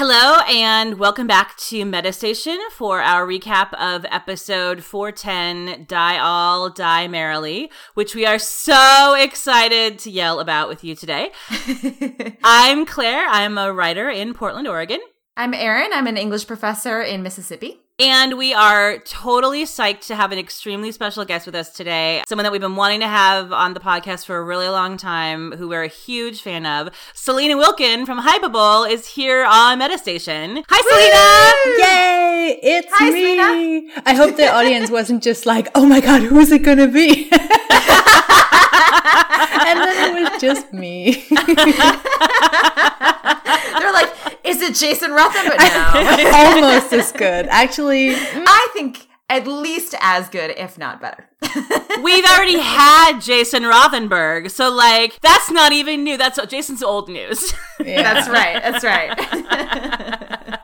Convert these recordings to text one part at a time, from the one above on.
Hello, and welcome back to Metastation for our recap of episode 410 Die All, Die Merrily, which we are so excited to yell about with you today. I'm Claire. I'm a writer in Portland, Oregon. I'm Erin. I'm an English professor in Mississippi. And we are totally psyched to have an extremely special guest with us today. Someone that we've been wanting to have on the podcast for a really long time, who we're a huge fan of. Selina Wilkin from Hypable is here on Metastation. Hi, Selina! Yay! It's Hi, me! Selena. I hope the audience wasn't just like, oh my god, who is it gonna be? and then it was just me. They're like, is it Jason Rothenberg? No. Almost as good. Actually, mm. I think at least as good, if not better. We've already had Jason Rothenberg, so like that's not even new. That's Jason's old news. yeah. That's right. That's right.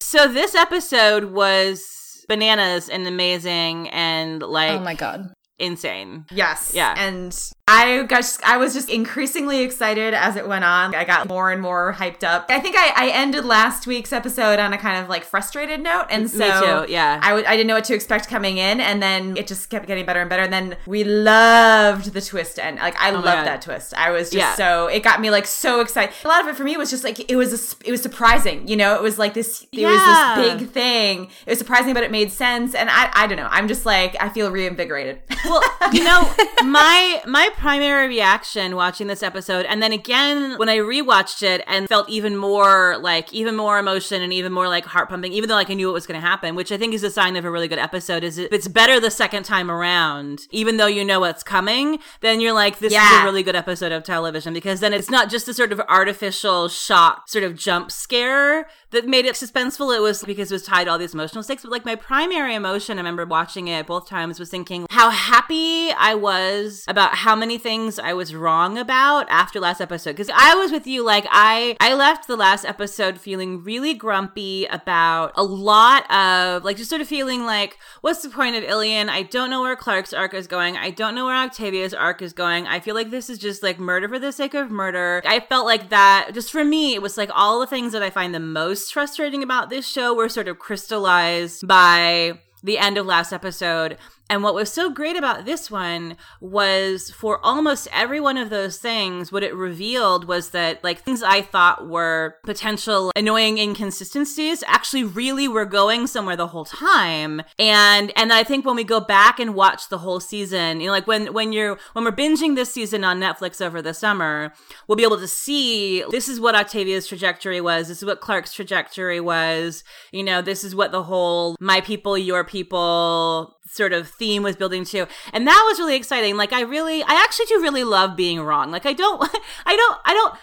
so this episode was bananas and amazing and like oh my god. Insane. yes. Yeah. And I got just, I was just increasingly excited as it went on. I got more and more hyped up. I think I, I ended last week's episode on a kind of like frustrated note. And so too, yeah. I w- I didn't know what to expect coming in. And then it just kept getting better and better. And then we loved the twist. And like, I Oh loved that twist. I was just Yeah. so, it got me like so excited. A lot of it for me was just like, it was, a, it was surprising. You know, it was like this, it Yeah. was this big thing. It was surprising, but it made sense. And I, I don't know. I'm just like, I feel reinvigorated. well, you know, my my primary reaction watching this episode, and then again when I rewatched it and felt even more like even more emotion and even more like heart pumping, even though like I knew what was going to happen, which I think is a sign of a really good episode. Is if it's better the second time around, even though you know what's coming, then you're like, this is a really good episode of television because then it's not just a sort of artificial shock, sort of jump scare that made it suspenseful. It was because it was tied to all these emotional stakes. But like my primary emotion, I remember watching it both times, was thinking how happy I was about how many things I was wrong about after last episode. Because I was with you, like I I left the last episode feeling really grumpy about a lot of like just sort of feeling like, what's the point of Ilian? I don't know where Clarke's arc is going. I don't know where Octavia's arc is going. I feel like this is just like murder for the sake of murder. I felt like that just for me, it was like all the things that I find the most frustrating about this show were sort of crystallized by the end of last episode. And what was so great about this one was for almost every one of those things, what it revealed was that like things I thought were potential annoying inconsistencies actually really were going somewhere the whole time. And and I think when we go back and watch the whole season, you know, like when when you're when we're binging this season on Netflix over the summer, we'll be able to see this is what Octavia's trajectory was, this is what Clarke's trajectory was, you know, this is what the whole my people, your people sort of theme was building to and that was really exciting. Like i really i actually do really love being wrong. Like i don't i don't i don't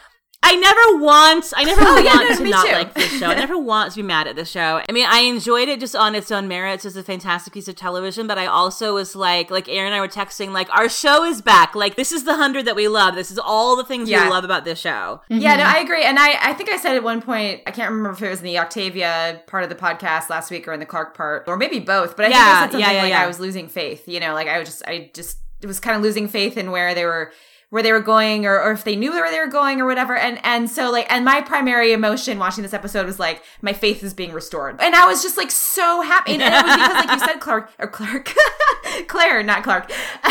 I never want, I never Oh, want yeah, no, to not too. like this show. I never want to be mad at this show. I mean, I enjoyed it just on its own merits as a fantastic piece of television, but I also was like, like Erin and I were texting, like, our show is back. Like, this is the hundred that we love. This is all the things Yeah. we love about this show. Yeah, no, mm-hmm. I agree. And I, I think I said at one point, I can't remember if it was in the Octavia part of the podcast last week or in the Clarke part, or maybe both, but I think Yeah, I said something yeah, yeah, like yeah. I was losing faith. You know, like I was just, I just, it was kind of losing faith in where they were where they were going or, or if they knew where they were going or whatever. And and so like and my primary emotion watching this episode was like my faith is being restored. And i was just like so happy. And, and it was because like you said clarke or clarke claire not clarke.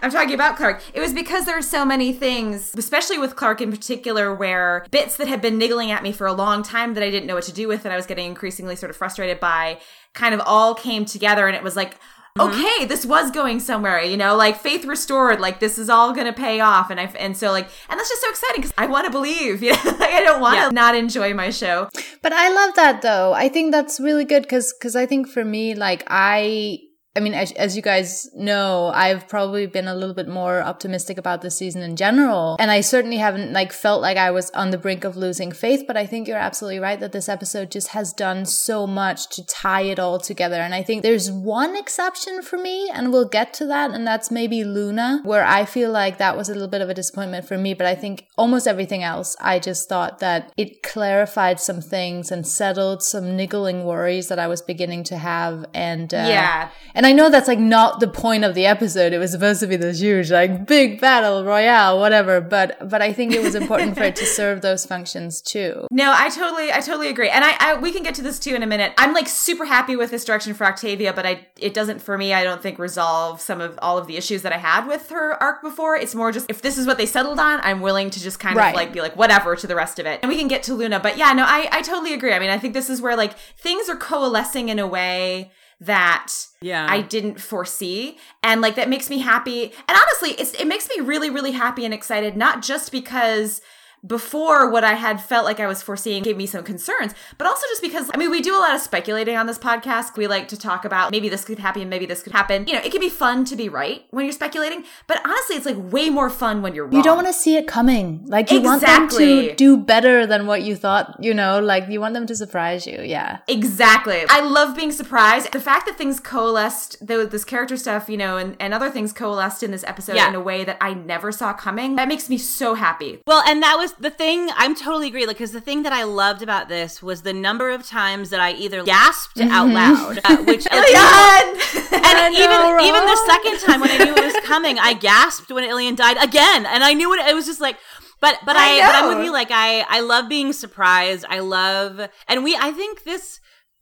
I'm talking about clarke. It was because there are so many things especially with clarke in particular where bits that had been niggling at me for a long time that i didn't know what to do with that i was getting increasingly sort of frustrated by kind of all came together. And it was like Mm-hmm. okay, this was going somewhere, you know, like faith restored, like this is all going to pay off. And I, and so like, and that's just so exciting because I want to believe, you know, like I don't want to Yeah. not enjoy my show. But I love that though. I think that's really good because because I think for me, like I. I mean, as, as you guys know, I've probably been a little bit more optimistic about the season in general. And I certainly haven't like felt like I was on the brink of losing faith, but I think you're absolutely right that this episode just has done so much to tie it all together. And I think there's one exception for me, and we'll get to that, and that's maybe Luna, where I feel like that was a little bit of a disappointment for me. But I think almost everything else, I just thought that it clarified some things and settled some niggling worries that I was beginning to have. And uh, Yeah. and I know that's like not the point of the episode. It was supposed to be this huge, like big battle royale, whatever. But but I think it was important for it to serve those functions too. No, I totally, I totally agree, and I, I, we can get to this too in a minute. I'm like super happy with this direction for Octavia, but I, it doesn't for me. I don't think resolve some of all of the issues that I had with her arc before. It's more just if this is what they settled on, I'm willing to just kind Right. of like be like whatever to the rest of it, and we can get to Luna. But yeah, no, I, I totally agree. I mean, I think this is where like things are coalescing in a way that Yeah. I didn't foresee. And like that makes me happy. And honestly, it's it makes me really, really happy and excited, not just because before what I had felt like I was foreseeing gave me some concerns, but also just because I mean we do a lot of speculating on this podcast. We like to talk about maybe this could happen, maybe this could happen. You know, it can be fun to be right when you're speculating, but honestly it's like way more fun when you're wrong. You don't want to see it coming. Like you want them to do better than what you thought. You know, like you want them to surprise you. Yeah. Exactly. I love being surprised. The fact that things coalesced, though this character stuff, you know, and, and other things coalesced in this episode Yeah. in a way that I never saw coming, that makes me so happy. Well, and that was the thing. I'm totally agree. Like, because the thing that I loved about this was the number of times that I either gasped out loud, uh, which and even know, even the second time when I knew it was coming, I gasped when Ilian died again, and I knew it. It was just like, but but I I, but I'm with you. Like I I love being surprised. I love, and we. I think this.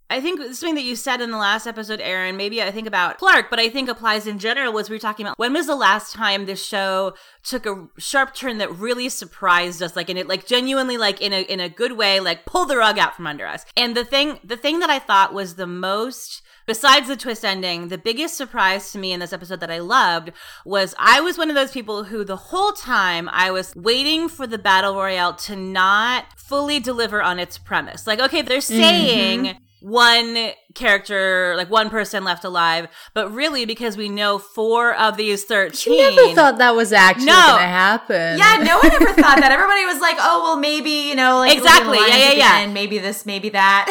I think something that you said in the last episode, Erin, maybe I think about Clarke, but I think applies in general was we were talking about when was the last time this show took a sharp turn that really surprised us, like in it, like genuinely, like in a in a good way, like pull the rug out from under us. And the thing, the thing that I thought was the most Besides the twist ending, the biggest surprise to me in this episode that I loved was I was one of those people who the whole time I was waiting for the battle royale to not fully deliver on its premise. Like, okay, they're mm-hmm. saying one character, like one person left alive, but really because we know four of these 13. She never thought that was actually No. going to happen. Yeah, no one ever thought that. Everybody was like, "Oh, well, maybe you know, like Exactly. Yeah, yeah, yeah. end, maybe this, maybe that."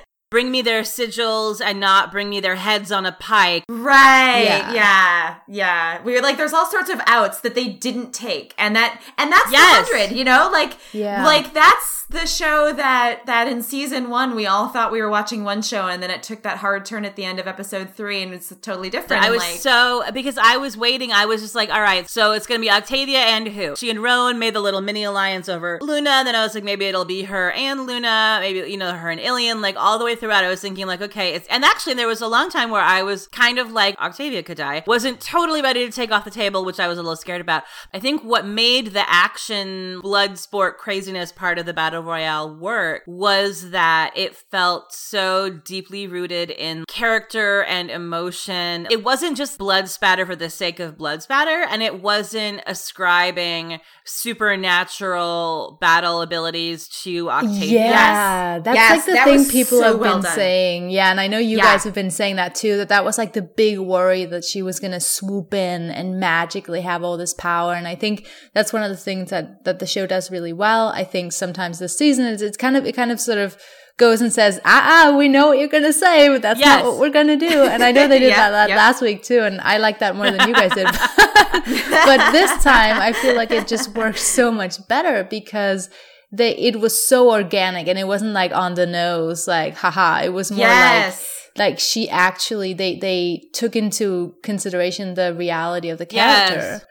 Bring me their sigils and not bring me their heads on a pike. right? Yeah. Yeah. yeah, We were like, there's all sorts of outs that they didn't take, and that, and that's Yes. hundred. You know, like, Yeah. like that's the show that that in season one we all thought we were watching one show, and then it took that hard turn at the end of episode three, and it's totally different. I was like, so because I was waiting. I was just like, all right, so it's gonna be Octavia and who? She and Roan made the little mini alliance over Luna. Then I was like, maybe it'll be her and Luna. Maybe you know her and Ilian. Like all the way throughout, I was thinking like, okay, it's and actually there was a long time where I was kind of like Octavia could die. Wasn't totally ready to take off the table, which I was a little scared about. I think what made the action, blood sport, craziness part of the battle royale work was that it felt so deeply rooted in character and emotion. It wasn't just blood spatter for the sake of blood spatter, and it wasn't ascribing supernatural battle abilities to Octavia. Yeah, that's Yes, like the that thing people so have well been done. saying. Yeah, and I know you Yeah. guys have been saying that too. That that was like the big worry that she was going to swoop in and magically have all this power. And I think that's one of the things that that the show does really well. I think sometimes this season is it's kind of it kind of sort of goes and says, "Ah, ah, we know what you're going to say, but that's Yes. not what we're going to do." And I know they did Yep, that, yep. last week too, and I like that more than you guys did. but this time, I feel like it just works so much better because they it was so organic and it wasn't like on the nose, like haha. It was more yes. like like she actually they they took into consideration the reality of the Yes.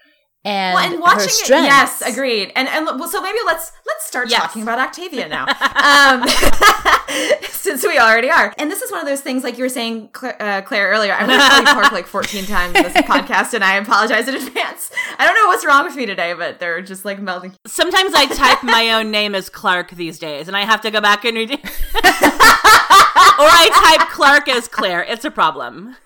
And, Well, and watching it, yes, agreed. And and well, so maybe let's let's start Yes. talking about Octavia now, um, since we already are. And this is one of those things, like you were saying, Claire, uh, Claire earlier. I'm going to Clarke like 14 times this podcast, and I apologize in advance. I don't know what's wrong with me today, but they're just like melding. Sometimes I type my own name as Clarke these days, and I have to go back and redo. or I type Clarke as Claire. It's a problem.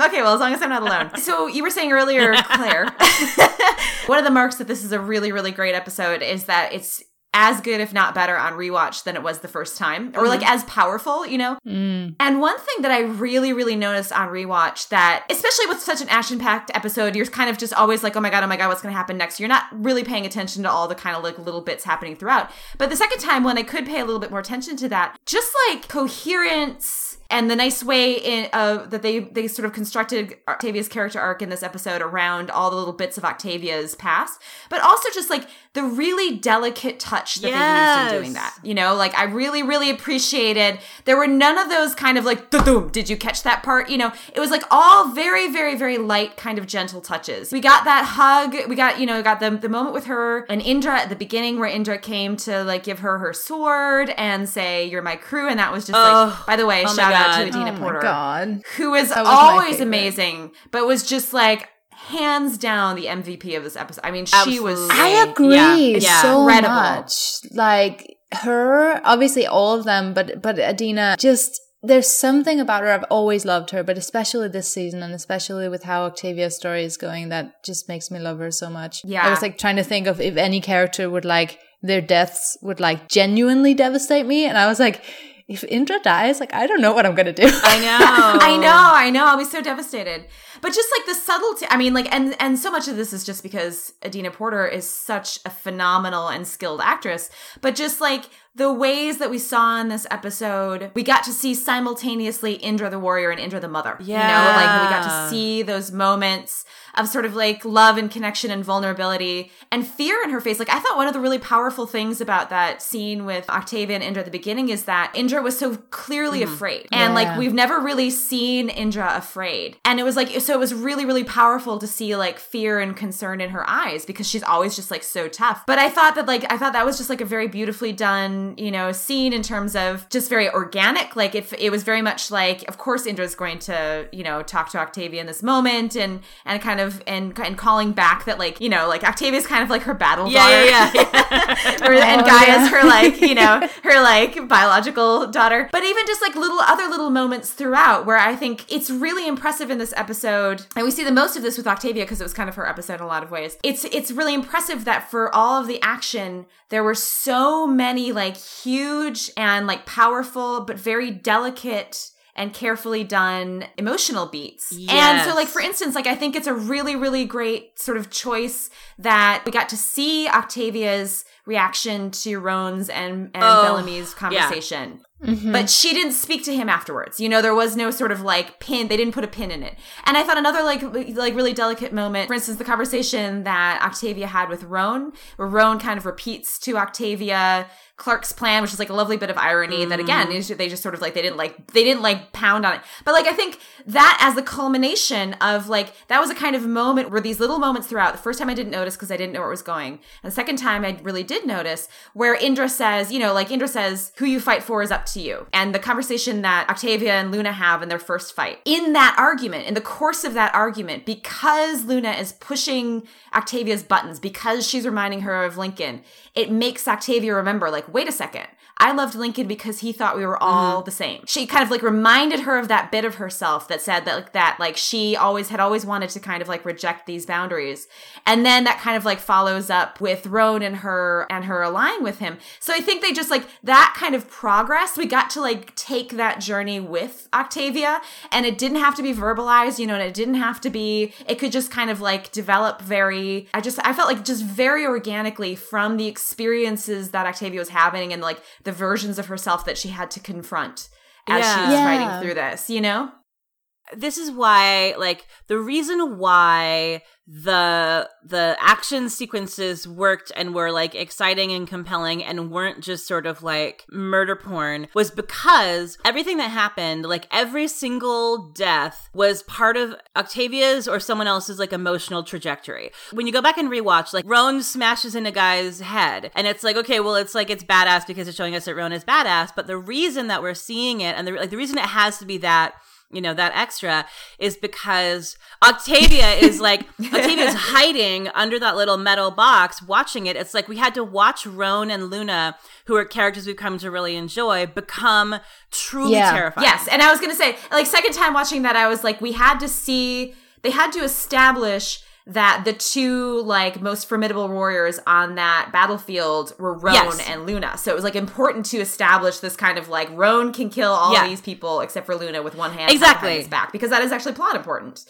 Okay, well, as long as I'm not alone. So you were saying earlier, Claire, one of the marks that this is a really, really great episode is that it's as good, if not better, on rewatch than it was the first time, or like as powerful, you know? Mm. And one thing that I really, really noticed on rewatch that, especially with such an action packed episode, you're kind of just always like, oh my God, oh my God, what's going to happen next? You're not really paying attention to all the kind of like little bits happening throughout. But the second time when I could pay a little bit more attention to that, just like coherence and the nice way in uh, that they they sort of constructed Octavia's character arc in this episode around all the little bits of Octavia's past, but also just like the really delicate touch that they used in doing that. You know, like I really, really appreciated. There were none of those kind of like, boom, did you catch that part? You know, it was like all very, very, very light, kind of gentle touches. We got that hug. We got, you know, got the the moment with her and Indra at the beginning where Indra came to like give her her sword and say, "You're my crew," and that was just Oh. like. By the way, Oh shout out to Adina oh Porter my god. who is was always amazing, but was just like hands down the MVP of this episode. I mean, she was. I agree Yeah, yeah. so Incredible. much. Like her, obviously all of them, but but Adina just there's something about her I've always loved her, but especially this season and especially with how Octavia's story is going that just makes me love her so much. Yeah. I was like trying to think of if any character would like their deaths would like genuinely devastate me and I was like if Indra dies, like I don't know what I'm gonna do. I know. I know, I know. I'll be so devastated. But just like the subtlety, I mean, like, and and so much of this is just because Adina Porter is such a phenomenal and skilled actress. But just like the ways that we saw in this episode, we got to see simultaneously Indra the warrior and Indra the mother. you know, like we got to see those moments of sort of like love and connection and vulnerability and fear in her face. Like I thought one of the really powerful things about that scene with Octavia and Indra at the beginning is that Indra was so clearly mm-hmm. afraid. And like we've never really seen Indra afraid. And it was like so it was really, really powerful to see like fear and concern in her eyes because she's always just like so tough. But I thought that like I thought that was just like a very beautifully done, you know, scene in terms of just very organic. Like if it was very much like, of course Indra's going to, you know, talk to Octavia in this moment and and kind of and and calling back that like, you know, like Octavia's kind of like her battle Yeah, daughter. yeah, yeah. Or- and Oh, Gaia's yeah. her like, you know, her like biological daughter. But even just like little other little moments throughout where I think it's really impressive in this episode. And we see the most of this with Octavia because it was kind of her episode in a lot of ways. It's it's really impressive that for all of the action, there were so many like huge and like powerful but very delicate and carefully done emotional beats. And so like for instance, like I think it's a really, really great sort of choice that we got to see Octavia's reaction to Roan's and, and Oh, Bellamy's conversation. Mm-hmm. But she didn't speak to him afterwards. You know, there was no sort of like pin. They didn't put a pin in it. And I thought another like like really delicate moment, for instance, the conversation that Octavia had with Roan, where Roan kind of repeats to Octavia Clarke's plan, which is like a lovely bit of irony that again mm. is- they just sort of like they didn't like they didn't like pound on it. But like I think that as the culmination of like that was a kind of moment where these little moments throughout. The first time I didn't notice because I didn't know where it was going, and the second time I really did notice where Indra says, you know, like Indra says, "Who you fight for is up to you," and the conversation that Octavia and Luna have in their first fight. In that argument, in the course of that argument, because Luna is pushing Octavia's buttons, because she's reminding her of Lincoln, it makes Octavia remember, like, wait a second. I loved Lincoln because he thought we were all mm-hmm. the same. She kind of like reminded her of that bit of herself that said that like that like she always had always wanted to kind of like reject these boundaries. And then that kind of like follows up with Roan and her and her aligning with him. So I think they just like that kind of progress. We got to like take that journey with Octavia and it didn't have to be verbalized, you know, and it didn't have to be it could just kind of like develop very I just I felt like just very organically from the experiences that Octavia was having and like the versions of herself that she had to confront as she was Yeah. writing through this, you know? This is why like the reason why the the action sequences worked and were like exciting and compelling and weren't just sort of like murder porn was because everything that happened like every single death was part of Octavia's or someone else's like emotional trajectory. When you go back and rewatch like Roan smashes in a guy's head and it's like okay well it's like it's badass because it's showing us that Roan is badass but the reason that we're seeing it and the like the reason it has to be that you know that extra is because Octavia is like Octavia's hiding under that little metal box watching it it's like we had to watch Roan and Luna who are characters we've come to really enjoy become truly Yeah. terrifying Yes, and I was gonna say, like, second time watching that, I was like, we had to see, they had to establish that the two like most formidable warriors on that battlefield were Roan Yes. and Luna. So it was like important to establish this kind of like Roan can kill all Yeah. these people except for Luna with one hand Exactly. behind his back because that is actually plot important.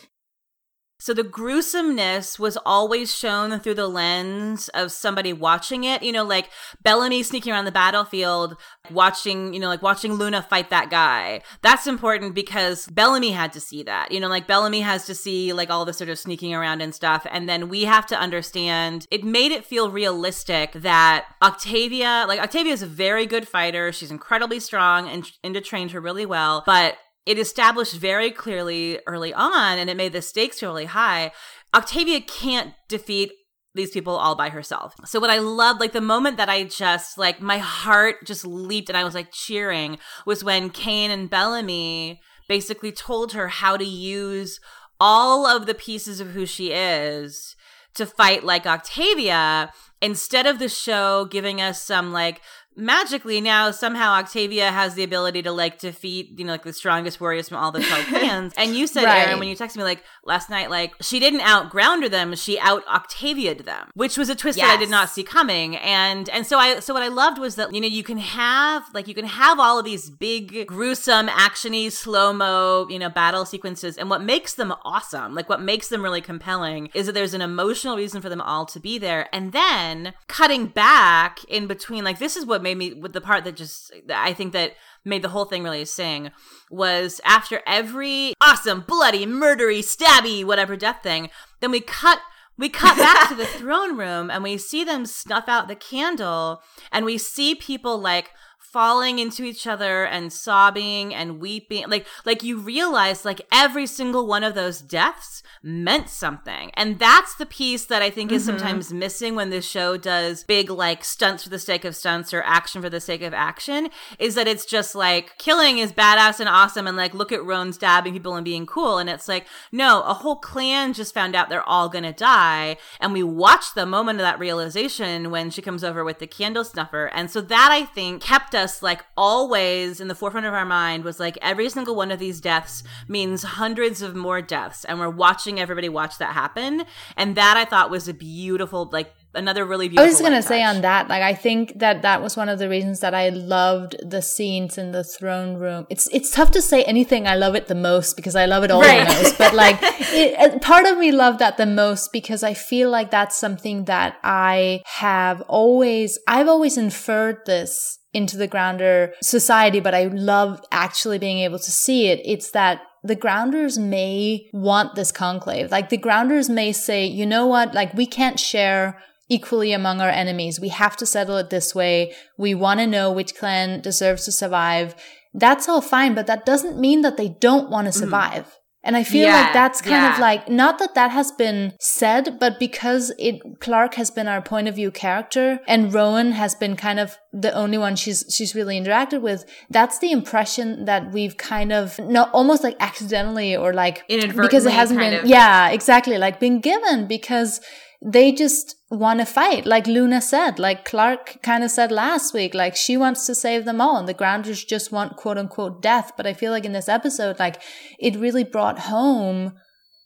So the gruesomeness was always shown through the lens of somebody watching it. You know, like Bellamy sneaking around the battlefield, watching, you know, like watching Luna fight that guy. That's important because Bellamy had to see that. You know, like Bellamy has to see like all the sort of sneaking around and stuff. And then we have to understand it made it feel realistic that Octavia, like Octavia is a very good fighter. She's incredibly strong and Indra trained her really well. But it established very clearly early on, and it made the stakes really high. Octavia can't defeat these people all by herself. So what I loved, like the moment that I just like my heart just leaped and I was like cheering was when Kane and Bellamy basically told her how to use all of the pieces of who she is to fight like Octavia instead of the show giving us some like magically now somehow Octavia has the ability to like defeat, you know, like the strongest warriors from all the 12 clans. and you said, right. Erin, when you texted me like last night, like she didn't out grounder them, she out Octavia'd them, which was a twist yes. that I did not see coming. And and so I so what I loved was that, you know, you can have like you can have all of these big, gruesome, actiony, slow-mo, you know, battle sequences. And what makes them awesome, like what makes them really compelling, is that there's an emotional reason for them all to be there. And then cutting back in between, like this is what made me with the part that just I think that made the whole thing really sing was after every awesome, bloody, murdery, stabby, whatever death thing, then we cut we cut back to the throne room and we see them snuff out the candle and we see people like falling into each other and sobbing and weeping. Like like you realize like every single one of those deaths meant something. And that's the piece that i think mm-hmm. is sometimes missing when this show does big like stunts for the sake of stunts or action for the sake of action is that it's just like killing is badass and awesome and like look at roan stabbing people and being cool. And it's like no a whole clan just found out they're all gonna die. And we watch the moment of that realization when she comes over with the candle snuffer. And so that i think kept us like always in the forefront of our mind was like every single one of these deaths means hundreds of more deaths and we're watching everybody watch that happen and that i thought was a beautiful like another really beautiful. I was gonna say on that, like I think that that was one of the reasons that I loved the scenes in the throne room. It's it's tough to say anything I love it the most because I love it all right. the most, but like it, part of me loved that the most because I feel like that's something that I have always I've always inferred this into the grounder society, but I love actually being able to see it. It's that the grounders may want this conclave. Like the grounders may say, you know what? Like we can't share equally among our enemies. We have to settle it this way. We want to know which clan deserves to survive. That's all fine, but that doesn't mean that they don't want to mm-hmm. survive. Mm. And I feel yeah, like that's kind yeah. of like not that that has been said, but because it Clarke has been our point of view character and Roan has been kind of the only one she's she's really interacted with. That's the impression that we've kind of not almost like accidentally or like because it hasn't been of. yeah exactly like been given because they just want to fight. Like Luna said, like Clarke kind of said last week, like she wants to save them all and the grounders just want quote unquote death. But I feel like in this episode, like it really brought home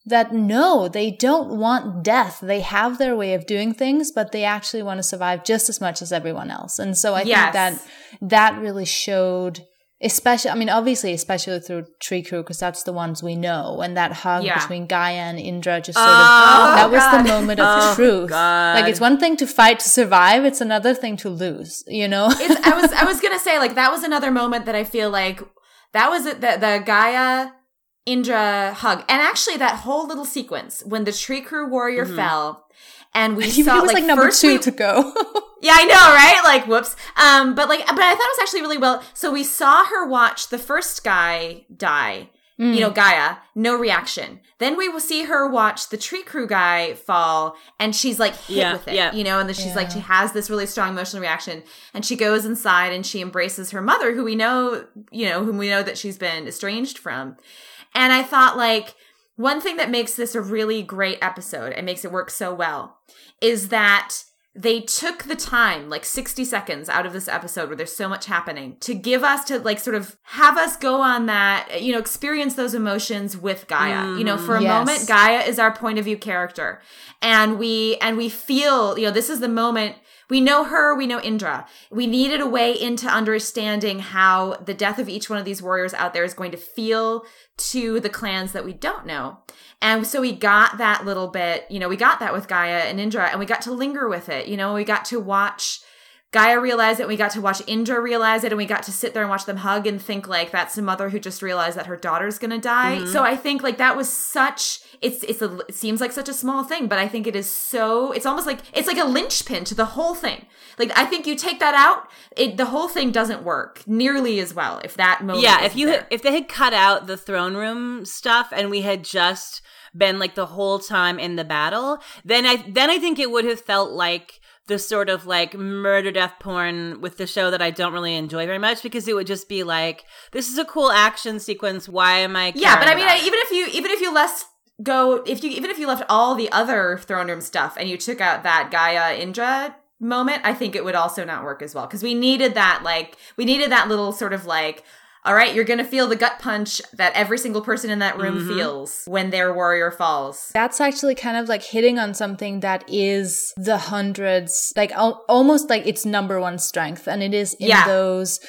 that no, they don't want death. They have their way of doing things, but they actually want to survive just as much as everyone else. And so I yes. think that that really showed especially i mean obviously especially through tree crew because that's the ones we know and that hug yeah. between gaia and indra just sort oh, of that was God. the moment of oh, truth God. like it's one thing to fight to survive it's another thing to lose you know i was i was gonna say like that was another moment that i feel like that was it the, the gaia indra hug and actually that whole little sequence when the tree crew warrior mm-hmm. fell and we he, saw he was like, like number two we, to go. yeah, I know, right? Like, whoops. Um, but like, but I thought it was actually really well. So we saw her watch the first guy die. Mm. You know, Gaia, no reaction. Then we will see her watch the tree crew guy fall, and she's like hit yeah, with it, yeah. you know, and then she's yeah. like, she has this really strong emotional reaction, and she goes inside and she embraces her mother, who we know, you know, whom we know that she's been estranged from. And I thought, like, one thing that makes this a really great episode and makes it work so well is that they took the time, like 60 seconds out of this episode where there's so much happening, to give us to like sort of have us go on that, you know, experience those emotions with Gaia. Mm, you know, for a yes. moment, Gaia is our point of view character. And we and we feel, you know, this is the moment we know her, we know Indra. We needed a way into understanding how the death of each one of these warriors out there is going to feel to the clans that we don't know. And so we got that little bit, you know, we got that with Gaia and Indra and we got to linger with it. You know, we got to watch Gaia realize it, we got to watch Indra realize it, and we got to sit there and watch them hug and think like that's a mother who just realized that her daughter's gonna die. Mm-hmm. So I think like that was such it's it's a it seems like such a small thing, but I think it is so it's almost like it's like a linchpin to the whole thing. Like I think you take that out, it the whole thing doesn't work nearly as well if that moment. Yeah, if you there. if they had cut out the throne room stuff and we had just been like the whole time in the battle, then I then I think it would have felt like the sort of like murder death porn with the show that I don't really enjoy very much because it would just be like this is a cool action sequence. Why am I Yeah, but I mean I, even if you even if you left go if you even if you left all the other throne room stuff and you took out that Gaia Indra moment, I think it would also not work as well because we needed that like we needed that little sort of like all right, you're going to feel the gut punch that every single person in that room mm-hmm. feels when their warrior falls. That's actually kind of like hitting on something that is the hundreds, like al- almost like its number one strength. And it is in yeah. those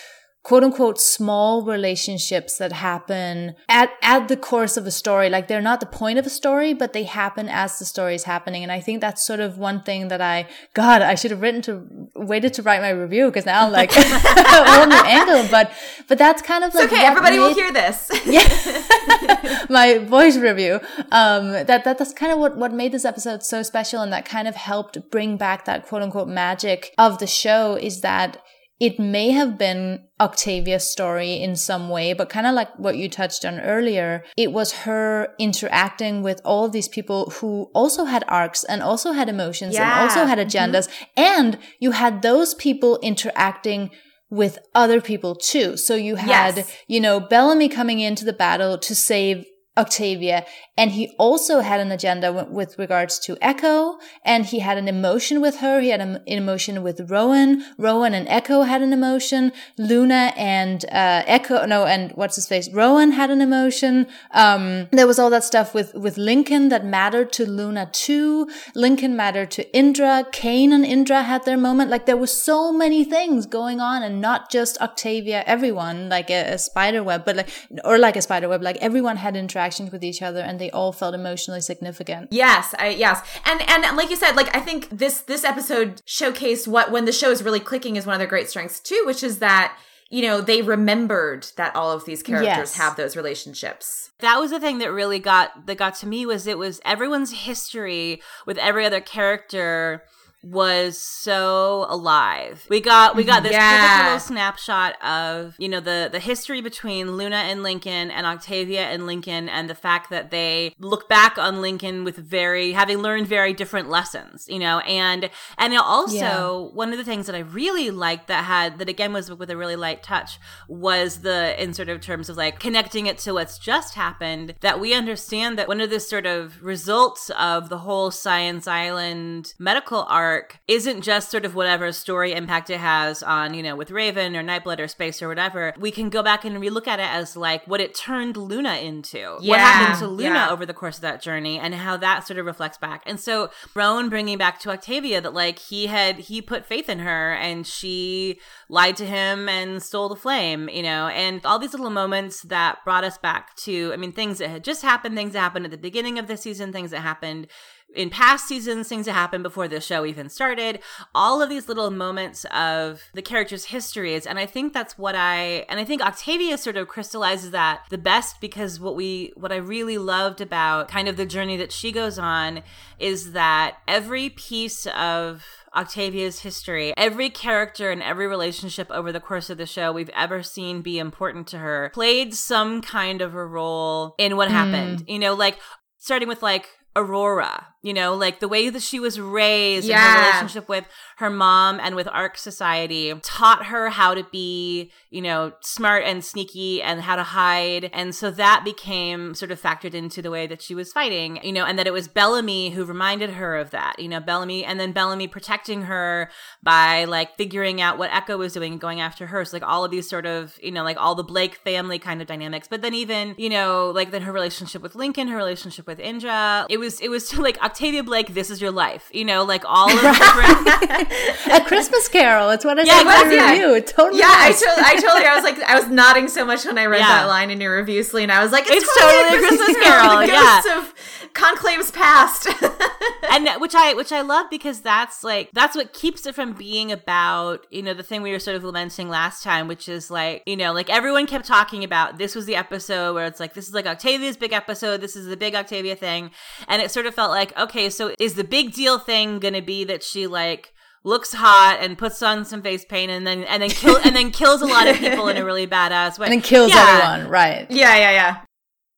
quote unquote small relationships that happen at, at the course of a story. Like they're not the point of a story, but they happen as the story is happening. And I think that's sort of one thing that I, God, I should have written to, waited to write my review because now I'm like, whole new angle. But, but that's kind of like, it's okay. Everybody made, will hear this. yeah. my voice review. Um, that, that, that's kind of what, what made this episode so special. And that kind of helped bring back that quote unquote magic of the show is that it may have been Octavia's story in some way, but kind of like what you touched on earlier, it was her interacting with all of these people who also had arcs and also had emotions yeah. and also had mm-hmm. agendas. Mm-hmm. And you had those people interacting with other people too. So you had, yes. you know, Bellamy coming into the battle to save Octavia. And he also had an agenda w- with regards to Echo, and he had an emotion with her. He had an emotion with Roan. Roan and Echo had an emotion. Luna and uh, Echo, no, and what's his face? Roan had an emotion. Um, there was all that stuff with with Lincoln that mattered to Luna too. Lincoln mattered to Indra. Kane and Indra had their moment. Like there were so many things going on, and not just Octavia. Everyone like a, a spider web, but like or like a spider web. Like everyone had interactions interactions with each other and they all felt emotionally significant. Yes, I, yes. And and like you said, like I think this this episode showcased what when the show is really clicking is one of their great strengths too, which is that you know, they remembered that all of these characters yes. have those relationships. That was the thing that really got that got to me was it was everyone's history with every other character was so alive. We got we got this yeah. little snapshot of you know the the history between Luna and Lincoln and Octavia and Lincoln and the fact that they look back on Lincoln with very having learned very different lessons. You know, and and also yeah. one of the things that I really liked that had that again was with a really light touch was the in sort of terms of like connecting it to what's just happened. That we understand that one of the sort of results of the whole Science Island medical art arc isn't just sort of whatever story impact it has on, you know, with Raven or Nightblood or Space or whatever. We can go back and relook at it as like what it turned Luna into. Yeah. What happened to Luna yeah. over the course of that journey and how that sort of reflects back. And so Roan bringing back to Octavia that like he had, he put faith in her and she lied to him and stole the flame, you know, and all these little moments that brought us back to, I mean, things that had just happened, things that happened at the beginning of the season, things that happened in past seasons, things that happened before the show even started, all of these little moments of the character's histories. And I think that's what I, and I think Octavia sort of crystallizes that the best because what we, what I really loved about kind of the journey that she goes on is that every piece of Octavia's history. Every character and every relationship over the course of the show we've ever seen be important to her played some kind of a role in what mm. happened. You know, like starting with like Aurora, you know, like the way that she was raised yeah. and her relationship with her mom and with Ark Society taught her how to be, you know, smart and sneaky and how to hide. And so that became sort of factored into the way that she was fighting, you know, and that it was Bellamy who reminded her of that, you know, Bellamy, and then Bellamy protecting her by like figuring out what Echo was doing and going after her. So, like, all of these sort of, you know, like all the Blake family kind of dynamics. But then even, you know, like then her relationship with Lincoln, her relationship with Indra, it was, it was like Octavia Blake, this is your life. You know, like all of the different. a Christmas Carol. It's what I Yeah, said in my yeah. review. It totally. Yeah, I, to- I totally. I was like, I was nodding so much when I read Yeah. that line in your review, Celine. I was like, it's, It's totally, totally a Christmas, Christmas Carol. Carol, yeah. ghosts of conclaves past. and uh, which I which I love because that's like that's what keeps it from being about you know the thing we were sort of lamenting last time, which is like you know like everyone kept talking about this was the episode where it's like this is like Octavia's big episode, this is the big Octavia thing, and it sort of felt like okay, so is the big deal thing going to be that she like looks hot and puts on some face paint and then and then kill and then kills a lot of people in a really badass way and then kills Yeah. everyone. Right. yeah, yeah, yeah.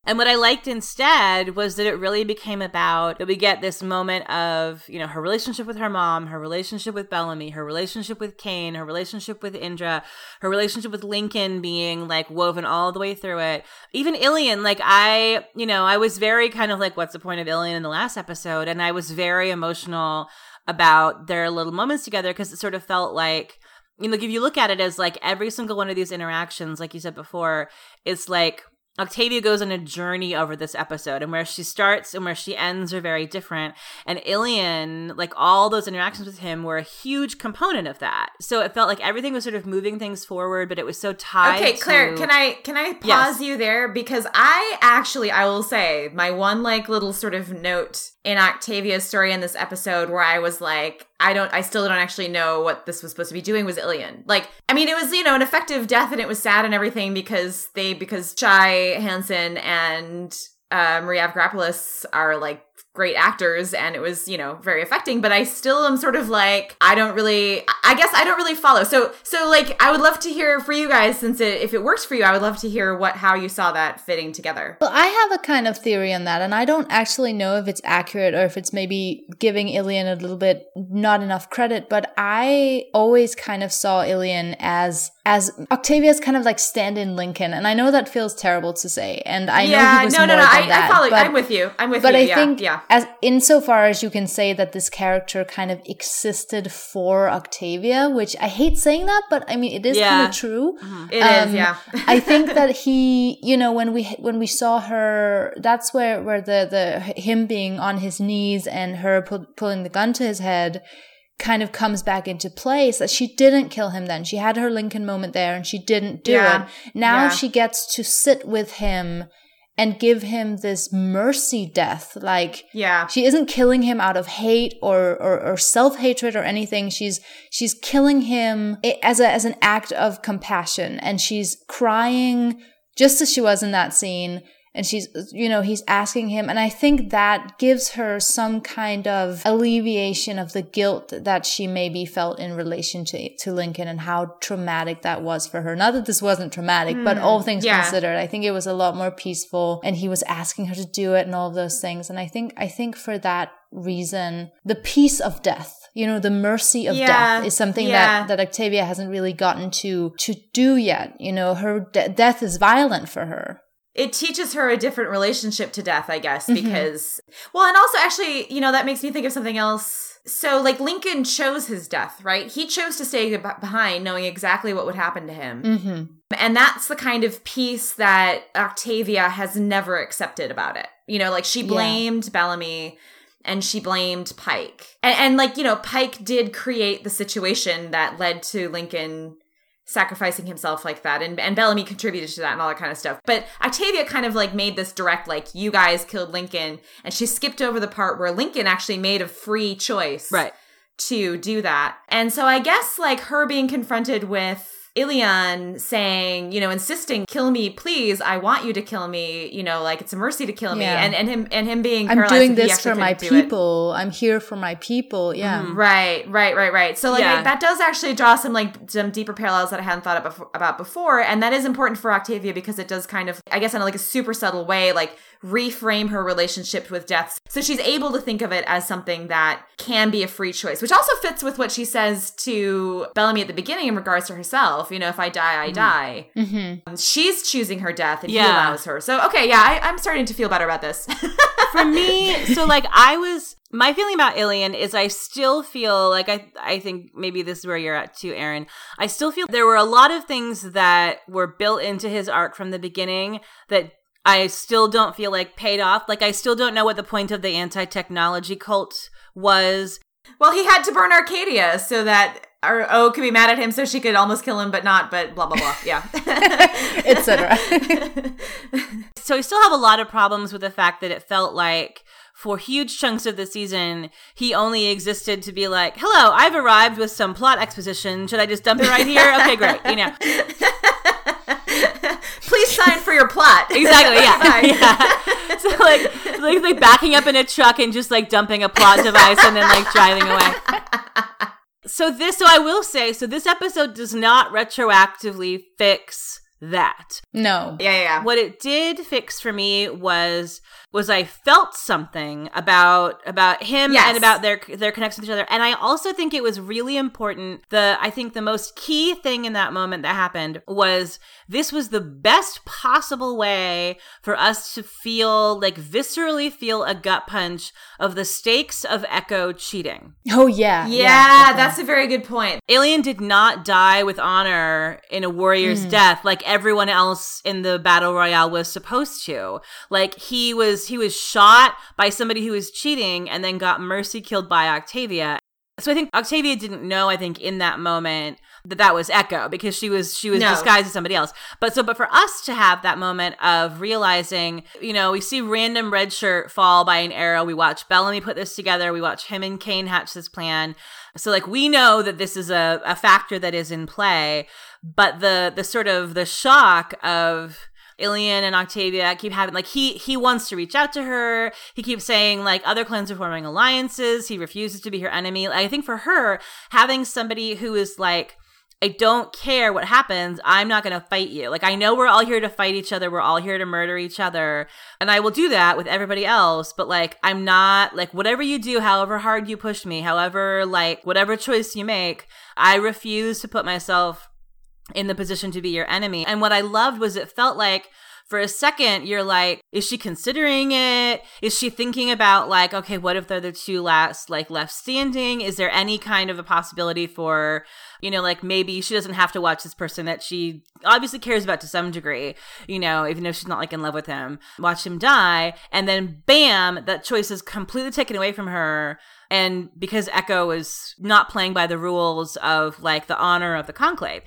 And what I liked instead was that it really became about that we get this moment of, you know, her relationship with her mom, her relationship with Bellamy, her relationship with Kane, her relationship with Indra, her relationship with Lincoln being like woven all the way through it. Even Ilian, like I, you know, I was very kind of like, what's the point of Ilian in the last episode? And I was very emotional about their little moments together because it sort of felt like, you know, like if you look at it as like every single one of these interactions, like you said before, it's like Octavia goes on a journey over this episode, and where she starts and where she ends are very different. And Ilian, like all those interactions with him, were a huge component of that. So it felt like everything was sort of moving things forward, but it was so tied. Okay, Claire, to- can I can I pause Yes. you there because I actually I will say my one like little sort of note in Octavia's story in this episode where I was like I don't I still don't actually know what this was supposed to be doing was Ilian. Like I mean it was you know an effective death and it was sad and everything because they because Chai Hansen and uh, Maria Avgeropoulos are like great actors and it was you know very affecting but i still am sort of like i don't really i guess i don't really follow so so like i would love to hear for you guys since it, if it works for you i would love to hear what how you saw that fitting together Well, I have a kind of theory on that, and I don't actually know if it's accurate or if it's maybe giving Ilian a little bit not enough credit. But I always kind of saw Ilian as as Octavia's kind of like stand-in Lincoln, and I know that feels terrible to say, and I know he was no more no no than I, that. I follow but, i'm with you i'm with but you I yeah think yeah as insofar as you can say that this character kind of existed for Octavia, which I hate saying that, but I mean it is kind of true. It is, Um, yeah I think that he, you know, when we when we saw her, that's where where the the him being on his knees and her pu- pulling the gun to his head kind of comes back into place that she didn't kill him then she had her lincoln moment there and she didn't do Yeah. it now Yeah. she gets to sit with him and give him this mercy death like yeah. she isn't killing him out of hate or, or, or self-hatred or anything. She's she's killing him as a as an act of compassion. And she's crying just as she was in that scene and she's you know he's asking him and I think that gives her some kind of alleviation of the guilt that she maybe felt in relation to to Lincoln and how traumatic that was for her. Not that this wasn't traumatic, but all hmm, things yeah. considered, I think it was a lot more peaceful and he was asking her to do it and all of those things. And I think, I think for that reason, the peace of death, you know, the mercy of Yeah, death is something yeah. that, that Octavia hasn't really gotten to, to do yet. You know, her de- death is violent for her. It teaches her a different relationship to death, I guess, Mm-hmm. because well, and also actually, you know, that makes me think of something else. So, like Lincoln chose his death, right? He chose to stay be- behind, knowing exactly what would happen to him, Mm-hmm. and that's the kind of peace that Octavia has never accepted about it. You know, like she Yeah. blamed Bellamy. And she blamed Pike. And, and like, you know, Pike did create the situation that led to Lincoln sacrificing himself like that and and Bellamy contributed to that and all that kind of stuff. But Octavia kind of like made this direct like you guys killed Lincoln and she skipped over the part where Lincoln actually made a free choice Right. to do that. And so I guess like her being confronted with Ilian saying, you know, insisting, kill me, please. I want you to kill me. You know, like it's a mercy to kill me. Yeah. And and him and him being I'm doing this for my people. I'm here for my people. Yeah. Mm-hmm. Right, right, right, right. So like Yeah. that does actually draw some like some deeper parallels that I hadn't thought about, about before, and that is important for Octavia because it does kind of, I guess, in like a super subtle way, like reframe her relationship with death. So she's able to think of it as something that can be a free choice, which also fits with what she says to Bellamy at the beginning in regards to herself. You know, if I die, I die. Mm-hmm. She's choosing her death, and he Yeah. allows her. So okay, yeah, I, I'm starting to feel better about this. for me, so like I was my feeling about Ilian is I still feel like I I think maybe this is where you're at too, Erin. I still feel there were a lot of things that were built into his arc from the beginning that I still don't feel like paid off. Like I still don't know what the point of the anti-technology cult was. Well, he had to burn Arcadia so that or O could be mad at him so she could almost kill him but not but blah blah blah. Yeah. etc. so we still have a lot of problems with the fact that it felt like for huge chunks of the season, he only existed to be like, "Hello, I've arrived with some plot exposition. Should I just dump it right here? Okay, great." You know. Please sign for your plot. Exactly. Yeah. yeah. So like, like, like backing up in a truck and just like dumping a plot device and then like driving away. So this, so I will say, so this episode does not retroactively fix that. No. Yeah, yeah, yeah. What it did fix for me was was I felt something about about him Yes. and about their their connection with each other. And I also think it was really important. The I think the most key thing in that moment that happened was this was the best possible way for us to feel like viscerally feel a gut punch of the stakes of Echo cheating. Oh yeah. Yeah, definitely. that's a very good point. Ilian did not die with honor in a warrior's mm. death like everyone else in the battle royale was supposed to. Like he was he was shot by somebody who was cheating and then got mercy killed by Octavia. So I think Octavia didn't know I think in that moment that that was Echo because she was she was No. disguised as somebody else. But so but for us to have that moment of realizing, you know, we see random red shirt fall by an arrow, we watch Bellamy put this together, we watch him and Kane hatch this plan. So like we know that this is a, a factor that is in play, but the the sort of the shock of Ilian and Octavia keep having like he he wants to reach out to her. He keeps saying like other clans are forming alliances. He refuses to be her enemy. I think for her having somebody who is like I don't care what happens. I'm not going to fight you. Like, I know we're all here to fight each other. We're all here to murder each other. And I will do that with everybody else. But, like, I'm not, like, whatever you do, however hard you push me, however, like, whatever choice you make, I refuse to put myself in the position to be your enemy. And what I loved was it felt like for a second you're like is she considering it? Is she thinking about like okay what if they're the two last like left standing? Is there any kind of a possibility for you know like maybe she doesn't have to watch this person that she obviously cares about to some degree you know even if she's not like in love with him watch him die and then bam that choice is completely taken away from her. And because echo is not playing by the rules of like the honor of the conclave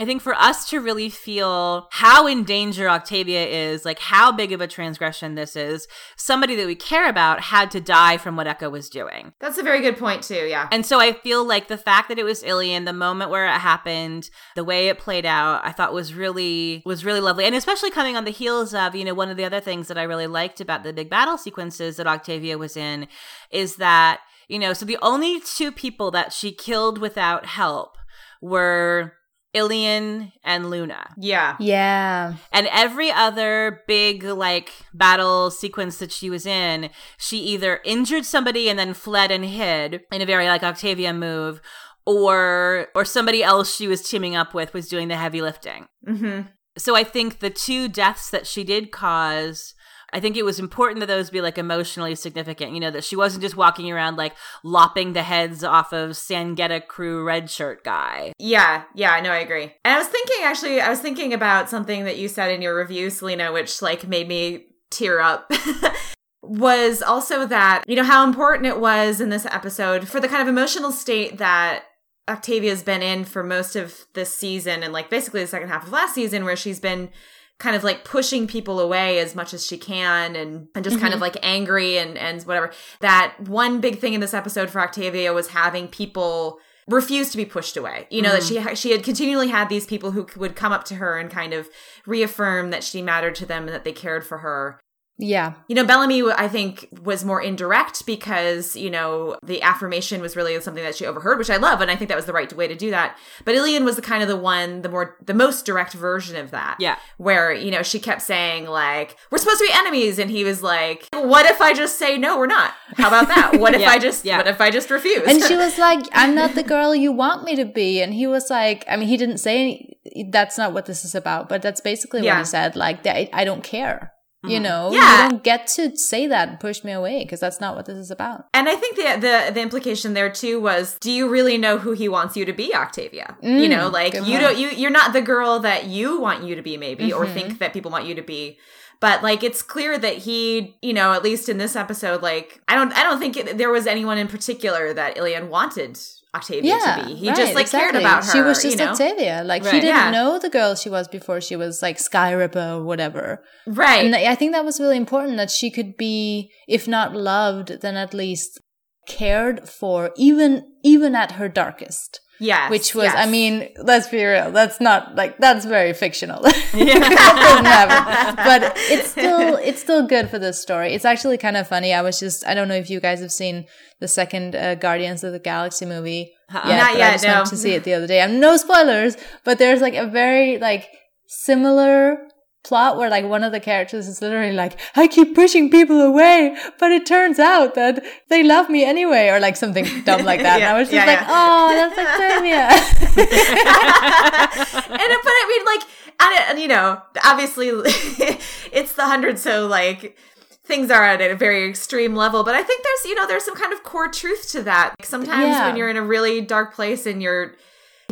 I think for us to really feel how in danger Octavia is, like how big of a transgression this is, somebody that we care about had to die from what Echo was doing. That's a very good point too. Yeah. And so I feel like the fact that it was Ilian, the moment where it happened, the way it played out, I thought was really was really lovely. And especially coming on the heels of, you know, one of the other things that I really liked about the big battle sequences that Octavia was in is that, you know, so the only two people that she killed without help were Ilian and Luna. Yeah. Yeah. And every other big like battle sequence that she was in, she either injured somebody and then fled and hid in a very like Octavia move, or or somebody else she was teaming up with was doing the heavy lifting. Mm-hmm. So I think the two deaths that she did cause I think it was important that those be like emotionally significant. You know, that she wasn't just walking around like lopping the heads off of Sangetta crew red shirt guy. Yeah, yeah, no, I agree. And I was thinking actually, I was thinking about something that you said in your review, Selina, which like made me tear up. was also that, you know, how important it was in this episode for the kind of emotional state that Octavia's been in for most of this season and like basically the second half of last season where she's been kind of like pushing people away as much as she can and, and just kind of mm-hmm. like angry and, and whatever. That one big thing in this episode for Octavia was having people refuse to be pushed away. You know, that mm-hmm. she ha- she had continually had these people who would come up to her and kind of reaffirm that she mattered to them and that they cared for her. Yeah. You know, Bellamy, I think, was more indirect because, you know, the affirmation was really something that she overheard, which I love. And I think that was the right way to do that. But Ilian was the kind of the one, the more, the most direct version of that. Yeah. Where, you know, she kept saying, like, we're supposed to be enemies. And he was like, what if I just say, no, we're not? How about that? What if Yeah, I just, yeah. what if I just refuse? And she was like, I'm not the girl you want me to be. And he was like, I mean, he didn't say that's not what this is about, but that's basically Yeah. what he said. Like, I, I don't care. You know, Yeah. you don't get to say that and push me away because that's not what this is about. And I think the, the the implication there too was, do you really know who he wants you to be, Octavia? you Mm, know, like you point. don't you you're not the girl that you want you to be, maybe, or Mhm. think that people want you to be. but like it's clear that he you know at least in this episode like i don't i don't think it, there was anyone in particular that ilian wanted octavia yeah, to be he right, just like exactly. cared about her She was just you know? Octavia. Like he didn't Yeah. know the girl she was before she was like Skairipa or whatever. right And I think that was really important that she could be, if not loved, then at least cared for, even even at her darkest. Yes Which was, yes. I mean, let's be real. That's not like that's very fictional. that doesn't happen. But it's still it's still good for this story. It's actually kind of funny. I was just I don't know if you guys have seen the second uh, Guardians of the Galaxy movie. Uh-uh. yet, Not yet, I just no. to see it the other day. I'm no spoilers, but there's like a very like similar plot where like one of the characters is literally like, I keep pushing people away, but it turns out that they love me anyway, or like something dumb like that. and I was just yeah, like, yeah. oh, that's Octavia. and uh, but I mean, like, and, and you know, obviously, it's the hundred, so like things are at a very extreme level. But I think there's, you know, there's some kind of core truth to that. Sometimes Yeah. when you're in a really dark place and you're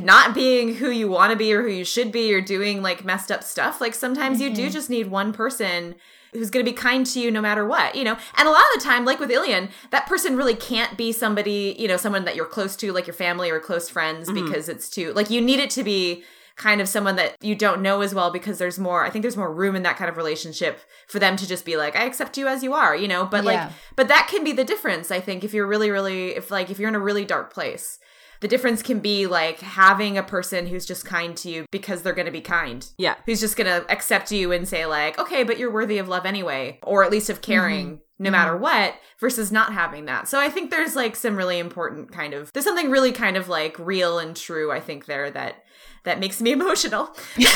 not being who you want to be or who you should be, you're doing like messed up stuff. Like sometimes you do mm-hmm. just need one person who's going to be kind to you no matter what, you know? And a lot of the time, like with Ilian, that person really can't be somebody, you know, someone that you're close to, like your family or close friends, mm-hmm. because it's too, like, you need it to be kind of someone that you don't know as well because there's more, I think there's more room in that kind of relationship for them to just be like, I accept you as you are, you know? But Yeah. like, but that can be the difference, I think, if you're really, really, if like, if you're in a really dark place. The difference can be like having a person who's just kind to you because they're going to be kind. Yeah. who's just gonna accept you and say like okay but you're worthy of love anyway or at least of caring mm-hmm. no matter mm-hmm. what versus not having that. So i think there's like some really important kind of there's something really kind of like real and true i think there that that makes me emotional.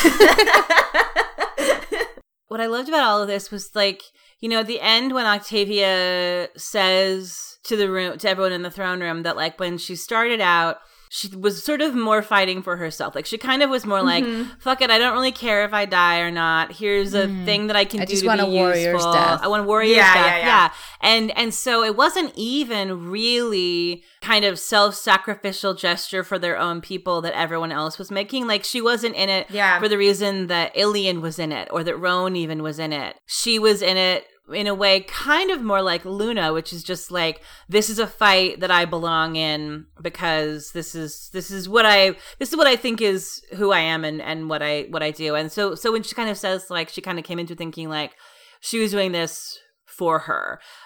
What I loved about all of this was like, you know, at the end when Octavia says to the room to everyone in the throne room that like when she started out she was sort of more fighting for herself. Like she kind of was more like, mm-hmm. "Fuck it, I don't really care if I die or not. Here's a mm. thing that I can I do just to want be a warrior's useful. death." I want a warrior's Yeah, death." yeah, yeah. And and so it wasn't even really kind of self-sacrificial gesture for their own people that everyone else was making. Like she wasn't in it Yeah. for the reason that Ilian was in it or that Roan even was in it. She was in it in a way kind of more like Luna, which is just like this is a fight that I belong in because this is this is what I this is what I think is who I am and and what I what I do. And so so when she kind of says like she kind of came into thinking like she was doing this for her.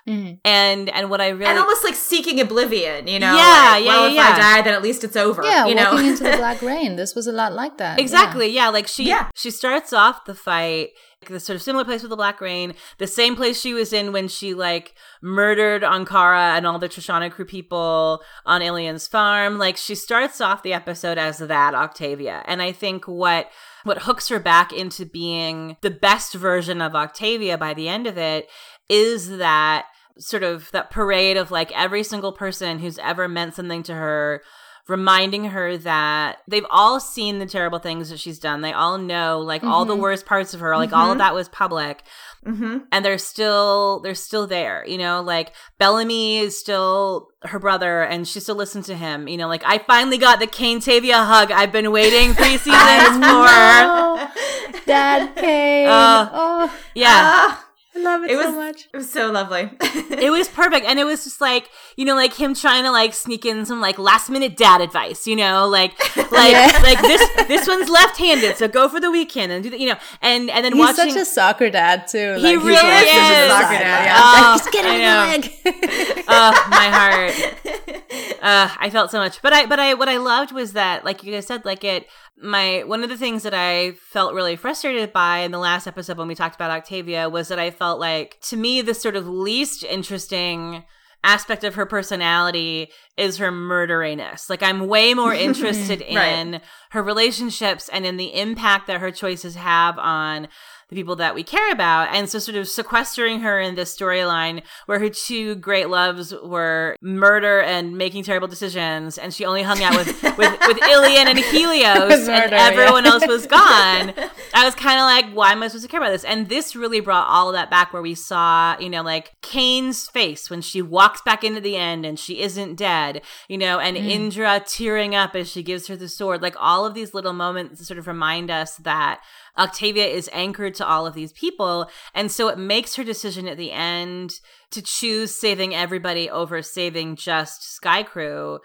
Mhm. And and what I really and almost like seeking oblivion you know Yeah, like, yeah, well yeah, if i yeah. die then at least it's over Yeah, you know walking into the black rain. This was a lot like that. Exactly. Yeah. Like she Yeah. she starts off the fight the sort of similar place with the Black Rain, the same place she was in when she like murdered Ankara and all the Trishana crew people on Ilian's farm. Like she starts off the episode as that Octavia. And I think what what hooks her back into being the best version of Octavia by the end of it is that sort of that parade of like every single person who's ever meant something to her reminding her that they've all seen the terrible things that she's done. They all know like all the worst parts of her, like all of that was public. hmm And they're still they're still there, you know, like Bellamy is still her brother and she still listens to him. You know, like I finally got the Kane Tavia hug I've been waiting three seasons for. Dad Kane. Uh, oh, Yeah. Ah, I love it, it so was much. it was so lovely it was perfect and it was just like you know like him trying to like sneak in some like last minute dad advice you know like like Yeah. like this this one's left-handed so go for the weekend and do the, you know and and then He's watching such a soccer dad too. He he's really watching is. the Soccer dad, yeah. Oh, Just get I him in the leg. oh my heart uh i felt so much. But i but i what i loved was that like you guys said like it my one of the things that i felt really frustrated by in the last episode when we talked about octavia was that i felt like to me the sort of least interesting aspect of her personality is her murderiness. Like i'm way more interested in her relationships and in the impact that her choices have on the people that we care about. And so sort of sequestering her in this storyline where her two great loves were murder and making terrible decisions, and she only hung out with with, with Ilian and Helios, and everyone yeah. else was gone. I was kind of like, why am I supposed to care about this? And this really brought all of that back where we saw, you know, like Kane's face when she walks back into the end and she isn't dead, you know, and mm. Indra tearing up as she gives her the sword. Like all of these little moments sort of remind us that Octavia is anchored to all of these people. And so it makes her decision at the end to choose saving everybody over saving just Sky Crew.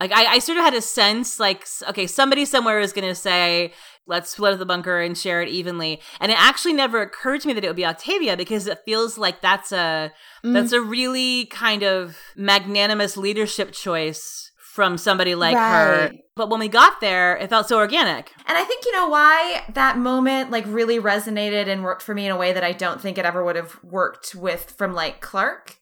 Like I, I sort of had a sense like okay somebody somewhere is going to say let's split up the bunker and share it evenly and it actually never occurred to me that it would be octavia because it feels like that's a mm. that's a really kind of magnanimous leadership choice from somebody like right. her but when we got there it felt so organic and i think you know why that moment like really resonated and worked for me in a way that i don't think it ever would have worked with from like Clarke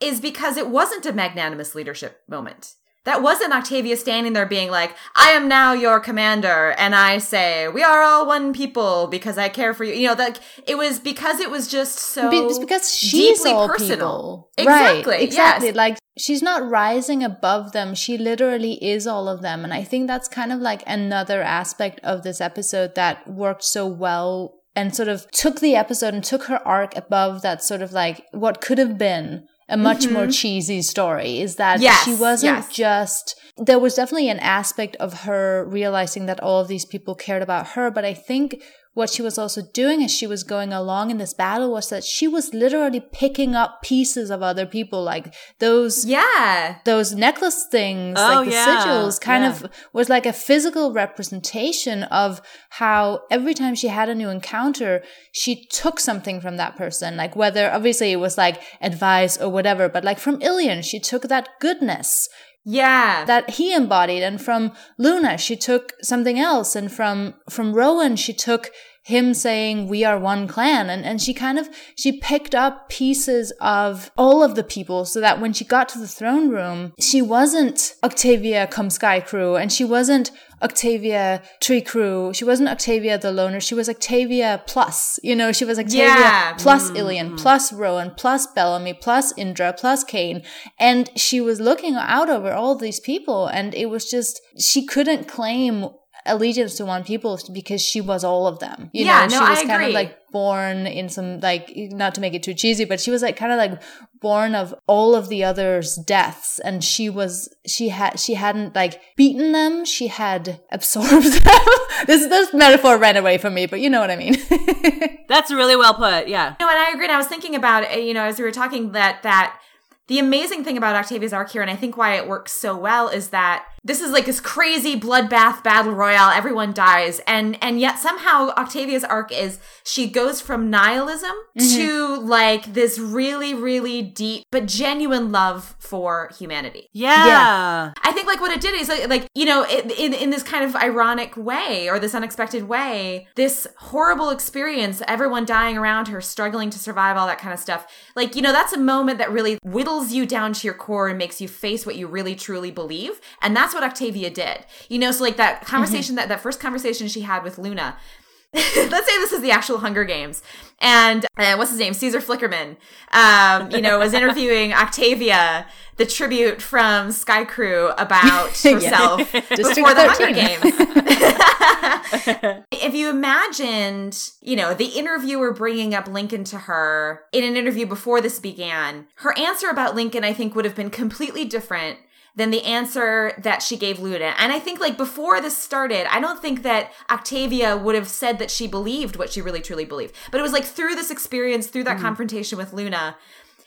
is because it wasn't a magnanimous leadership moment that wasn't Octavia standing there being like, I am now your commander, and I say, we are all one people because I care for you. You know, like it was because it was just so it's because she's all personal. People. Exactly. Right, exactly. Yes. Like she's not rising above them. She literally is all of them. And I think that's kind of like another aspect of this episode that worked so well and sort of took the episode and took her arc above that sort of like what could have been a much mm-hmm. more cheesy story is that yes, she wasn't yes. just there was definitely an aspect of her realizing that all of these people cared about her but i think what she was also doing as she was going along in this battle was that she was literally picking up pieces of other people like those yeah those necklace things oh, like the yeah. sigils kind yeah. of was like a physical representation of how every time she had a new encounter she took something from that person like whether obviously it was like advice or whatever but like from Ilian she took that goodness yeah. that he embodied. And from luna she took something else. And from from Roan she took him saying we are one clan and and she kind of she picked up pieces of all of the people so that when she got to the throne room she wasn't octavia come sky crew and she wasn't Octavia Tree Crew. She wasn't Octavia the loner. She was Octavia plus. You know, she was Octavia yeah. plus mm. Ilian, plus Roan, plus Bellamy, plus Indra, plus Kane. And she was looking out over all these people. And it was just, she couldn't claim allegiance to one people because she was all of them. You yeah, know, no, she was I kind agree. of like born in some like not to make it too cheesy, but she was like kind of like born of all of the others' deaths, and she was she had she hadn't like beaten them, she had absorbed them. this this metaphor ran away from me, but you know what I mean. That's really well put. Yeah. No, and I agree. And I was thinking about eh, you know as we were talking that that the amazing thing about Octavia's arc here, and I think why it works so well, is that this is like this crazy bloodbath battle royale. Everyone dies. And and yet somehow octavia's arc is she goes from nihilism mm-hmm. to like this really really deep but genuine love for humanity. Yeah, yeah. i think like what it did is like, like you know in in this kind of ironic way or this unexpected way this horrible experience everyone dying around her struggling to survive all that kind of stuff. Like you know that's a moment that really whittles you down to your core and makes you face what you really truly believe. And that's that's what Octavia did. You know, so like that conversation, mm-hmm. that, that first conversation she had with Luna. Let's say this is the actual Hunger Games, and uh, what's his name? Caesar Flickerman, um, you know, was interviewing Octavia, the tribute from Sky Crew about herself before the Hunger Games. if you imagined, you know, the interviewer bringing up Lincoln to her in an interview before this began, her answer about Lincoln, I think, would have been completely different than the answer that she gave Luna. And I think like before this started, I don't think that Octavia would have said that she believed what she really truly believed. But it was like through this experience, through that mm. confrontation with Luna,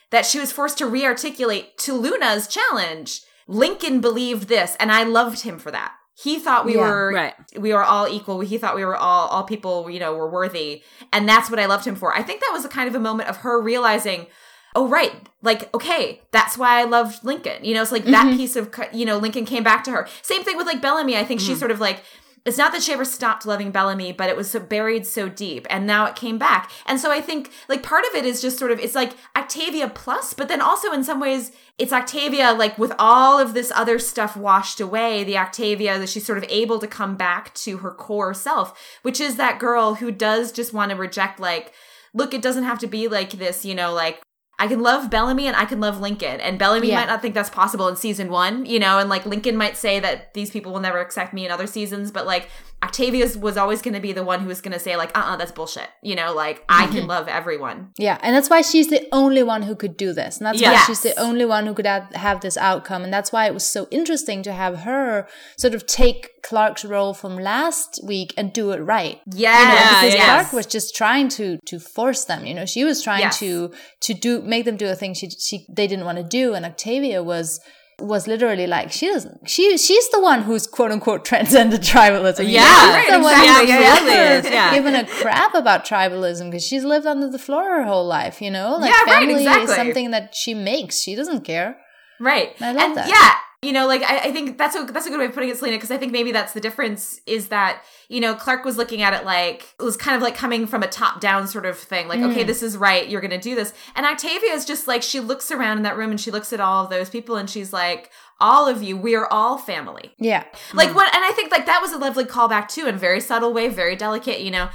that she was forced to re-articulate to Luna's challenge. Lincoln believed this, and I loved him for that. He thought we yeah, were right. we were all equal. He thought we were all all people, you know, were worthy. And that's what I loved him for. I think that was a kind of a moment of her realizing, oh right like okay that's why i loved lincoln you know it's like mm-hmm. that piece of you know lincoln came back to her same thing with like bellamy i think mm-hmm. she sort of like it's not that she ever stopped loving Bellamy, but it was so buried so deep and now it came back. And so I think like part of it is just sort of it's like Octavia plus, but then also in some ways it's Octavia like with all of this other stuff washed away, the Octavia that she's sort of able to come back to her core self, which is that girl who does just want to reject like look, it doesn't have to be like this, you know, like I can love Bellamy and I can love Lincoln. And Bellamy yeah. might not think that's possible in season one, you know, and like Lincoln might say that these people will never accept me in other seasons, but like Octavia was always going to be the one who was going to say like, "Uh, uh that's bullshit." You know, like I Mm-hmm. can love everyone. Yeah, and that's why she's the only one who could do this. And that's why she's the only one who could have, this outcome. And that's why it was so interesting to have her sort of take Clarke's role from last week and do it right. Yes, You know, Yeah, because yes. Clark was just trying to to force them. You know, she was trying Yes. to to do make them do a thing she she they didn't want to do, and Octavia was was literally like she doesn't she she's the one who's quote unquote transcended tribalism. Yeah, she's the one exactly. who's Yeah, yeah. Yeah. given a crap about tribalism because she's lived under the floor her whole life. You know, like Yeah, right, family exactly. is something that she makes. She doesn't care. Right. I love and that. Yeah. You know, like I, I think that's a that's a good way of putting it, Selina, because I think maybe that's the difference is that, you know, Clarke was looking at it like it was kind of like coming from a top down sort of thing. Like, Mm. okay, this is right, you're gonna do this. And Octavia is just like she looks around in that room and she looks at all of those people and she's like, All of you, we are all family. Yeah, Like what and I think like that was a lovely callback too, in a very subtle way, very delicate, you know,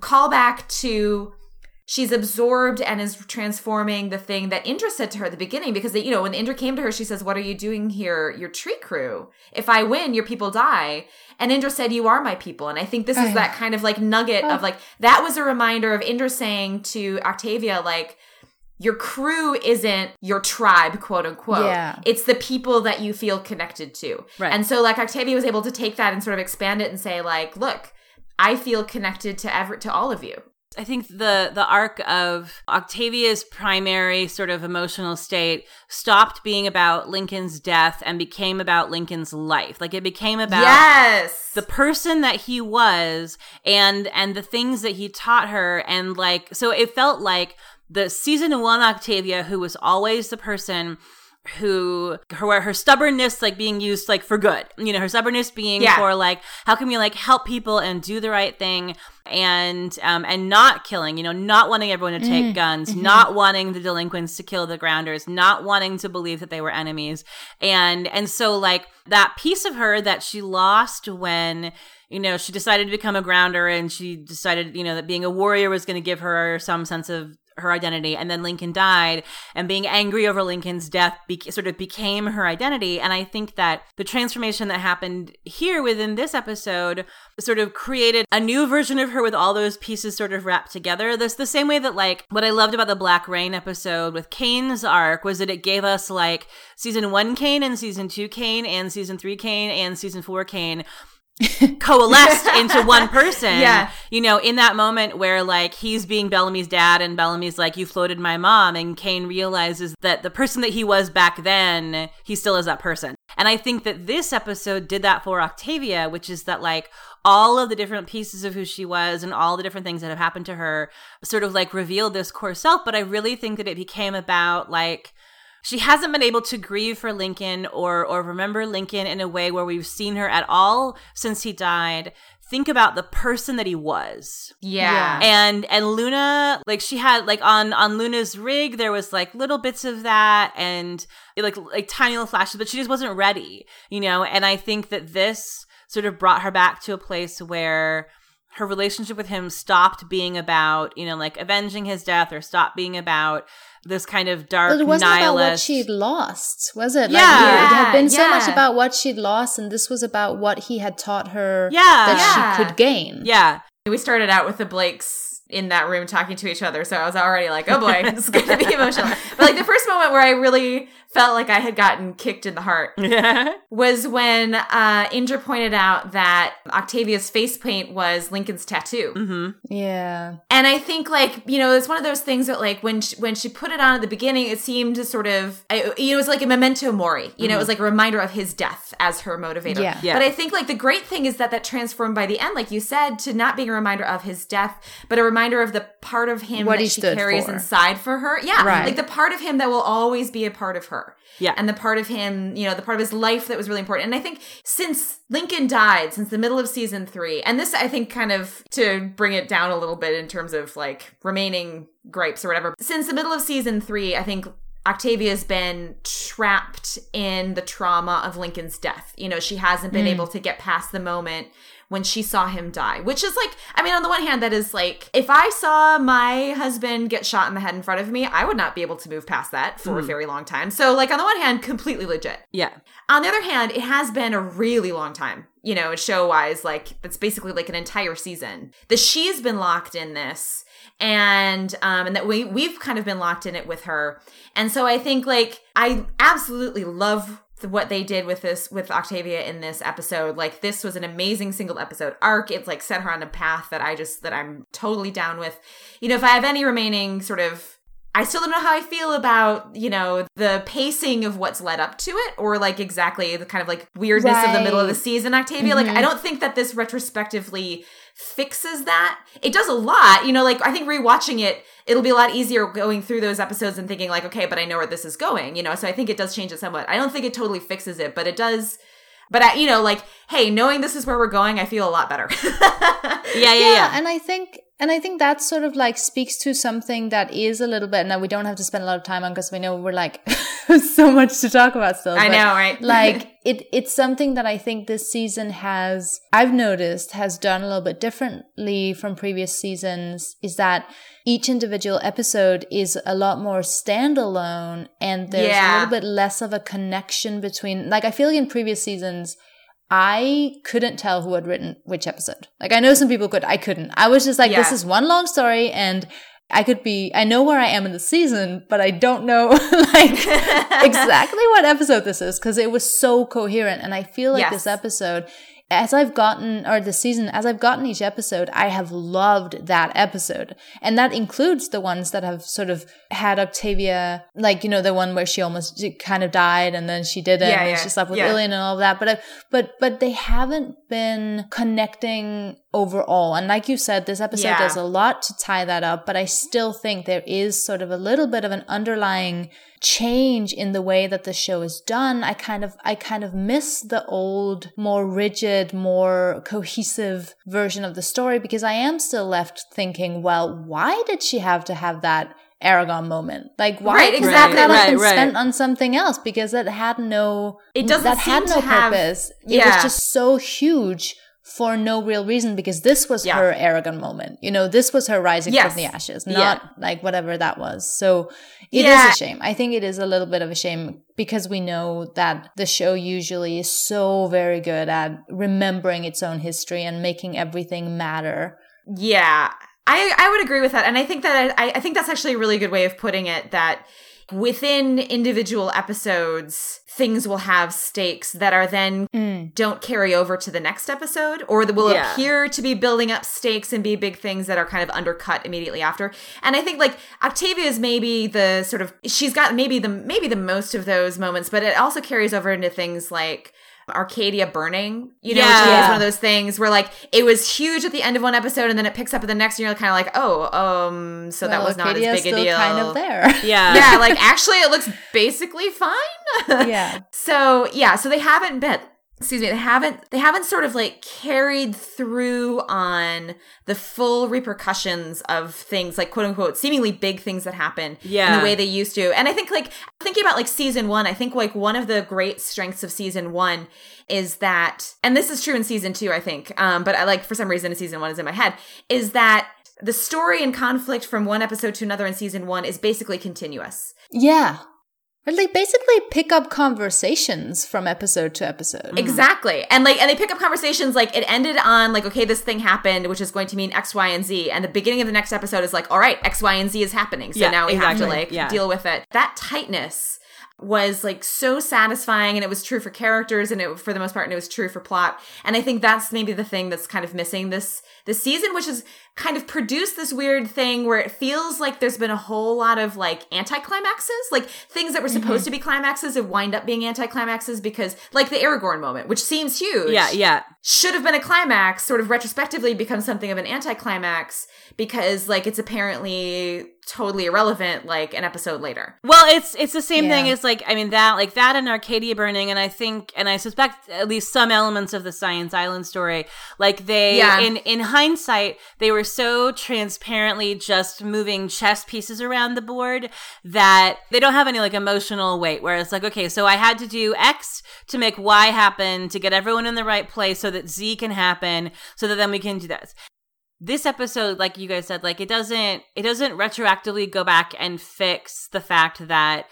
callback to she's absorbed and is transforming the thing that Indra said to her at the beginning because they, you know when Indra came to her she says what are you doing here your tree crew if I win your people die and Indra said you are my people and I think this is that kind of like nugget of oh. like that was a reminder of Indra saying to Octavia like your crew isn't your tribe, quote unquote. Yeah. It's the people that you feel connected to. Right. And so like Octavia was able to take that and sort of expand it and say, like, look, I feel connected to ever to all of you. I think the the arc of Octavia's primary sort of emotional state stopped being about Lincoln's death and became about Lincoln's life. Like it became about yes. the person that he was and and the things that he taught her and like so it felt like the season one Octavia who was always the person who her her stubbornness like being used like for good. You know her stubbornness being Yeah. for like how can we like help people and do the right thing and um and not killing you know not wanting everyone to take guns not wanting the delinquents to kill the grounders not wanting to believe that they were enemies. And and so like that piece of her that she lost when you know she decided to become a grounder and she decided you know that being a warrior was going to give her some sense of her identity and then lincoln died and being angry over lincoln's death be- sort of became her identity. And i think that the transformation that happened here within this episode sort of created a new version of her with all those pieces sort of wrapped together. This the same way that like what i loved about the black rain episode with kane's arc was that it gave us like season one kane and season two kane and season three kane and season four kane coalesced into one person. Yeah. You know, in that moment where like he's being Bellamy's dad and Bellamy's like, You floated my mom, and Kane realizes that the person that he was back then, he still is that person. And I think that this episode did that for Octavia, which is that like all of the different pieces of who she was and all the different things that have happened to her sort of like revealed this core self. But I really think that it became about like she hasn't been able to grieve for Lincoln or or remember Lincoln in a way where we've seen her at all since he died. Think about the person that he was. yeah. And and Luna, like she had like on on Luna's rig, there was like little bits of that and like like tiny little flashes, but she just wasn't ready, you know. And I think that this sort of brought her back to a place where her relationship with him stopped being about you know like avenging his death or stopped being about this kind of dark but it wasn't about what she'd lost, was it? Yeah. like, it had been so much about what she'd lost, and this was about what he had taught her Yeah. that Yeah. she could gain. yeah, we started out with the Blakes in that room talking to each other, so I was already like, oh boy, it's going to be emotional. But like the first moment where I really felt like I had gotten kicked in the heart yeah, was when uh, Indra pointed out that Octavia's face paint was Lincoln's tattoo. hmm Yeah. And I think like, you know, it's one of those things that like when she, when she put it on at the beginning, it seemed to sort of, I- you know, it was like a memento mori. You know, it was like a reminder of his death as her motivator. Yeah. Yeah. But I think like the great thing is that that transformed by the end, like you said, to not being a reminder of his death, but a reminder of the part of him What that he she carries for. inside for her. Yeah. Right. Like the part of him that will always be a part of her. Yeah. And the part of him, you know, the part of his life that was really important. And I think since Lincoln died, since the middle of season three, and this I think kind of to bring it down a little bit in terms of like remaining gripes or whatever, since the middle of season three, I think Octavia's been trapped in the trauma of Lincoln's death. You know, she hasn't been mm. able to get past the moment when she saw him die, which is like, I mean, on the one hand, that is like, if I saw my husband get shot in the head in front of me, I would not be able to move past that for a very long time. So, like, on the one hand, completely legit. yeah. On the other hand, it has been a really long time you know, show wise, like that's basically like an entire season. The she's been locked in this and um and that we we've kind of been locked in it with her. And so I think like I absolutely love what they did with this with Octavia in this episode. Like this was an amazing single episode arc. It's like set her on a path that I just that I'm totally down with. You know, if I have any remaining sort of I still don't know how I feel about, you know, the pacing of what's led up to it or like exactly the kind of like weirdness right. of the middle of the season, Octavia. Mm-hmm. Like, I don't think that this retrospectively fixes that. It does a lot, you know, like I think rewatching it, it'll be a lot easier going through those episodes and thinking like, okay, but I know where this is going, you know, so I think it does change it somewhat. I don't think it totally fixes it, but it does but I, you know, like, hey, knowing this is where we're going, I feel a lot better. yeah, yeah, yeah, yeah. And I think and I think that sort of like speaks to something that is a little bit now we don't have to spend a lot of time on because we know we're like so much to talk about still. I know, right? like it it's something that I think this season has I've noticed has done a little bit differently from previous seasons is that each individual episode is a lot more standalone and there's yeah. a little bit less of a connection between like I feel like in previous seasons I couldn't tell who had written which episode. Like I know some people could, I couldn't. I was just like, yeah. this is one long story and I could be, I know where I am in the season, but I don't know like exactly what episode this is because it was so coherent. And I feel like yes. this episode as I've gotten, or the season, as I've gotten each episode, I have loved that episode. And that includes the ones that have sort of had Octavia, like, you know, the one where she almost kind of died and then she didn't yeah, and yeah, she slept with yeah. Ilian and all of that. But, I, but, but they haven't been connecting overall. And like you said, this episode yeah. does a lot to tie that up, but I still think there is sort of a little bit of an underlying change in the way that the show is done. I kind of, I kind of miss the old, more rigid, more cohesive version of the story because I am still left thinking, well, why did she have to have that Eragon moment. Like why right, exactly that right, been right. spent on something else? Because it had no it doesn't that had no purpose. Have, yeah. It was just so huge for no real reason because this was yeah. her Eragon moment. You know, this was her rising yes. from the ashes, not yeah. like whatever that was. So it yeah. is a shame. I think it is a little bit of a shame because we know that the show usually is so very good at remembering its own history and making everything matter. Yeah. I, I would agree with that. And I think that I, I think that's actually a really good way of putting it that within individual episodes, things will have stakes that are then mm. don't carry over to the next episode or that will yeah. appear to be building up stakes and be big things that are kind of undercut immediately after. And I think like Octavia is maybe the sort of she's got maybe the maybe the most of those moments, but it also carries over into things like Arcadia burning, you know, yeah. which is one of those things where like it was huge at the end of one episode and then it picks up at the next and you're kind of like, oh, um, so well, that was not as big a deal. Kind of there, yeah, yeah. Like actually, it looks basically fine. yeah. So yeah, so they haven't been excuse me they haven't they haven't sort of like carried through on the full repercussions of things like quote unquote seemingly big things that happen yeah. in the way they used to. And i think like thinking about like season one i think like one of the great strengths of season one is that and this is true in season two i think um but i like for some reason season one is in my head is that the story and conflict from one episode to another in season one is basically continuous. Yeah or they basically pick up conversations from episode to episode. Mm-hmm. Exactly. And like and they pick up conversations like it ended on like, okay, this thing happened, which is going to mean X, Y, and Z. And the beginning of the next episode is like, all right, X, Y, and Z is happening. So yeah, now we exactly. have to like yeah. deal with it. That tightness was like so satisfying and it was true for characters and it for the most part and it was true for plot and i think that's maybe the thing that's kind of missing this this season which has kind of produced this weird thing where it feels like there's been a whole lot of like anticlimaxes, like things that were supposed mm-hmm. to be climaxes have wind up being anticlimaxes because like the Aragorn moment, which seems huge. Yeah, yeah. Should have been a climax, sort of retrospectively becomes something of an anticlimax because like it's apparently totally irrelevant like an episode later. Well, it's it's the same yeah. thing as like I mean that like that and Arcadia burning and I think and I suspect at least some elements of the Science Island story like they yeah. in in hindsight they were so transparently just moving chess pieces around the board that they don't have any like emotional weight where it's like okay so I had to do X to make Y happen to get everyone in the right place so that Z can happen so that then we can do this. This episode like you guys said like it doesn't it doesn't retroactively go back and fix the fact that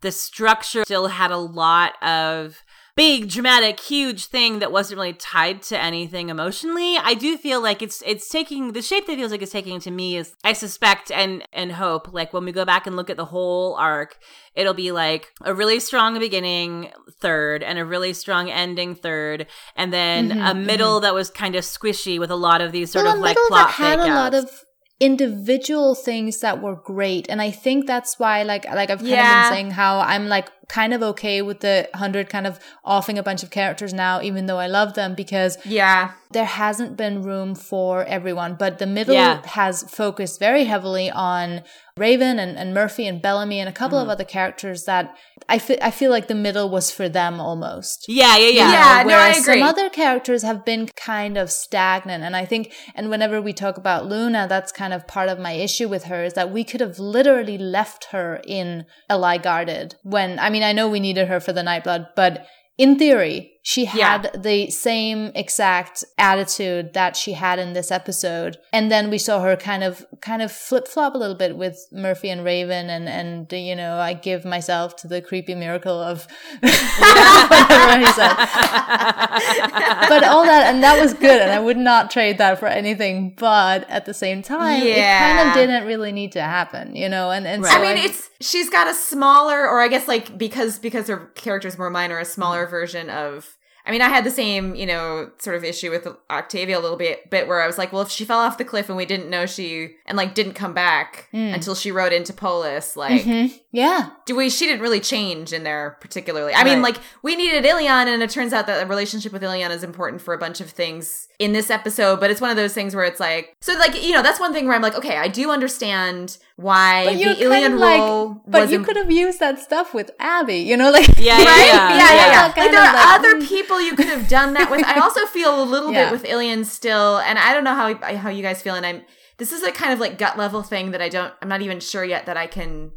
the structure still had a lot of big dramatic huge thing that wasn't really tied to anything emotionally. I do feel like it's it's taking the shape that feels like it's taking to me is i suspect and and hope like when we go back and look at the whole arc it'll be like a really strong beginning third and a really strong ending third and then Mm-hmm, a middle that was kind of squishy with a lot of these sort well, of like plot that had a lot of individual things that were great and i think that's why like like i've kind of been saying how i'm like kind of okay with the 100 kind of offing a bunch of characters now even though i love them because Yeah. there hasn't been room for everyone but the middle Yeah. has focused very heavily on raven and, and murphy and bellamy and a couple of mm-hmm. other characters that I fe- I feel like the middle was for them almost yeah yeah yeah Yeah. no, I agree. some other characters have been kind of stagnant. And I think, and whenever we talk about Luna, that's kind of part of my issue with her is that we could have literally left her in Eli Guarded when, I mean, I know we needed her for the Nightblood, but in theory, she had the same exact attitude that she had in this episode. And then we saw her kind of, kind of flip flop a little bit with Murphy and Raven. And, and, you know, I give myself to the creepy miracle of whatever he said but all that and that was good and i would not trade that for anything but at the same time it kind of didn't really need to happen you know and and Right. so I mean, it's she's got a smaller, or I guess like because because her character's more minor, a smaller version of. I mean, I had the same, you know, sort of issue with Octavia a little bit, bit where I was like, well, if she fell off the cliff and we didn't know she and like didn't come back until she rode into Polis, like, Mhm. Yeah do we? She didn't really change in there particularly. I mean, like we needed Ilian, and it turns out that the relationship with Ilian is important for a bunch of things in this episode. But it's one of those things where it's like, so like you know, that's one thing where I'm like, okay, I do understand why but the Ilian like role but you im- could have used that stuff with abby you know like Yeah, yeah, right? yeah, Yeah, yeah, yeah. Like there are like, other mm. people you could have done that with. I also feel a little bit with Ilian still, and I don't know how how you guys feel. And I'm this is a kind of like gut level thing that I don't. I'm not even sure yet that I can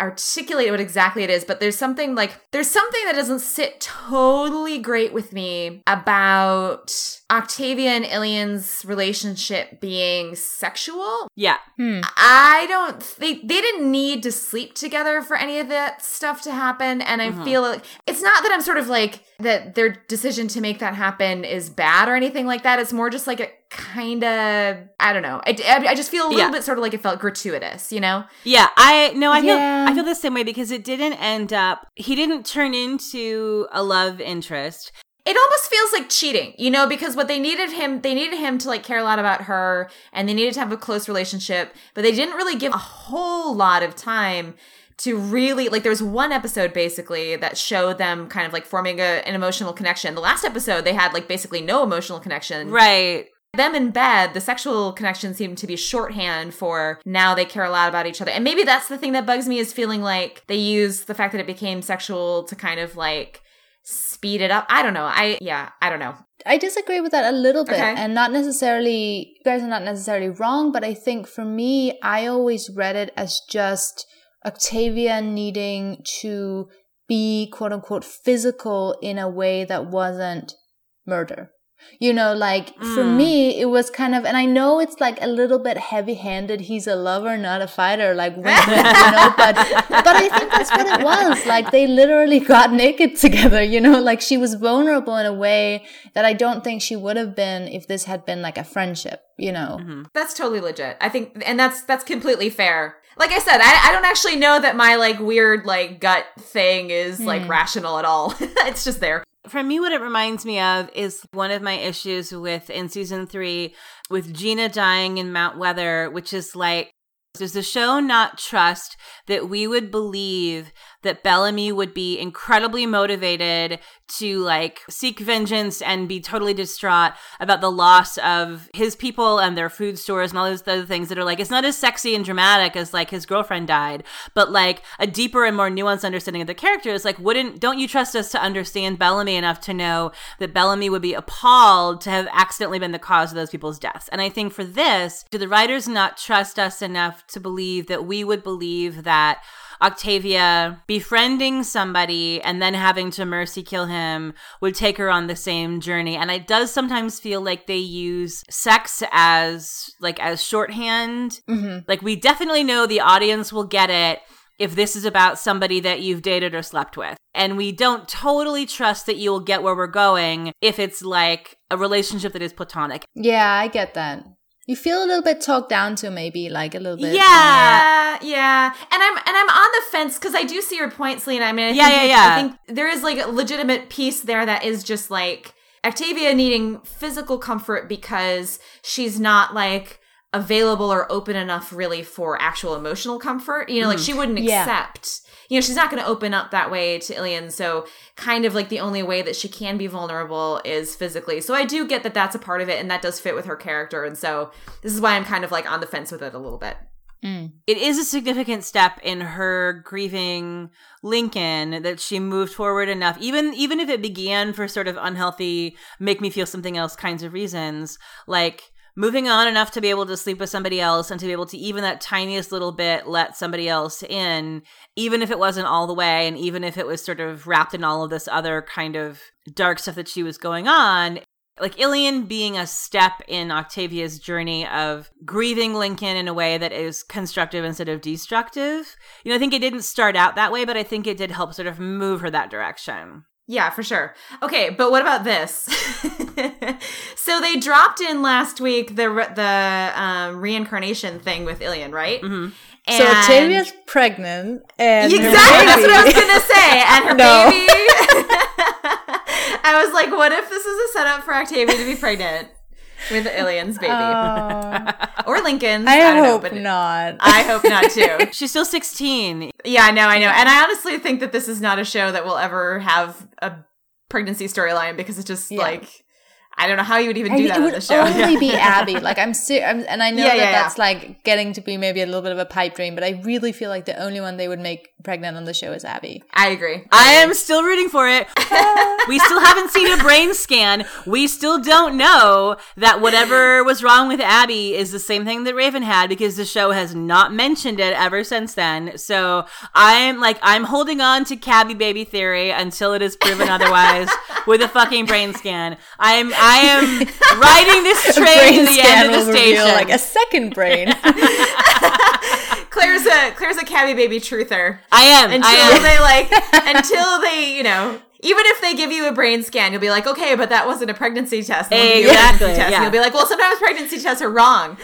articulate what exactly it is but there's something like there's something that doesn't sit totally great with me about Octavia and Ilian's relationship being sexual yeah Hmm. I don't think they didn't need to sleep together for any of that stuff to happen. And I Mhm. feel like it's not that I'm sort of like that their decision to make that happen is bad or anything like that. It's more just like a kind of, I don't know. I, I, I just feel a little Yeah. bit sort of like it felt gratuitous, you know? Yeah, I no, I feel Yeah. I feel the same way because it didn't end up. He didn't turn into a love interest. It almost feels like cheating, you know, because what they needed him, they needed him to like care a lot about her and they needed to have a close relationship, but they didn't really give a whole lot of time to really like there was one episode basically that showed them kind of like forming a, an emotional connection. The last episode they had like basically no emotional connection. Right. Them in bed, the sexual connection seemed to be shorthand for now they care a lot about each other. And maybe that's the thing that bugs me is feeling like they use the fact that it became sexual to kind of like speed it up. I don't know. I yeah, I don't know. I disagree with that a little bit, Okay. and not necessarily. You guys are not necessarily wrong, but I think for me, I always read it as just Octavia needing to be quote unquote physical in a way that wasn't murder. You know, like for Mm. me, it was kind of, and I know it's like a little bit heavy handed. He's a lover, not a fighter, like, you know, but, but I think that's what it was. Like, they literally got naked together, you know, like she was vulnerable in a way that I don't think she would have been if this had been like a friendship, you know. Mhm. That's totally legit. I think and that's that's completely fair. Like I said, I, I don't actually know that my like weird like gut thing is like Hmm. rational at all. it's just there. For me, what it reminds me of is one of my issues with in season three with Gina dying in Mount Weather, which is like, does the show not trust that we would believe that Bellamy would be incredibly motivated to like seek vengeance and be totally distraught about the loss of his people and their food stores and all those other things that are like, it's not as sexy and dramatic as like his girlfriend died, but like a deeper and more nuanced understanding of the character is like, wouldn't, don't you trust us to understand Bellamy enough to know that Bellamy would be appalled to have accidentally been the cause of those people's deaths? And I think for this, do the writers not trust us enough to believe that we would believe that Octavia befriending somebody and then having to mercy kill him would take her on the same journey. And it does sometimes feel like they use sex as like as shorthand. Mm-hmm. Like we definitely know the audience will get it if this is about somebody that you've dated or slept with. And we don't totally trust that you will get where we're going if it's like a relationship that is platonic. Yeah, I get that. You feel a little bit talked down to, maybe like a little bit. Yeah, yeah. And I'm and I'm on the fence because I do see your point, Selina. I mean, I yeah, think, yeah, yeah. I think there is like a legitimate piece there that is just like Octavia needing physical comfort because she's not like available or open enough really for actual emotional comfort. You know, like mm. she wouldn't Yeah. accept. You know, she's not going to open up that way to Ilian. So, kind of like the only way that she can be vulnerable is physically. So, I do get that that's a part of it and that does fit with her character. And so, this is why I'm kind of like on the fence with it a little bit. Mm. it is a significant step in her grieving Lincoln that she moved forward enough even even if it began for sort of unhealthy make me feel something else kinds of reasons like moving on enough to be able to sleep with somebody else and to be able to even that tiniest little bit let somebody else in even if it wasn't all the way and even if it was sort of wrapped in all of this other kind of dark stuff that she was going on like Ilian being a step in Octavia's journey of grieving Lincoln in a way that is constructive instead of destructive. You know, I think it didn't start out that way, but I think it did help sort of move her that direction. Yeah, for sure. Okay, but what about this? so they dropped in last week the re- the um, reincarnation thing with Ilian, right? Mhm. So Octavia's pregnant, and her exactly that's what I was gonna say. And her No. baby. I was like, what if this is a setup for Octavia to be pregnant with Ilian's baby Oh, or Lincoln's? I, don't know, hope but not. I hope not too. She's still 16. Yeah, I know, I know. And I honestly think that this is not a show that will ever have a pregnancy storyline because it's just Yeah. like I don't know how you would even do mean, that it on would the show. It would only be Abby. Like I'm, ser- I'm and I know Yeah, that yeah, yeah. that's like getting to be maybe a little bit of a pipe dream, but I really feel like the only one they would make pregnant on the show is Abby. I agree. I am still rooting for it. we still haven't seen a brain scan. We still don't know that whatever was wrong with Abby is the same thing that Raven had because the show has not mentioned it ever since then. So I'm like, I'm holding on to Cabby Baby theory until it is proven otherwise with a fucking brain scan. I'm, I am riding this train to the end of the will reveal, station. like a second brain. Claire's a Claire's a cabby baby truther. I am. Until I am. they like until they, you know, even if they give you a brain scan, you'll be like, okay, but that wasn't a pregnancy test. And they'll give you a Exactly, pregnancy test. yeah. And you'll be like, well, sometimes pregnancy tests are wrong.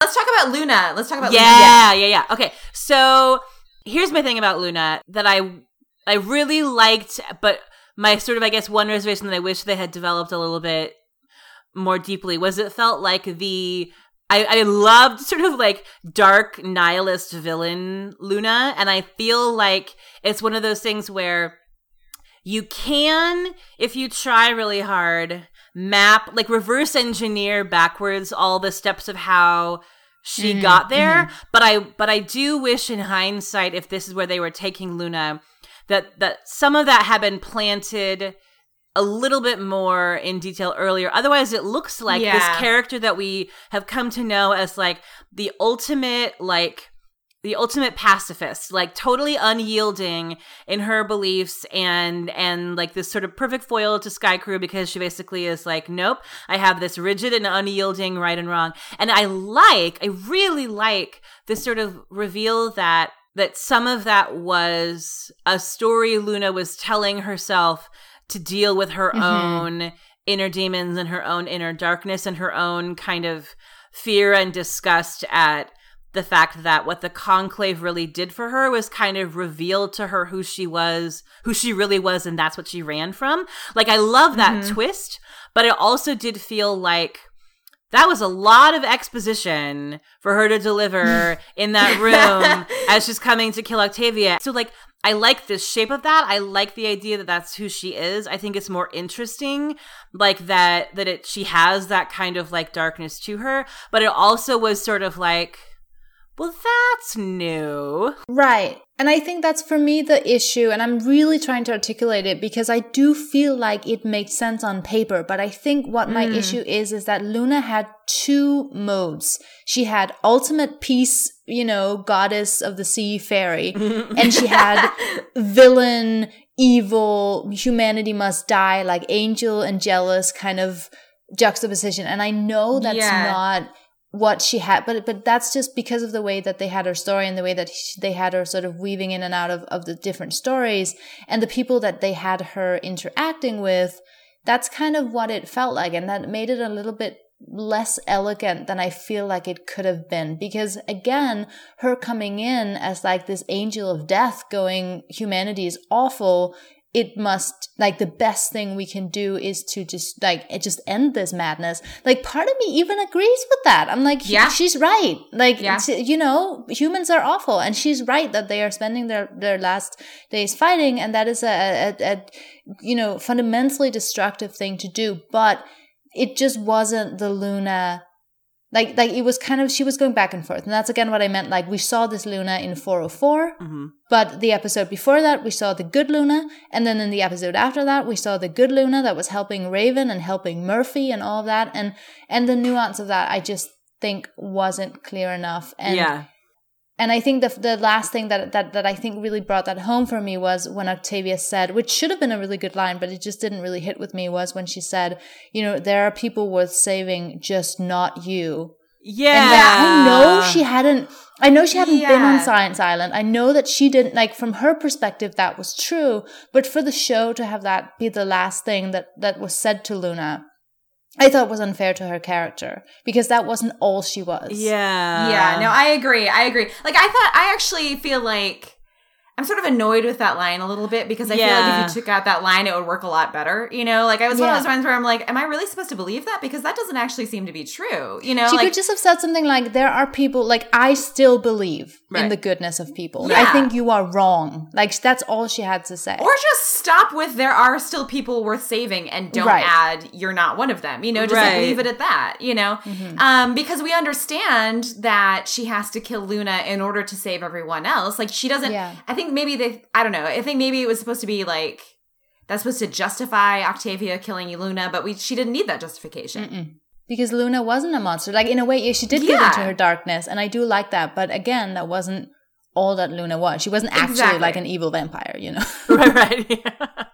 Let's talk about Luna. Let's talk about Luna. yeah, yeah, yeah. Okay, so here's my thing about Luna that I I really liked, but my sort of I guess one reservation that I wish they had developed a little bit more deeply was it felt like the I, I loved sort of like dark nihilist villain Luna, and I feel like it's one of those things where you can, if you try really hard, map like reverse engineer backwards all the steps of how she Mm, got there. But I but I do wish in hindsight, if this is where they were taking Luna, that that some of that had been planted a little bit more in detail earlier. Otherwise, it looks like Yeah. this character that we have come to know as like the ultimate like the ultimate pacifist, like totally unyielding in her beliefs and and like this sort of perfect foil to Sky Crew because she basically is like, nope, I have this rigid and unyielding right and wrong. And I like, I really like this sort of reveal that that some of that was a story Luna was telling herself to deal with her Mhm. own inner demons and her own inner darkness and her own kind of fear and disgust at the fact that what the conclave really did for her was kind of revealed to her who she was, who she really was, and that's what she ran from. Like, I love that Mhm. twist, but it also did feel like that was a lot of exposition for her to deliver in that room as she's coming to kill Octavia. So, like, I like the shape of that. I like the idea that that's who she is. I think it's more interesting, like that that it she has that kind of like darkness to her. But it also was sort of like, well, that's new. Right. And I think that's for me the issue. And I'm really trying to articulate it because I do feel like it makes sense on paper. But I think what my Mm. issue is, is that Luna had two modes. She had ultimate peace, you know, goddess of the sea fairy. and she had villain, evil, humanity must die, like angel and jealous kind of juxtaposition. And I know that's Yeah. not what she had but but that's just because of the way that they had her story and the way that she, they had her sort of weaving in and out of, of the different stories and the people that they had her interacting with that's kind of what it felt like and that made it a little bit less elegant than I feel like it could have been. Because again, her coming in as like this angel of death going, humanity is awful it must like the best thing we can do is to just like eh, just end this madness. Like part of me even agrees with that. I'm like yeah. she's right. Like yeah. you know humans are awful and she's right that they are spending their their last days fighting and that is a, a, a you know fundamentally destructive thing to do. But it just wasn't the luna like like it was kind of she was going back and forth. And that's again what i meant like we saw this luna in 404 mm-hmm. but the episode before that we saw the good luna. And then in the episode after that we saw the good luna that was helping raven and helping murphy and all of that. And and the nuance of that i just think wasn't clear enough. And yeah and I think the the last thing that, that that I think really brought that home for me was when Octavia said, which should have been a really good line, but it just didn't really hit with me, was when she said, you know, there are people worth saving, just not you. Yeah. And I know she hadn't I know she hadn't yeah. been on Science Island. I know that she didn't like from her perspective that was true, but for the show to have that be the last thing that that was said to Luna, I thought was unfair to her character because that wasn't all she was. Yeah. Yeah, no, I agree. I agree. Like I thought I actually feel like I'm sort of annoyed with that line a little bit because I yeah. feel like if you took out that line, it would work a lot better. You know, like I was yeah. one of those ones where I'm like, am I really supposed to believe that? Because that doesn't actually seem to be true. You know, she like, could just have said something like, "There are people like I still believe right. in the goodness of people. Yeah. I think you are wrong." Like that's all she had to say. Or just stop with, "There are still people worth saving," and don't right. add, "You're not one of them." You know, just right. like leave it at that. You know, mm-hmm. um, because we understand that she has to kill Luna in order to save everyone else. Like she doesn't. I think maybe they. I don't don't know. I think maybe it was supposed to be like that's supposed to justify Octavia killing Luna, but we she didn't need that justification. Mm-mm. Because Luna wasn't a monster. Like in a way, yeah, she did yeah. get into her darkness, and I do like that. But again, that wasn't all that Luna was. She wasn't actually exactly. like an evil vampire, you know. right, right. Yeah.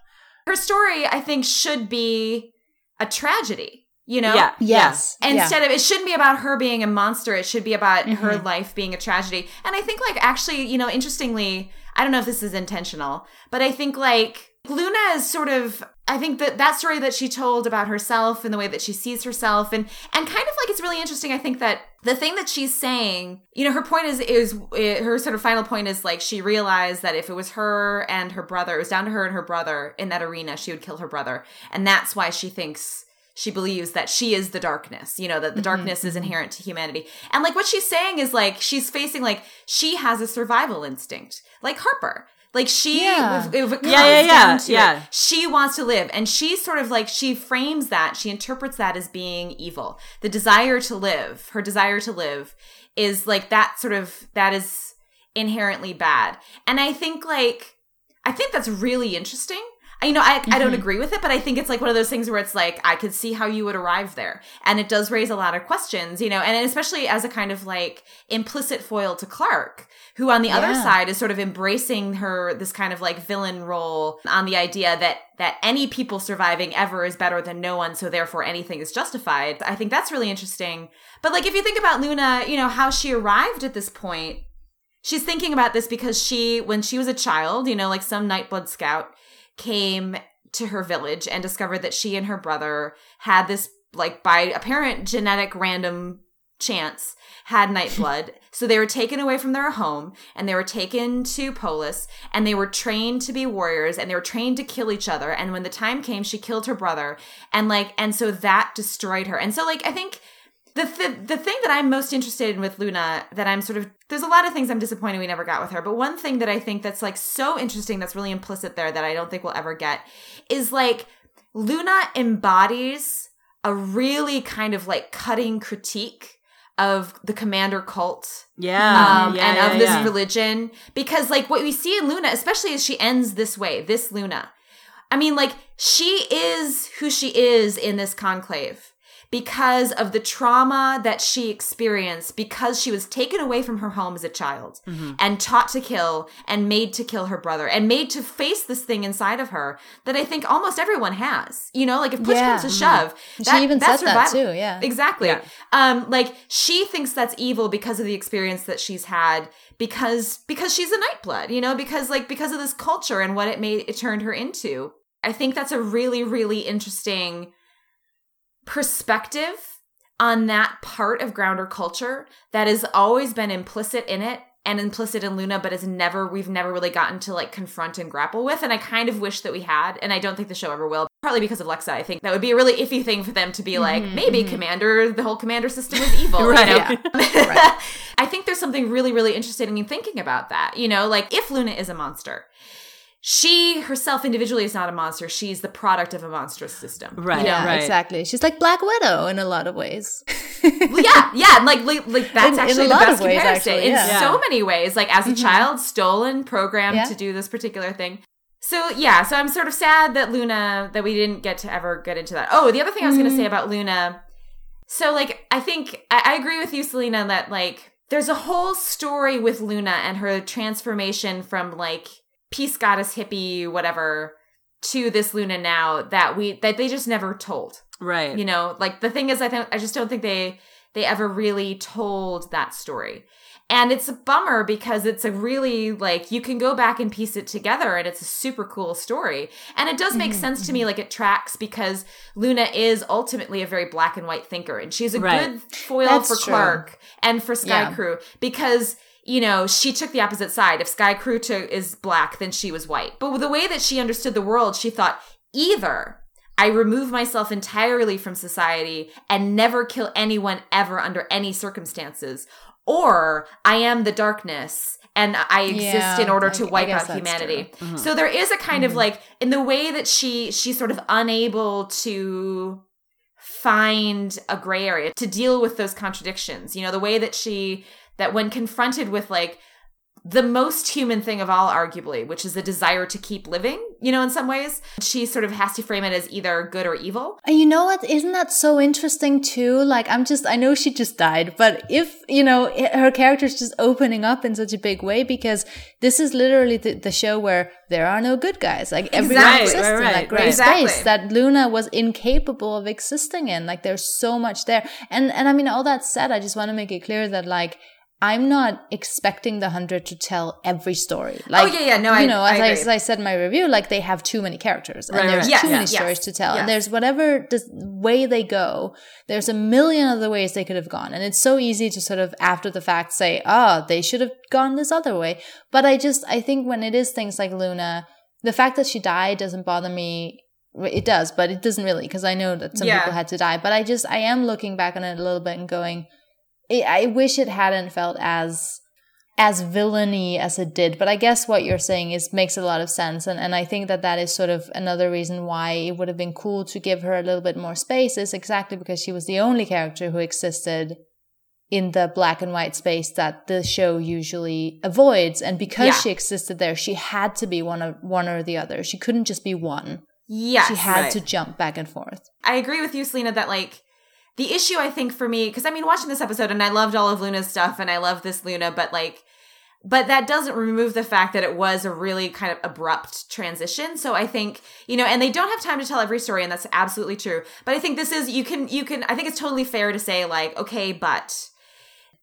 Her story, I think, should be a tragedy you know yeah yes instead yeah. of it shouldn't be about her being a monster it should be about mm-hmm. her life being a tragedy and i think like actually you know interestingly i don't know if this is intentional but i think like luna is sort of i think that that story that she told about herself and the way that she sees herself and and kind of like it's really interesting i think that the thing that she's saying you know her point is is her sort of final point is like she realized that if it was her and her brother it was down to her and her brother in that arena she would kill her brother and that's why she thinks she believes that she is the darkness, you know, that the mm-hmm. darkness is mm-hmm. inherent to humanity. And like what she's saying is like she's facing like she has a survival instinct, like Harper. Like she, yeah. if, if it comes yeah, yeah, yeah, yeah. It, she wants to live, and she sort of like she frames that, she interprets that as being evil. The desire to live, her desire to live, is like that sort of that is inherently bad. And I think like I think that's really interesting you know, I, mm-hmm. I don't mm-hmm. agree with it, but I think it's like one of those things where it's like, I could see how you would arrive there. And it does raise a lot of questions, you know, and especially as a kind of like implicit foil to Clarke, who on the yeah. other side is sort of embracing her, this kind of like villain role on the idea that, that any people surviving ever is better than no one. So therefore anything is justified. I think that's really interesting. But like, if you think about Luna, you know, how she arrived at this point, she's thinking about this because she, when she was a child, you know, like some Nightblood scout, came to her village and discovered that she and her brother had this like by apparent genetic random chance had nightblood so they were taken away from their home and they were taken to polis and they were trained to be warriors and they were trained to kill each other. And when the time came she killed her brother and like and so that destroyed her. And so like i think the, th- the thing that I'm most interested in with Luna that I'm sort of there's a lot of things I'm disappointed we never got with her, but one thing that I think that's like so interesting that's really implicit there that I don't think we'll ever get is like Luna embodies a really kind of like cutting critique of the commander cult. Yeah, um, yeah and yeah, of this yeah. religion. Because like what we see in luna especially as she ends this way this luna i mean like she is who she is in this conclave because of the trauma that she experienced because she was taken away from her home as a child Mm-hmm. and taught to kill and made to kill her brother and made to face this thing inside of her that I think almost everyone has. You know, like if push Yeah. comes to shove, She even that's said that too, yeah. Exactly. Yeah. Um, like she thinks that's evil because of the experience that she's had because because she's a nightblood, you know, because like because of this culture and what it made it turned her into. I think that's a really, really interesting perspective on that part of grounder culture that has always been implicit in it and implicit in Luna, but has never we've never really gotten to like confront and grapple with. And I kind of wish that we had, and I don't think the show ever will. Partly because of Lexa, I think that would be a really iffy thing for them to be like, mm-hmm, maybe mm-hmm. Commander, the whole Commander system is evil, Right. Yeah. I think there's something really, really interesting in thinking about that. You know, like if Luna is a monster, she herself individually is not a monster. She's the product of a monstrous system. Right. You know? Yeah, right. exactly. She's like Black Widow in a lot of ways. Well, yeah, yeah, like like, like that's In- in actually a the best of ways, comparison actually, in yeah. Yeah. so many ways. Like as a mm-hmm. child, stolen, programmed Yeah. to do this particular thing. So yeah, so I'm sort of sad that Luna that we didn't get to ever get into that. Oh, the other thing I was going to mm-hmm. say about Luna. So like I think I, I agree with you, Selina, that like there's a whole story with Luna and her transformation from like peace goddess hippie whatever to this Luna now that we that they just never told Right. you know like the thing is i think i just don't think they they ever really told that story and it's a bummer because it's a really like you can go back and piece it together and it's a super cool story and it does make mm-hmm, sense to me mm-hmm. like it tracks because luna is ultimately a very black and white thinker and she's a Right. good foil That's for true. clarke and for sky Yeah. crew because you know she took the opposite side if sky crew is black then she was white but with the way that she understood the world she thought either I remove myself entirely from society and never kill anyone ever under any circumstances. Or I am the darkness and I exist Yeah, in order to I wipe out humanity. Mhm. So there is a kind of like in the way that she she's sort of unable to find a gray area to deal with those contradictions. You know, the way that she that when confronted with like the most human thing of all, arguably, which is the desire to keep living, you know, in some ways, she sort of has to frame it as either good or evil. And you know what? Isn't that so interesting too? Like, I'm just, I know she just died, but if, you know, her character's just opening up in such a big way because this is literally the, the show where there are no good guys. Like, everyone Exactly. exists Right, in right, that gray right. Exactly. space that Luna was incapable of existing in. Like, there's so much there. And, and I mean, all that said, I just want to make it clear that, like, I'm not expecting the hundred to tell every story. Like, Oh, yeah, yeah, no, I- you know, I as I, agree. as I said in my review, like they have too many characters, and Right, there's right. Yes, too many yes, stories to tell, yes. and there's whatever the way they go. There's a million other ways they could have gone, and it's so easy to sort of after the fact say, "Ah, they should have gone this other way." But I just, I think when it is things like Luna, the fact that she died doesn't bother me. It does, but it doesn't really because I know that some Yeah. people had to die. But I just, I am looking back on it a little bit and going, I I wish it hadn't felt as as villainy as it did but i guess what you're saying is makes a lot of sense and, and i think that that is sort of another reason why it would have been cool to give her a little bit more space is exactly because she was the only character who existed in the black and white space that the show usually avoids and because Yeah. she existed there she had to be one of one or the other she couldn't just be one Yes. she had right. to jump back and forth I agree with you, Selina, that like the issue I think for me, because I mean, watching this episode and I loved all of Luna's stuff and I love this Luna, but like, but that doesn't remove the fact that it was a really kind of abrupt transition. So I think, you know, and they don't have time to tell every story, and that's absolutely true. But I think this is, you can, you can, I think it's totally fair to say, like, okay, but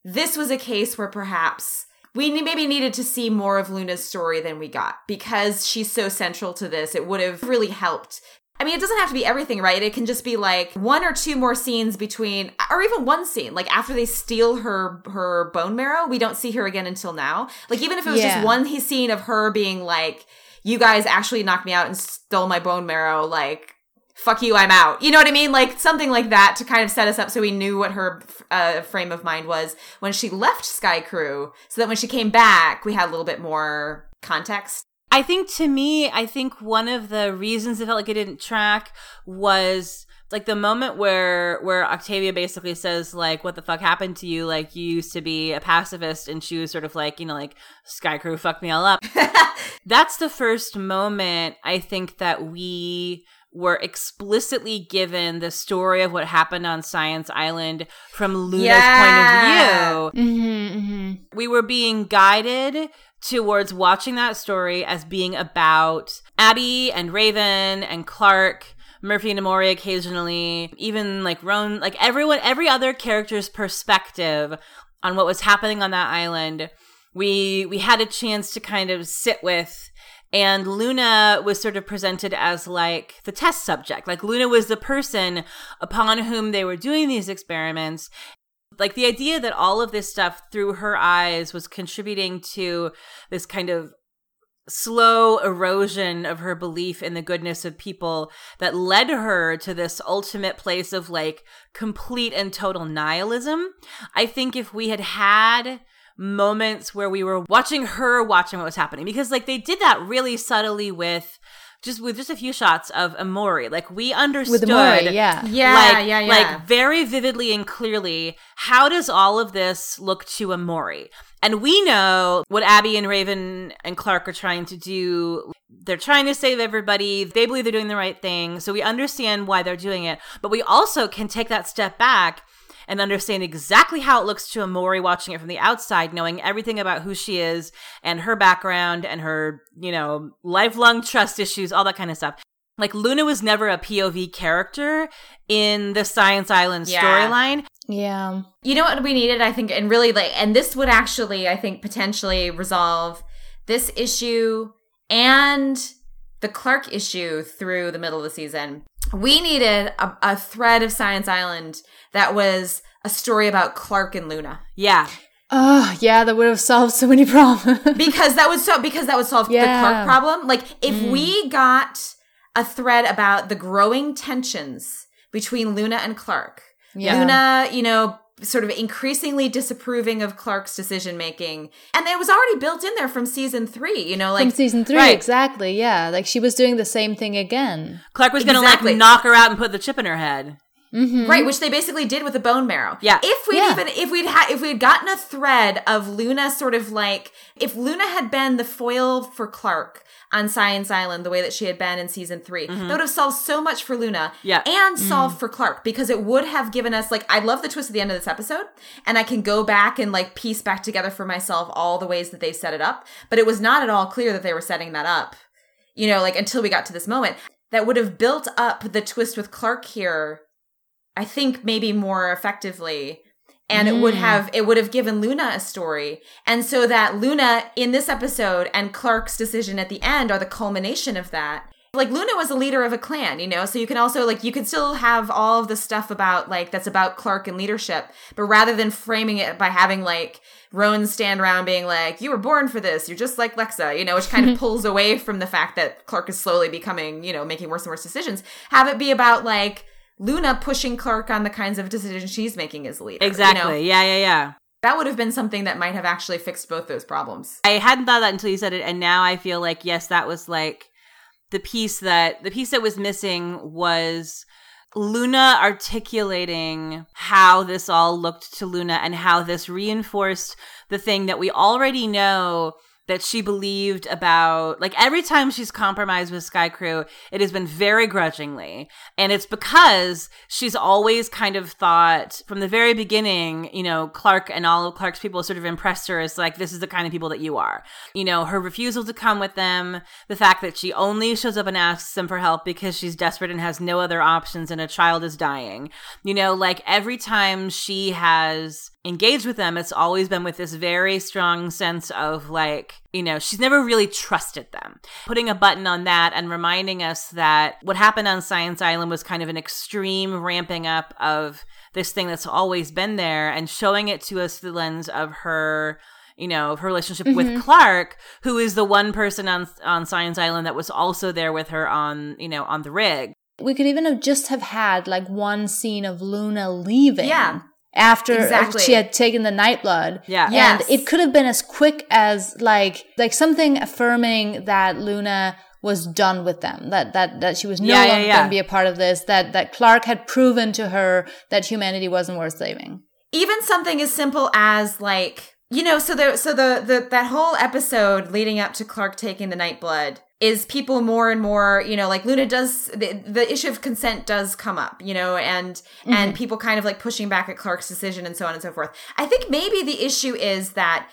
this was a case where perhaps we maybe needed to see more of Luna's story than we got because she's so central to this. It would have really helped. I mean, it doesn't have to be everything, right? It can just be like one or two more scenes between, or even one scene. Like after they steal her her bone marrow, we don't see her again until now. Like even if it was Yeah. just one scene of her being like, "You guys actually knocked me out and stole my bone marrow," like fuck you, I'm out. You know what I mean? Like something like that to kind of set us up so we knew what her uh, frame of mind was when she left Sky Crew, so that when she came back, we had a little bit more context. I think to me, I think one of the reasons it felt like it didn't track was like the moment where where Octavia basically says like what the fuck happened to you like you used to be a pacifist and she was sort of like you know like Sky Crew fucked me all up. That's the first moment I think that we were explicitly given the story of what happened on Science Island from Luna's Yeah. point of view. Mm-hmm, mm-hmm. We were being guided towards watching that story as being about Abby and Raven and Clarke. Murphy and Emori occasionally, even like Roan, like everyone, every other character's perspective on what was happening on that island. We we had a chance to kind of sit with and Luna was sort of presented as like the test subject. Like Luna was the person upon whom they were doing these experiments. Like the idea that all of this stuff through her eyes was contributing to this kind of slow erosion of her belief in the goodness of people that led her to this ultimate place of like complete and total nihilism. I think if we had had moments where we were watching her watching what was happening because like they did that really subtly with just with just a few shots of Emori. Like we understood With Emori, yeah. Yeah, like, yeah, yeah. like very vividly and clearly, how does all of this look to Emori? And we know what Abby and Raven and Clarke are trying to do. They're trying to save everybody. They believe they're doing the right thing. So we understand why they're doing it. But we also can take that step back and understand exactly how it looks to Emori watching it from the outside, knowing everything about who she is and her background and her, you know, lifelong trust issues, all that kind of stuff. Like Luna was never a POV character in the Science Island Yeah. storyline. Yeah. You know what we needed, I think, and really like, and this would actually, I think, potentially resolve this issue and the Clarke issue through the middle of the season. We needed a, a thread of Science Island that was a story about Clarke and Luna Yeah. Oh, yeah, that would have solved so many problems. because that would so because that would solve the Clarke problem. Like if mm. we got a thread about the growing tensions between Luna and Clarke, Yeah. Luna, you know, sort of increasingly disapproving of Clarke's decision making. And it was already built in there from season three, you know, like From like season three, right. exactly. Yeah. Like she was doing the same thing again. Clarke was going to like knock her out and put the chip in her head. Mm-hmm. right, which they basically did with the bone marrow. Yeah. If we'd Yeah. even if we'd had if we'd gotten a thread of Luna sort of like if Luna had been the foil for Clarke on Science Island the way that she had been in season 3 that would have solved so much for Luna. Yeah. And solved for Clarke because it would have given us like I love the twist at the end of this episode and I can go back and like piece back together for myself all the ways that they set it up, but it was not at all clear that they were setting that up. You know, like until we got to this moment that would have built up the twist with Clarke here I think maybe more effectively. And it would Mm. have it would have given Luna a story. And so that Luna in this episode and Clarke's decision at the end are the culmination of that. Like Luna was a leader of a clan, you know, so you can also like you could still have all of the stuff about like that's about Clarke and leadership, but rather than framing it by having like Roan stand around being like, You were born for this, you're just like Lexa, you know, which kind of pulls away from the fact that Clarke is slowly becoming, you know, making worse and worse decisions. Have it be about like Luna pushing Clarke on the kinds of decisions she's making as leader. you know? Exactly. Yeah, yeah, yeah. That would have been something that might have actually fixed both those problems. I hadn't thought of that until you said it, and now I feel like yes, that was like the piece that the piece that was missing was Luna articulating how this all looked to Luna and how this reinforced the thing that we already know that she believed about like every time she's compromised with Sky Crew, it has been very grudgingly. And it's because she's always kind of thought from the very beginning, you know, Clarke and all of Clarke's people sort of impressed her as like, this is the kind of people that you are. You know, her refusal to come with them, the fact that she only shows up and asks them for help because she's desperate and has no other options and a child is dying. You know, like every time she has engaged with them, it's always been with this very strong sense of like, you know, she's never really trusted them. Putting a button on that and reminding us that what happened on Science Island was kind of an extreme ramping up of this thing that's always been there and showing it to us through the lens of her you know, of her relationship with mm-hmm. Clarke, who is the one person on on Science Island that was also there with her on, you know, on the rig. We could even have just have had like one scene of Luna leaving. Yeah. After Exactly. she had taken the night blood. Yeah. Yes. And it could have been as quick as like like something affirming that Luna was done with them. That that that she was no Yeah, yeah, longer yeah. going to be a part of this. That that Clarke had proven to her that humanity wasn't worth saving. Even something as simple as like, you know, so the so the the that whole episode leading up to Clarke taking the night blood is people more and more, you know, like Luna does the, the issue of consent does come up, you know, and Mm-hmm. and people kind of like pushing back at Clarke's decision and so on and so forth. I think maybe the issue is that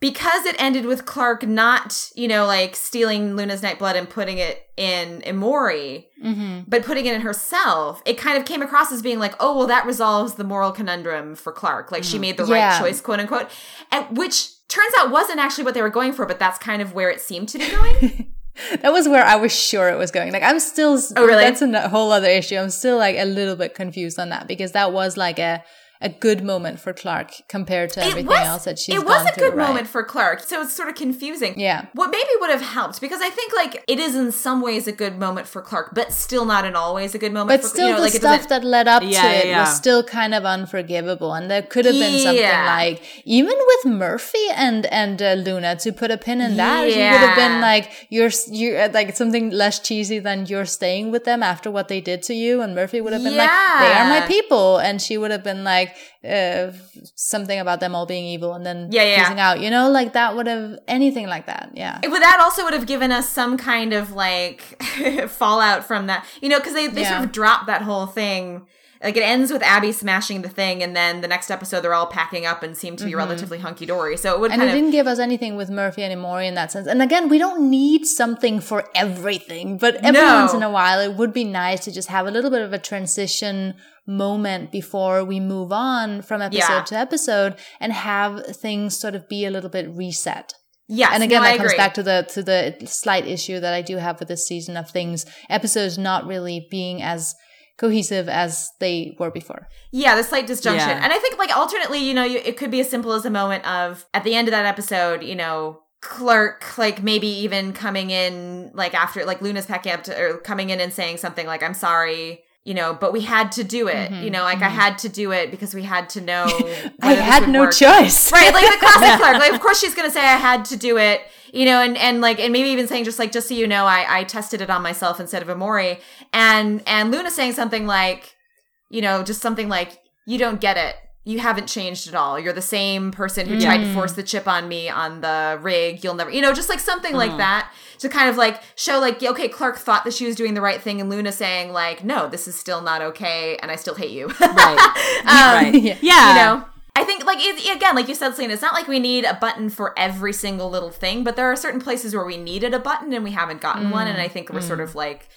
because it ended with Clarke not, you know, like stealing Luna's night blood and putting it in Emori, Mm-hmm. but putting it in herself, it kind of came across as being like, oh, well, that resolves the moral conundrum for Clarke. Like she made the Yeah. right choice, quote unquote. And which turns out wasn't actually what they were going for, but that's kind of where it seemed to be going. That was where I was sure it was going. Like I'm still. Oh, really? That's a whole other issue. I'm still like a little bit confused on that because that was like a a good moment for Clarke compared to everything else that she's done. it was a through, good right? moment for Clarke, so it's sort of confusing. Yeah. What maybe would have helped because I think like it is in some ways a good moment for Clarke, but still not in all ways a good moment. But for, still, you know, the like stuff that led up Yeah, to yeah, it yeah. was still kind of unforgivable, and there could have been something like even with Murphy and and uh, Luna to put a pin in that. She would have been like you're you are like something less cheesy than you're staying with them after what they did to you, and Murphy would have been like they are my people, and she would have been like uh, something about them all being evil, and then Yeah, yeah. out. You know, like that would have anything like that. Yeah. But that also would have given us some kind of like fallout from that, you know, because they, they Yeah. sort of dropped that whole thing. Like it ends with Abby smashing the thing, and then the next episode they're all packing up and seem to be relatively hunky dory. So it would Mm-hmm. And it of didn't give us anything with Murphy anymore in that sense. And again, we don't need something for everything, but every No. once in a while, it would be nice to just have a little bit of a transition moment before we move on from episode Yeah. to episode and have things sort of be a little bit reset. yes. and again, no, I that comes agree. back to the to the slight issue that I do have with this season of things episodes not really being as cohesive as they were before. Yeah, the slight disjunction. Yeah. And I think, like, alternately, you know, you, it could be as simple as a moment of at the end of that episode, you know, Clarke, like, maybe even coming in, like, after, like, Luna's packing up to, or coming in and saying something like, I'm sorry. You know, but we had to do it. Mhm, You know, like I had to do it because we had to know. I had no work. choice. right like the classic clarke like of course she's gonna say i had to do it you know and and like and maybe even saying just like just so you know i i tested it on myself instead of emori and and luna saying something like you know just something like you don't get it you haven't changed at all you're the same person who mm. tried to force the chip on me on the rig you'll never you know just like something like mm-hmm. that to kind of like show like okay clarke thought that she was doing the right thing and luna saying like no this is still not okay and i still hate you Right. Um, right. Yeah. Yeah. you know i think like it, again like you said selina it's not like we need a button for every single little thing but there are certain places where we needed a button and we haven't gotten one and mm. i think we're sort of mm. like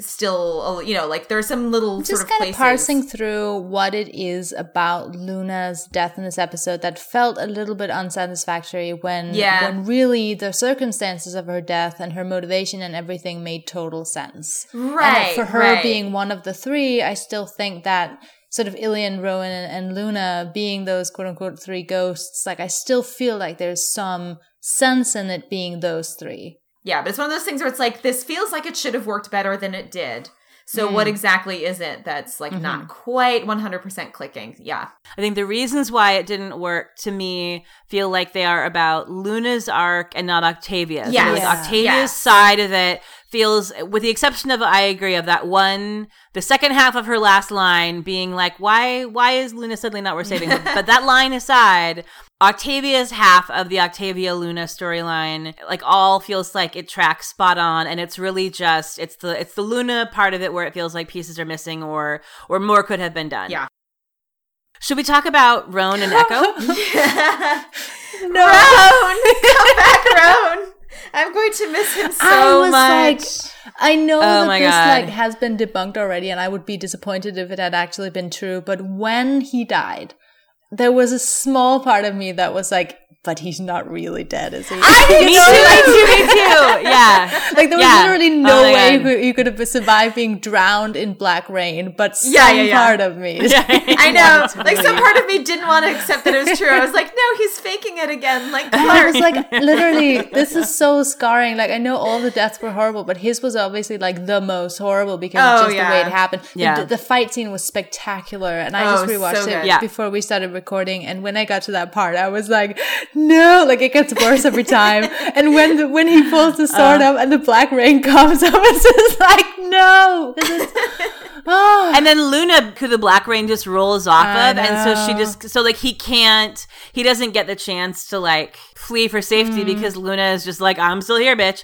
still you know like there's some little just sort of kind places of parsing through what it is about Luna's death in this episode that felt a little bit unsatisfactory when Yeah. when really the circumstances of her death and her motivation and everything made total sense. right and for her right. being one of the three, I still think that sort of Ilian, Roan, and, and Luna being those quote unquote three ghosts, like I still feel like there's some sense in it being those three. Yeah but it's one of those things where it's like this feels like it should have worked better than it did so hmm. what exactly is it that's like not mm-hmm. quite 100% clicking yeah I think the reasons why it didn't work to me feel like they are about Luna's arc and not Octavia's. Yes. Like Yeah. Octavia's Yes. side of it feels, with the exception of, I agree, of that one, the second half of her last line being like, why, why is Luna suddenly not worth saving? but that line aside, Octavia's half of the Octavia Luna storyline, like all feels like it tracks spot on, and it's really just it's the it's the Luna part of it where it feels like pieces are missing or or more could have been done. Yeah. Should we talk about Roan and Echo? no roan come back roan i'm going to miss him so I much like, I know Oh that this God. like has been debunked already, and I would be disappointed if it had actually been true. But when he died, there was a small part of me that was like, but he's not really dead, is he? me too, me too, me too. Yeah. like there was Yeah. literally Oh no my way you God. could, you could have survived being drowned in black rain. But some Yeah, yeah, yeah. part of me, I know. Like some part of me didn't want to accept that it was true. I was like, no, he's faking it again. Like I was like, literally, this is so scarring. Like, I know all the deaths were horrible, but his was obviously like the most horrible because Oh, of just the way it happened. The- Yeah. The, the fight scene was spectacular, and I Oh, just rewatched so it. Before we started recording. And when I got to that part, I was like, no, like it gets worse every time. and when the, when he pulls the sword Uh. up and the black rain comes, I was just like, no. Oh. And then Luna, who the Black Rain just rolls off I of, and so she just so like he can't, he doesn't get the chance to like flee for safety Mm. because Luna is just like, I'm still here, bitch.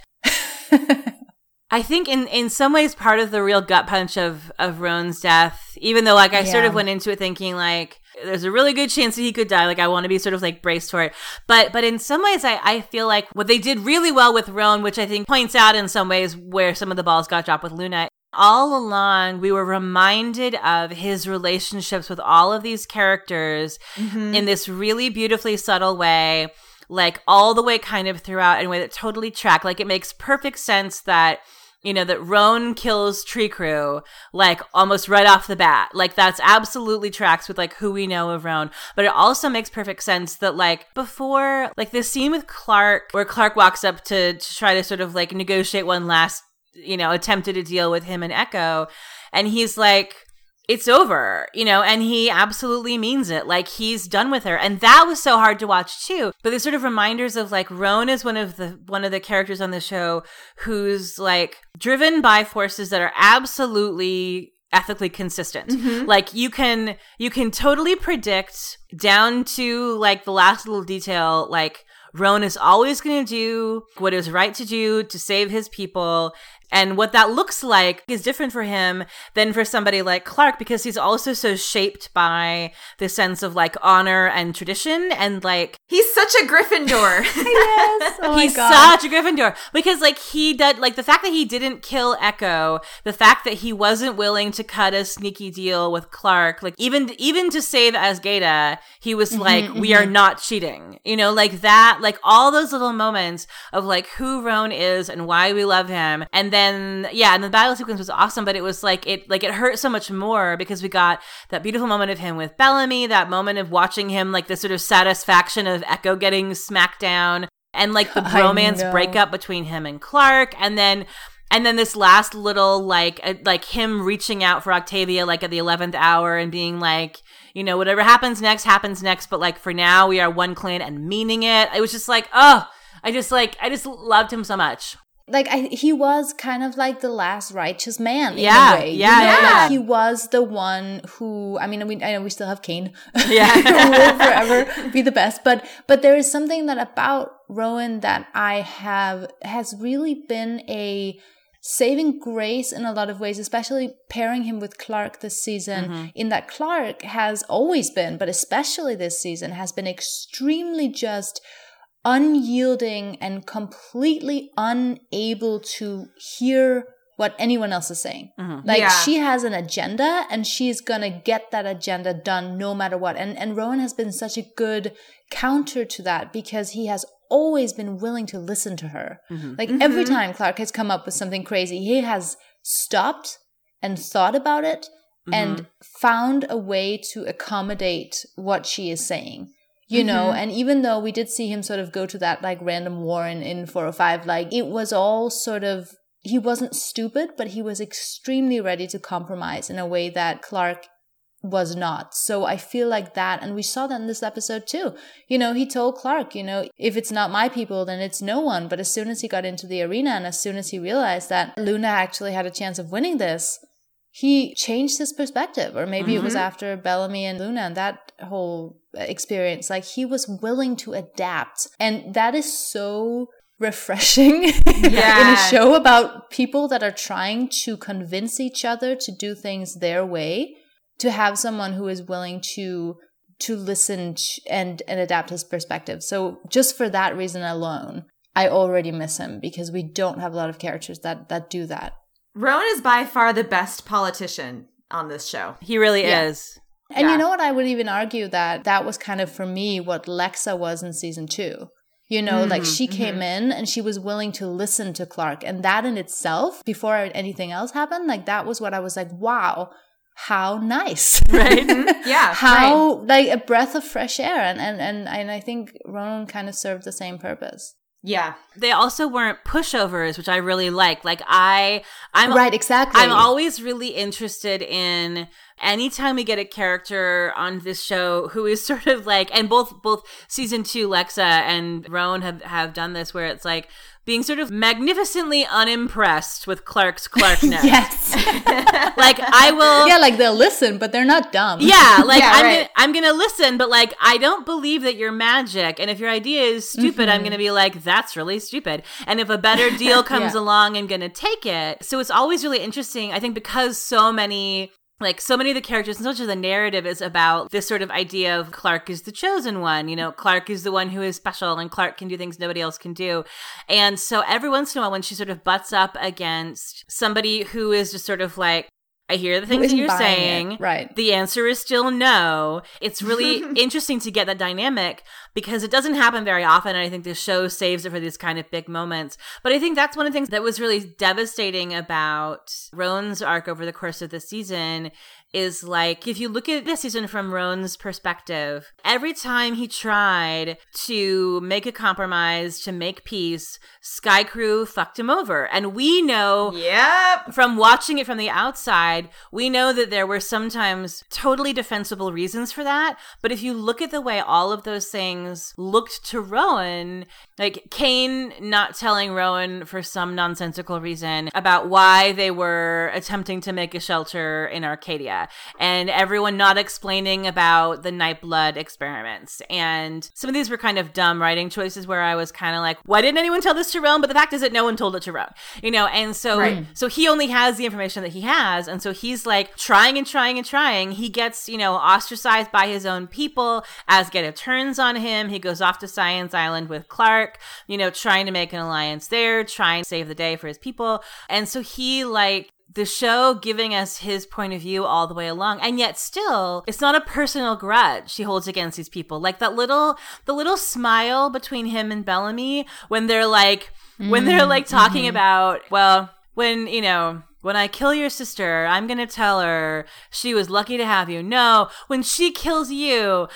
I think in in some ways part of the real gut punch of of Roan's death, even though like I yeah. sort of went into it thinking like there's a really good chance that he could die. Like I want to be sort of like braced for it. But but in some ways I, I feel like what they did really well with Roan, which I think points out in some ways where some of the balls got dropped with Luna. All along, we were reminded of his relationships with all of these characters mm-hmm. in this really beautifully subtle way like all the way kind of throughout in a way that totally track. Like it makes perfect sense that you know, that Roan kills Tree Crew, like almost right off the bat. Like that's absolutely tracks with like who we know of Roan. But it also makes perfect sense that like before, like this scene with Clarke where Clarke walks up to, to try to sort of like negotiate one last, you know, attempted a deal with him and Echo. And he's like, it's over, you know, and he absolutely means it. Like he's done with her. And that was so hard to watch too. But there's sort of reminders of like Roan is one of the one of the characters on the show who's like driven by forces that are absolutely ethically consistent. Mm-hmm. Like you can you can totally predict down to like the last little detail like Roan is always going to do what is right to do to save his people. And what that looks like is different for him than for somebody like Clarke because he's also so shaped by the sense of like honor and tradition and like he's such a Gryffindor. yes. Oh he's such a Gryffindor because like he did like the fact that he didn't kill Echo, the fact that he wasn't willing to cut a sneaky deal with Clark, like even even to save Azgeda, he was mm-hmm, like mm-hmm. we are not cheating. You know, like that like all those little moments of like who Roan is and why we love him. And then then yeah, and the battle sequence was awesome, but it was like it like it hurt so much more because we got that beautiful moment of him with Bellamy, that moment of watching him like the sort of satisfaction of Echo getting smacked down, and like the romance breakup between him and Clarke, and then and then this last little like uh, like him reaching out for Octavia like at the 11th hour and being like you know whatever happens next happens next but like for now we are one clan and meaning it. It was just like oh I just like I just loved him so much like I, he was kind of like the last righteous man yeah, a way. Yeah, you know? yeah. Like he was the one who. I mean, we, I know we still have Kane. Yeah, who will forever be the best. But but there is something that about Roan that I have has really been a saving grace in a lot of ways, especially pairing him with Clarke this season. Mm-hmm. In that Clarke has always been, but especially this season, has been extremely just unyielding and completely unable to hear what anyone else is saying. Mm-hmm. Like yeah. she has an agenda and she's going to get that agenda done no matter what. And and Roan has been such a good counter to that because he has always been willing to listen to her. Mm-hmm. Like mm-hmm. every time Clarke has come up with something crazy, he has stopped and thought about it and mm-hmm. found a way to accommodate what she is saying you mm-hmm. know and even though we did see him sort of go to that like random war in, in 405 like it was all sort of he wasn't stupid but he was extremely ready to compromise in a way that clarke was not so i feel like that and we saw that in this episode too you know he told clarke you know if it's not my people then it's no one but as soon as he got into the arena and as soon as he realized that luna actually had a chance of winning this he changed his perspective or maybe mm-hmm. it was mm-hmm. after bellamy and luna and that whole experience like he was willing to adapt. And that is so refreshing yeah. in a show about people that are trying to convince each other to do things their way. To have someone who is willing to to listen and and adapt his perspective. So just for that reason alone i already miss him because we don't have a lot of characters that that do that. Roan is by far the best politician on this show. He really yeah. is and yeah. you know what? I would even argue that that was kind of for me what Lexa was in season two. You know, mm-hmm, like she came mm-hmm. in and she was willing to listen to Clarke. And that in itself, before anything else happened, like that was what I was like, wow, how nice. Right. Mm-hmm. yeah. how right. like a breath of fresh air. And, and and and I think Roan kind of served the same purpose. Yeah. They also weren't pushovers, which I really like. Like I I'm Right, exactly. I'm always really interested in anytime we get a character on this show who is sort of like and both both season 2 Lexa and Roan have have done this where it's like being sort of magnificently unimpressed with Clarke's Clarkness. yes. Like I will yeah, like they'll listen, but they're not dumb. Yeah, like Yeah, I'm right. gonna, I'm gonna listen, but like I don't believe that you're magic. And if your idea is mm-hmm. stupid, I'm gonna be like, that's really stupid. And if a better deal comes Yeah. along, I'm gonna take it. So it's always really interesting. I think because so many like so many of the characters and so much of the narrative is about this sort of idea of Clarke is the chosen one. You know, Clarke is the one who is special and Clarke can do things nobody else can do. And so every once in a while when she sort of butts up against somebody who is just sort of like I hear the things that you're buying it, saying. right. The answer is still no. It's really interesting to get that dynamic because it doesn't happen very often. And I think the show saves it for these kind of big moments. But I think that's one of the things that was really devastating about Roan's arc over the course of the season is like if you look at this season from Roan's perspective, every time he tried to make a compromise, to make peace, Sky Crew fucked him over. And we know Yep. from watching it from the outside, we know that there were sometimes totally defensible reasons for that. But if you look at the way all of those things looked to Roan, like Kane not telling Roan for some nonsensical reason about why they were attempting to make a shelter in Arkadia, and everyone not explaining about the Nightblood experiments. And some of these were kind of dumb writing choices where I was kind of like, why didn't anyone tell this to Roan? But the fact is that no one told it to Roan, you know, and so Right. so he only has the information that he has. And so he's like trying and trying and trying. He gets, you know, ostracized by his own people. Azgeda turns on him. He goes off to Science Island with Clarke, you know, trying to make an alliance there, trying to save the day for his people. And so he like the show giving us his point of view all the way along. And yet still it's not a personal grudge he holds against these people. Like that little the little smile between him and bellamy when they're like when they're like mm-hmm. talking mm-hmm. about well when you know when I kill your sister, I'm gonna tell her she was lucky to have you. No, when she kills you,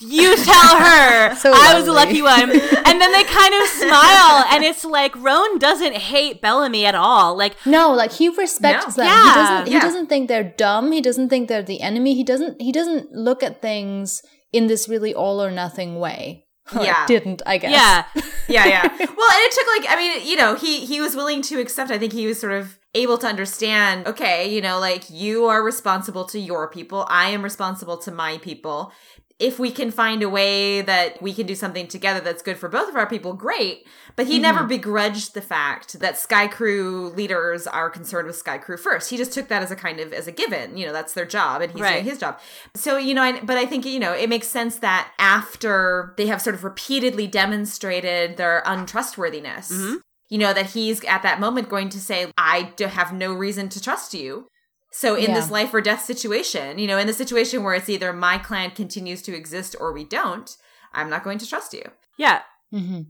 you tell her So I was the lucky one. And then they kind of smile, and it's like Roan doesn't hate Bellamy at all. Like No, like he respects No. them. Yeah. He doesn't. He Yeah. doesn't think they're dumb. He doesn't think they're the enemy. He doesn't. He doesn't look at things in this really all or nothing way. Or Yeah. didn't I guess? yeah, yeah, yeah. Well, and it took like I mean, you know, he he was willing to accept. I think he was sort of able to understand. Okay, you know, like you are responsible to your people. I am responsible to my people. If we can find a way that we can do something together that's good for both of our people, great. But he never mm-hmm. begrudged the fact that Sky Crew leaders are concerned with Sky Crew first. He just took that as a kind of as a given. You know, that's their job, and he's Right. doing his job. So you know, I, but I think you know it makes sense that after they have sort of repeatedly demonstrated their untrustworthiness, mm-hmm. you know that he's at that moment going to say, "I do have no reason to trust you." So in Yeah. this life or death situation, you know, in the situation where it's either my clan continues to exist or we don't, I'm not going to trust you. yeah. hmm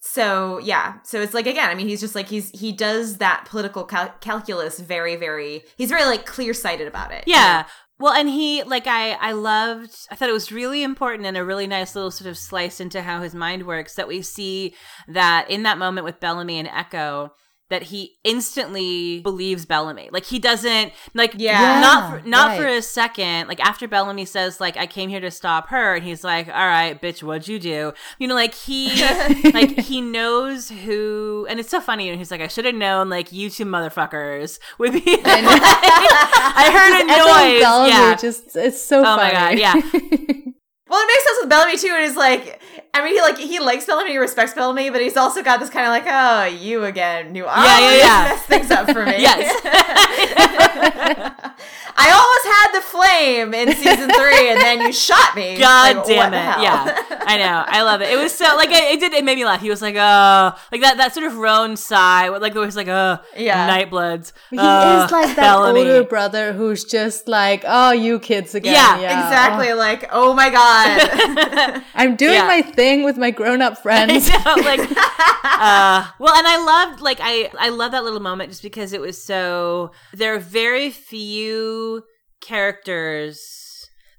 So yeah, so it's like again, I mean, he's just like he's he does that political cal- calculus very, very. He's very like clear sighted about it. you Yeah. know? Well, and he like I I loved I thought it was really important and a really nice little sort of slice into how his mind works that we see that in that moment with Bellamy and Echo that he instantly believes Bellamy. Like he doesn't like Yeah. not for, not right. for a second. Like after Bellamy says like I came here to stop her and he's like, "All right, bitch, what'd you do?" You know, like he like he knows who and it's so funny and he's like, "I should have known like you two motherfuckers would be I. I heard a noise. Bellamy yeah. just it's so Oh funny. my God, yeah. Well, it makes sense with Bellamy too. And it's like, I mean, he like he likes Bellamy, he respects Bellamy, but he's also got this kind of like, oh, you again, you always yeah, yeah. mess things up for me. Yes. I almost had the flame in season three, and then you shot me. God Like, damn it. Yeah. I know. I love it. It was so like it, it did it made me laugh. He was like, oh like that that sort of Roan sigh, like it was like, oh Yeah. Nightbloods. He uh, is like that Bellamy. older brother who's just like, oh, you kids again. Yeah, exactly. oh, Like, oh my god. I'm doing Yeah. my thing with my grown-up friends. Know, like, uh, well, and I loved, like, I, I love that little moment just because it was so. There are very few characters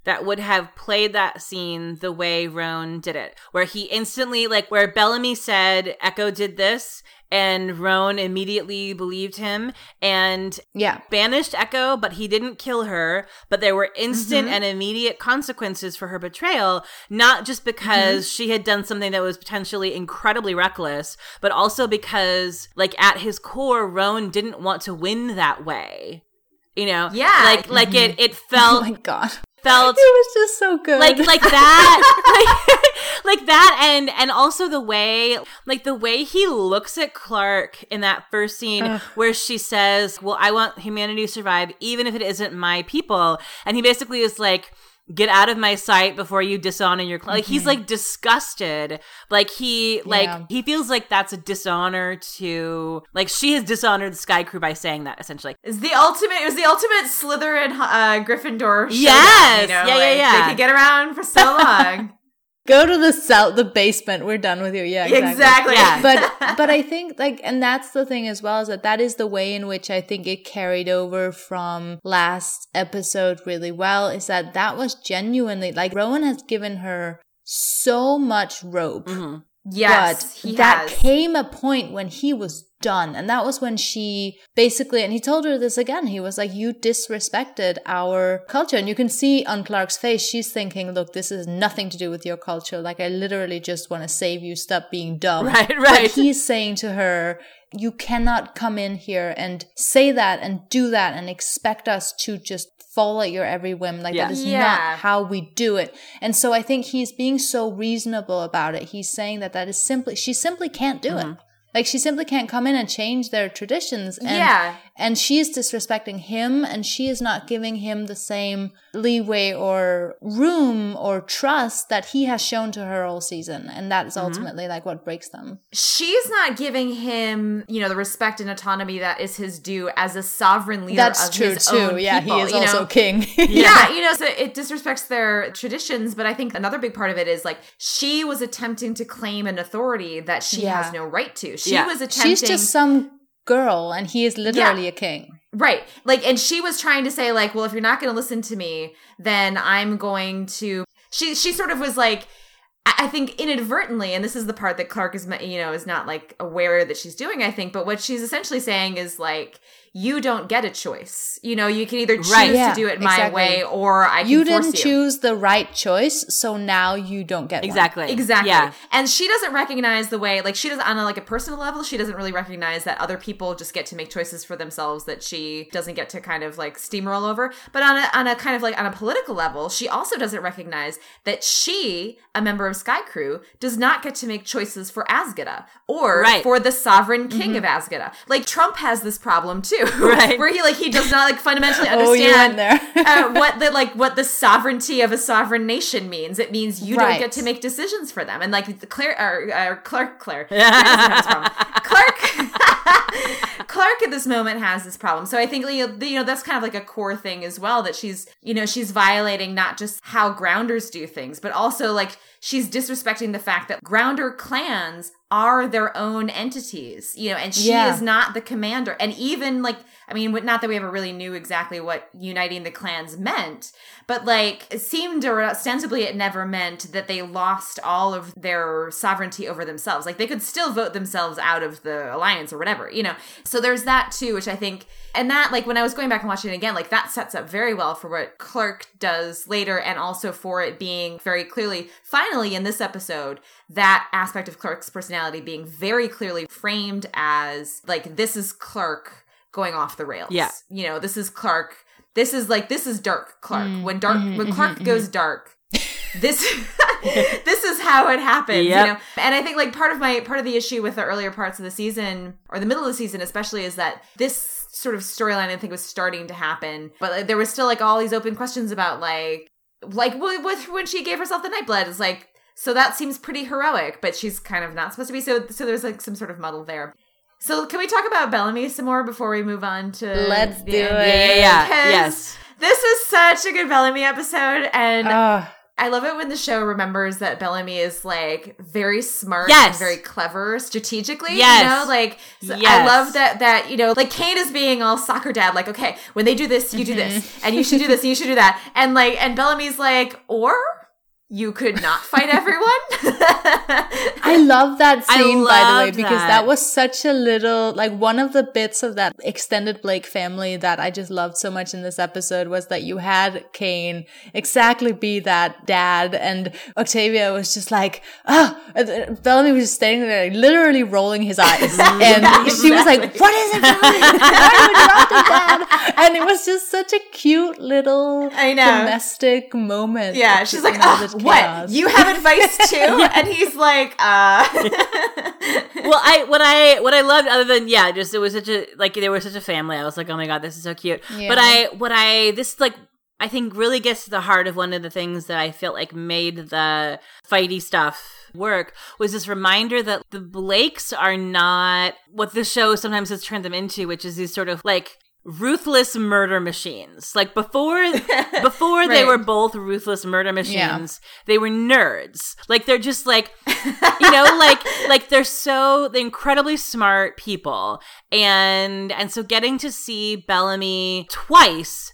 that would have played that scene the way Roan did it, where he instantly, like, where Bellamy said Echo did this, and Roan immediately believed him and Yeah. banished Echo, but he didn't kill her. But there were instant Mm-hmm. and immediate consequences for her betrayal, not just because Mm-hmm. she had done something that was potentially incredibly reckless, but also because, like, at his core, Roan didn't want to win that way. You know, Yeah. like like it it felt Oh my god. Felt It was just so good. like like that like, like that and and also the way like the way he looks at clarke in that first scene where she says well i want humanity to survive even if it isn't my people and he basically is like get out of my sight before you dishonor your cl-. like he's like disgusted like he like Yeah. he feels like that's a dishonor to like she has dishonored the sky crew by saying that essentially It's the ultimate. It was the ultimate Slytherin, uh, Gryffindor. Yes! you know? Yeah, yeah, like, yeah. They could get around for so long. Go to the cell, the basement. We're done with you. Yeah, exactly. exactly. Yeah. but but I think like and that's the thing as well is that that is the way in which I think it carried over from last episode really well is that that was genuinely like Roan has given her so much rope Mhm. Yes, but that has. came a point when he was done and that was when she basically and he told her this again he was like you disrespected our culture and you can see on clarke's face she's thinking look this is nothing to do with your culture like i literally just want to save you stop being dumb Right, right. but he's saying to her you cannot come in here and say that and do that and expect us to just fall at your every whim like Yeah. that is Yeah. not how we do it and so i think he's being so reasonable about it he's saying that that is simply she simply can't do Mm-hmm. it like she simply can't come in and change their traditions and Yeah. And she is disrespecting him and she is not giving him the same leeway or room or trust that he has shown to her all season and that is Mm-hmm. ultimately like what breaks them She's not giving him, you know, the respect and autonomy that is his due as a sovereign leader that's of true his too own yeah people, he is also know? king yeah, you know, so it disrespects their traditions, but I think another big part of it is like she was attempting to claim an authority that she Yeah. has no right to. She Yeah. was attempting she's just some girl and he is literally a king Right. Like, and she was trying to say, like, well, if you're not going to listen to me, then I'm going to. She she sort of was like, I I think inadvertently, and this is the part that Clarke is, you know, is not like aware that she's doing. I think, but what she's essentially saying is like, you don't get a choice. You know, you can either choose Right. Yeah, to do it my exactly. way, or I can you didn't you. choose the right choice so now you don't get one. exactly Exactly. yeah And she doesn't recognize the way, like, she doesn't, on a, like a personal level, she doesn't really recognize that other people just get to make choices for themselves that she doesn't get to kind of like steamroll over. But on a, on a kind of like on a political level, she also doesn't recognize that she, a member of Sky Crew, does not get to make choices for Azgeda or Right. for the sovereign king mm-hmm. of Azgeda. Like, Trump has this problem too. Right. Where he, like, he does not, like, fundamentally Oh, understand there. uh, what the like what the sovereignty of a sovereign nation means. It means you don't get to make decisions for them. And like the Claire or uh, Clarke Claire. Claire doesn't have this problem. Clarke Clarke at this moment has this problem. So I think you know that's kind of like a core thing as well that she's you know she's violating not just how grounders do things, but also like she's disrespecting the fact that grounder clans are their own entities, you know, and she Yeah. is not the commander. And even like, I mean, not that we ever really knew exactly what uniting the clans meant, but like it seemed or ostensibly it never meant that they lost all of their sovereignty over themselves. Like they could still vote themselves out of the alliance or whatever, you know. So there's that too, which I think and that like when I was going back and watching it again, like that sets up very well for what Clarke does later and also for it being very clearly finally in this episode that aspect of Clarke's personality being very clearly framed as like this is Clarke going off the rails. Yeah. You know, this is Clarke this is like this is dark Clarke. Mm, when dark mhm, when mhm, Clarke mhm. goes dark, this this is how it happens. Yep. You know? And I think like part of my part of the issue with the earlier parts of the season or the middle of the season especially is that this sort of storyline I think was starting to happen, but like, there was still like all these open questions about like like with, with when she gave herself the night blood. It's like so that seems pretty heroic, but she's kind of not supposed to be. So so there's like some sort of muddle there. So can we talk about Bellamy some more before we move on to Let's do end? it. yeah yeah, yeah. Yes This was such a good Bellamy episode, and Ah, I love it when the show remembers that Bellamy is like very smart Yes. and very clever strategically. Yes. You know, like so I love that that, you know, like Kane is being all soccer dad, like, okay, when they do this, you do this, and you should do this, and you should do that. And like and Bellamy's like, or you could not fight everyone. I love that scene, by the way, because that. that was such a little, like, one of the bits of that extended Blake family that I just loved so much in this episode was that you had Kane exactly be that dad, and Octavia was just like, oh, uh, Bellamy was just standing there, like, literally rolling his eyes. and she was like, what is it, Bellamy? Why are you interrupting, dad? And it was just such a cute little I know. domestic moment. yeah, she's like, oh, this what? You have advice too? And he's like, uh well, I what I what I loved other than yeah, just it was such a like they were such a family. I was like, oh my god, this is so cute. Yeah. But I what I this like I think really gets to the heart of one of the things that I felt like made the fighty stuff work was this reminder that the Blakes are not what the show sometimes has turned them into, which is these sort of like ruthless murder machines. Like before before they were both ruthless murder machines, they were nerds. Like they're just like you know like like they're so they're incredibly smart people and and so getting to see bellamy twice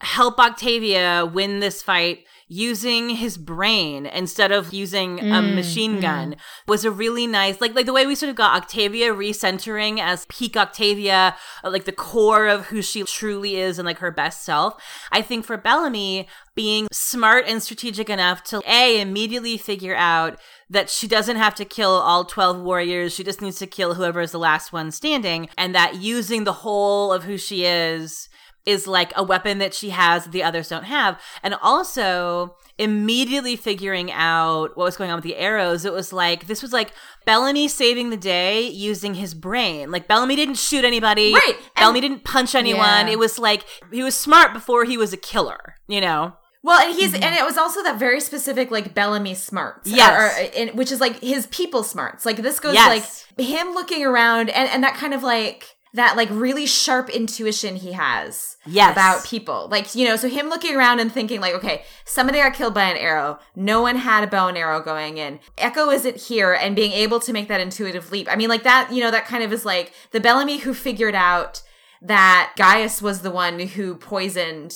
help octavia win this fight using his brain instead of using a mm-hmm. machine gun was a really nice like like the way we sort of got octavia recentering as peak octavia like the core of who she truly is and like her best self. I think for bellamy being smart and strategic enough to a immediately figure out that she doesn't have to kill all 12 warriors she just needs to kill whoever is the last one standing and that using the whole of who she is is like a weapon that she has that the others don't have. And also immediately figuring out what was going on with the arrows. It was like, this was like Bellamy saving the day using his brain. Like Bellamy didn't shoot anybody. Right, and- Bellamy didn't punch anyone. Yeah. It was like, he was smart before he was a killer, you know? Well, and he's mm-hmm. and it was also that very specific like Bellamy smarts, Yes. or, or- and- which is like his people smarts. Like this goes Yes. like him looking around and and that kind of like that like really sharp intuition he has Yes. about people. Like you know, so him looking around and thinking like, okay, somebody got killed by an arrow. No one had a bow and arrow going in. Echo isn't here, and being able to make that intuitive leap. I mean, like that. You know, that kind of is like the Bellamy who figured out that Gaius was the one who poisoned.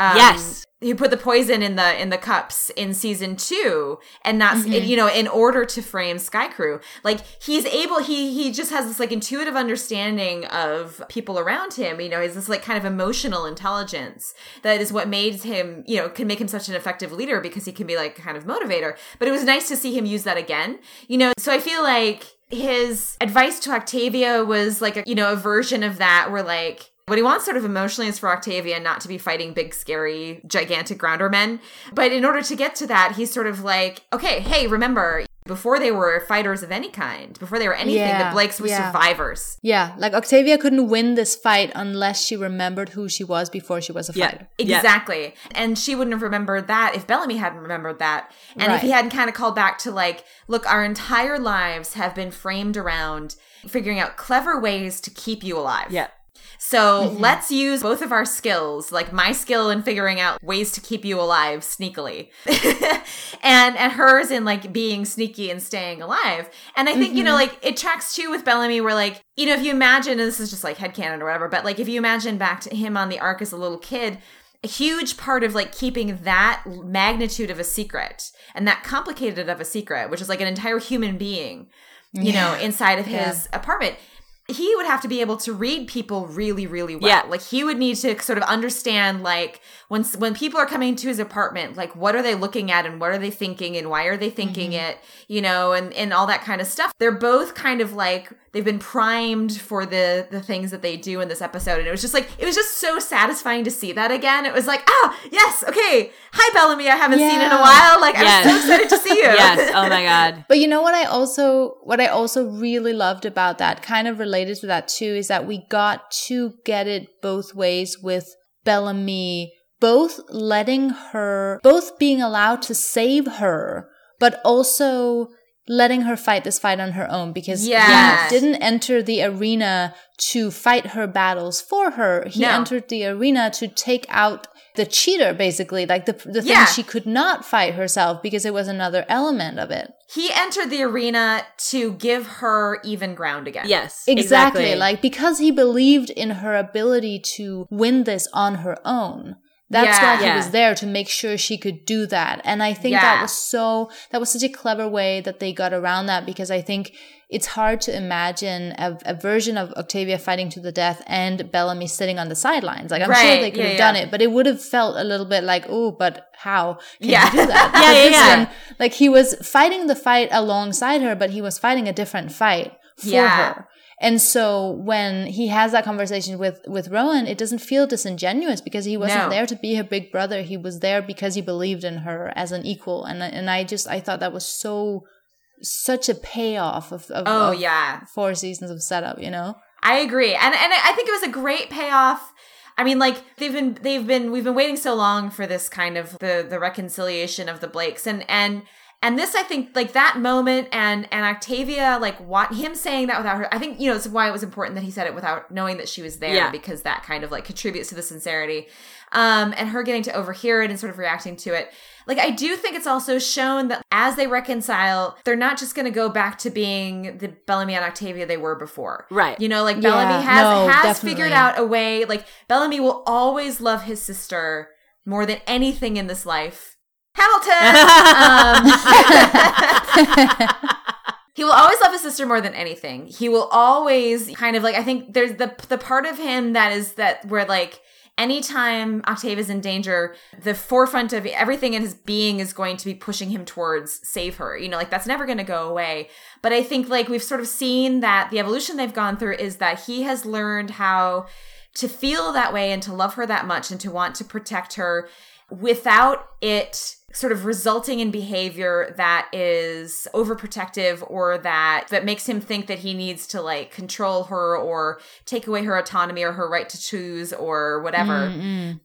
Um, Yes. who put the poison in the in the cups in season two and that's Mm-hmm. you know in order to frame sky crew like he's able he he just has this like intuitive understanding of people around him you know he's this like kind of emotional intelligence that is what made him you know can make him such an effective leader because he can be like kind of motivator but it was nice to see him use that again you know so i feel like his advice to octavia was like a, you know a version of that where like what he wants sort of emotionally is for Octavia not to be fighting big, scary, gigantic grounder men. But in order to get to that, he's sort of like, okay, hey, remember, before they were fighters of any kind, before they were anything, Yeah, the Blakes were yeah. survivors. Yeah, like Octavia couldn't win this fight unless she remembered who she was before she was a Yeah. fighter. Yeah. Exactly. And she wouldn't have remembered that if Bellamy hadn't remembered that. And if he hadn't kind of called back to like, look, our entire lives have been framed around figuring out clever ways to keep you alive. Yeah. So Mm-hmm. let's use both of our skills, like my skill in figuring out ways to keep you alive sneakily, and and hers in like being sneaky and staying alive. And I think you know, Mm-hmm. like it tracks too with Bellamy, where like you know, if you imagine, and this is just like headcanon or whatever, but like if you imagine back to him on the ark as a little kid. A huge part of like keeping that magnitude of a secret and that complicated of a secret, which is like an entire human being, you know, inside of his apartment. He would have to be able to read people really, really well. Yeah. Like he would need to sort of understand, like when when people are coming to his apartment, like what are they looking at and what are they thinking and why are they thinking Mm-hmm. it, you know, and and all that kind of stuff. They're both kind of like they've been primed for the the things that they do in this episode, and it was just like it was just so satisfying to see that again. It was like, ah, yes, okay, hi Bellamy, I haven't seen in a while. Like I'm so excited to see you. yes. Oh my God. But you know what I also what I also really loved about that kind of related to that too is that we got to get it both ways with Bellamy both letting her both being allowed to save her but also letting her fight this fight on her own because Yes. he didn't enter the arena to fight her battles for her. He No. entered the arena to take out the cheater, basically, like the the thing Yeah. she could not fight herself because it was another element of it. He entered the arena to give her even ground again. Yes. Exactly. Like because he believed in her ability to win this on her own. That's Yeah. why he was there to make sure she could do that. And I think Yeah. that was so that was such a clever way that they got around that because I think it's hard to imagine a, a version of Octavia fighting to the death and Bellamy sitting on the sidelines. Like I'm sure they could Yeah, have yeah. done it, but it would have felt a little bit like, oh, but how can Yeah. you do that? Yeah, yeah, yeah. one, like he was fighting the fight alongside her, but he was fighting a different fight for Yeah. her. And so when he has that conversation with with Roan, it doesn't feel disingenuous because he wasn't No. there to be her big brother. He was there because he believed in her as an equal. And I- and I just I thought that was so such a payoff of, of, Oh of yeah. four seasons of setup. You know. I agree. And and I think it was a great payoff. I mean, like they've been they've been we've been waiting so long for this kind of the the reconciliation of the Blakes and and and this I think like that moment and and Octavia like what him saying that without her I think you know it's why it was important that he said it without knowing that she was there Yeah. because that kind of like contributes to the sincerity um and her getting to overhear it and sort of reacting to it like I do think it's also shown that as they reconcile they're not just going to go back to being the Bellamy and Octavia they were before Right. you know, like Yeah, Bellamy has no, has definitely. figured out a way. Like Bellamy will always love his sister more than anything in this life. Hamilton. um, he will always love his sister more than anything. He will always kind of like I think there's the the part of him that is that where like anytime Octave is in danger, the forefront of everything in his being is going to be pushing him towards save her. You know, like that's never going to go away. But I think like we've sort of seen that the evolution they've gone through is that he has learned how to feel that way and to love her that much and to want to protect her without it sort of resulting in behavior that is overprotective or that that makes him think that he needs to like control her or take away her autonomy or her right to choose or whatever.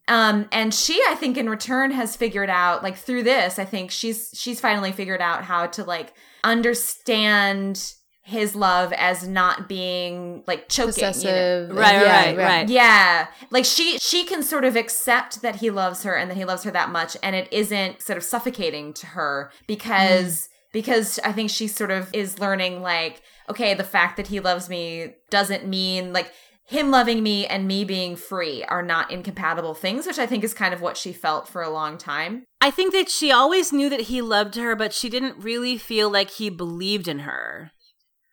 Um and she i think in return has figured out like through this i think she's she's finally figured out how to like understand his love as not being like choking you know? Right, Yeah, right, right. Yeah. Like she she can sort of accept that he loves her and that he loves her that much and it isn't sort of suffocating to her because mm. because I think she sort of is learning like okay, the fact that he loves me doesn't mean like him loving me and me being free are not incompatible things, which I think is kind of what she felt for a long time. I think that she always knew that he loved her, but she didn't really feel like he believed in her.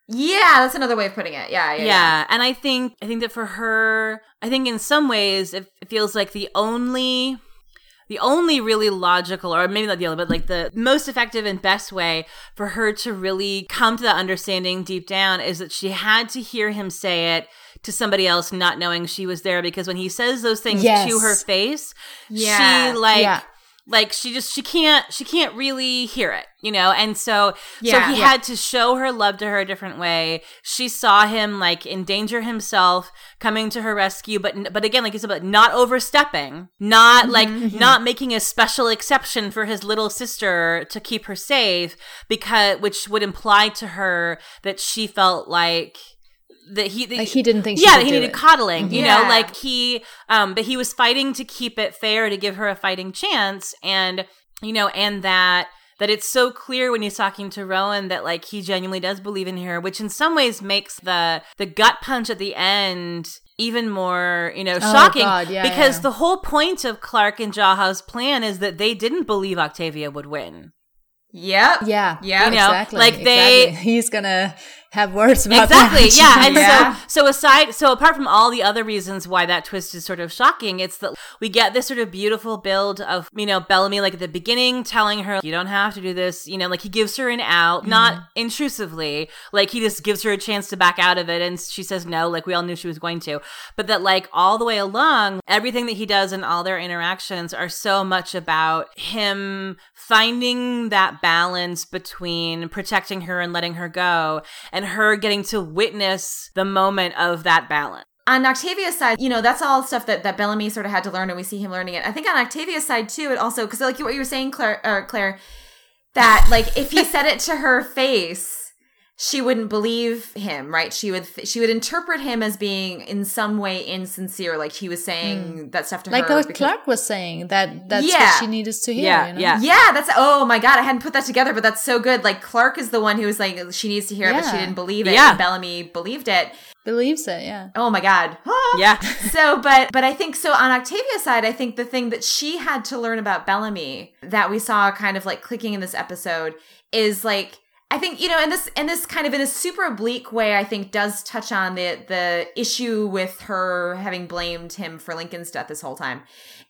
Yeah, that's another way of putting it. Yeah, yeah. Yeah, yeah. and I think I think that for her, I think in some ways it, it feels like the only the only really logical or maybe not the only but like the most effective and best way for her to really come to that understanding deep down is that she had to hear him say it to somebody else not knowing she was there because when he says those things Yes. to her face Yeah. she like Yeah. Like she just she can't she can't really hear it you know and so Yeah. so he Yeah. had to show her love to her a different way she saw him like endanger himself coming to her rescue but but again like you said but not overstepping not like mm-hmm, mm-hmm. not making a special exception for his little sister to keep her safe because which would imply to her that she felt like that he that Like he didn't think she yeah could he do needed it. coddling you Yeah. know like he um but he was fighting to keep it fair to give her a fighting chance and you know and that that it's so clear when he's talking to Roan that like he genuinely does believe in her which in some ways makes the the gut punch at the end even more you know shocking Oh, God, yeah, because yeah. the whole point of Clarke and Jaha's plan is that they didn't believe Octavia would win Yep. Yeah. Yeah. You know, exactly. like they- exactly. he's gonna have words about exactly that. yeah and Yeah. so so aside so apart from all the other reasons why that twist is sort of shocking it's that we get this sort of beautiful build of you know bellamy like at the beginning telling her you don't have to do this you know like he gives her an out mm-hmm. not intrusively like he just gives her a chance to back out of it and she says no like we all knew she was going to but that like all the way along everything that he does and all their interactions are so much about him finding that balance between protecting her and letting her go and her getting to witness the moment of that balance. on Octavia's side, you know, that's all stuff that, that Bellamy sort of had to learn, and we see him learning it. I think on Octavia's side too, it also because like what you were saying, Claire, uh, Claire, that like if he said it to her face she wouldn't believe him right she would she would interpret him as being in some way insincere like he was saying hmm. that stuff to like her Like what because- Clarke was saying that that's Yeah. what she needed to hear. Yeah, you know? yeah. yeah that's oh my god i hadn't put that together but that's so good like clarke is the one who was like she needs to hear it but she didn't believe it Yeah. and bellamy believed it believes it. Yeah. oh my god Yeah. so but but i think so on octavia's side i think the thing that she had to learn about bellamy that we saw kind of like clicking in this episode is like i think you know and this and this kind of in a super oblique way i think does touch on the the issue with her having blamed him for lincoln's death this whole time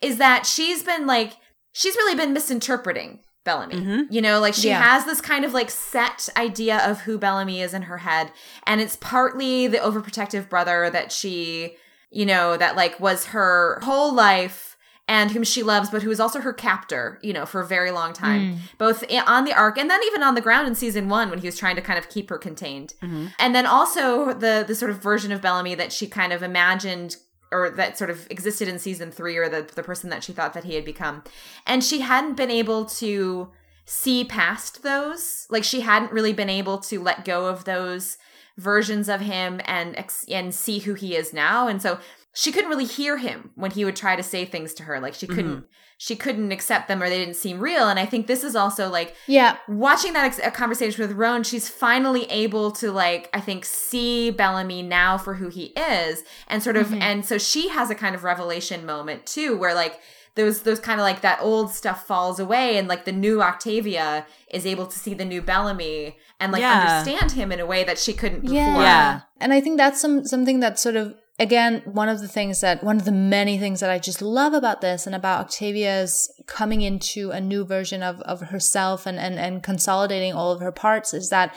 is that she's been like she's really been misinterpreting Bellamy. Mhm. You know, like she Yeah. has this kind of like set idea of who Bellamy is in her head. And it's partly the overprotective brother that she, you know, that like was her whole life and whom she loves, but who is also her captor, you know, for a very long time, hmm. both on the ark and then even on the ground in season one when he was trying to kind of keep her contained. Mm-hmm. And then also the the sort of version of Bellamy that she kind of imagined or that sort of existed in season three or the, the person that she thought that he had become. And she hadn't been able to see past those. Like she hadn't really been able to let go of those versions of him and ex- and see who he is now. And so she couldn't really hear him when he would try to say things to her. Like she mm-hmm. couldn't she couldn't accept them or they didn't seem real. And I think this is also like Yeah. watching that ex- a conversation with Roan, she's finally able to like I think see Bellamy now for who he is, and sort of, mm-hmm. and so she has a kind of revelation moment too, where like those those kind of like that old stuff falls away, and like the new Octavia is able to see the new Bellamy and like Yeah. understand him in a way that she couldn't before. Yeah. Yeah. And I think that's some something that sort of again one of the things that one of the many things that I just love about this and about Octavia's coming into a new version of of herself and and and consolidating all of her parts is that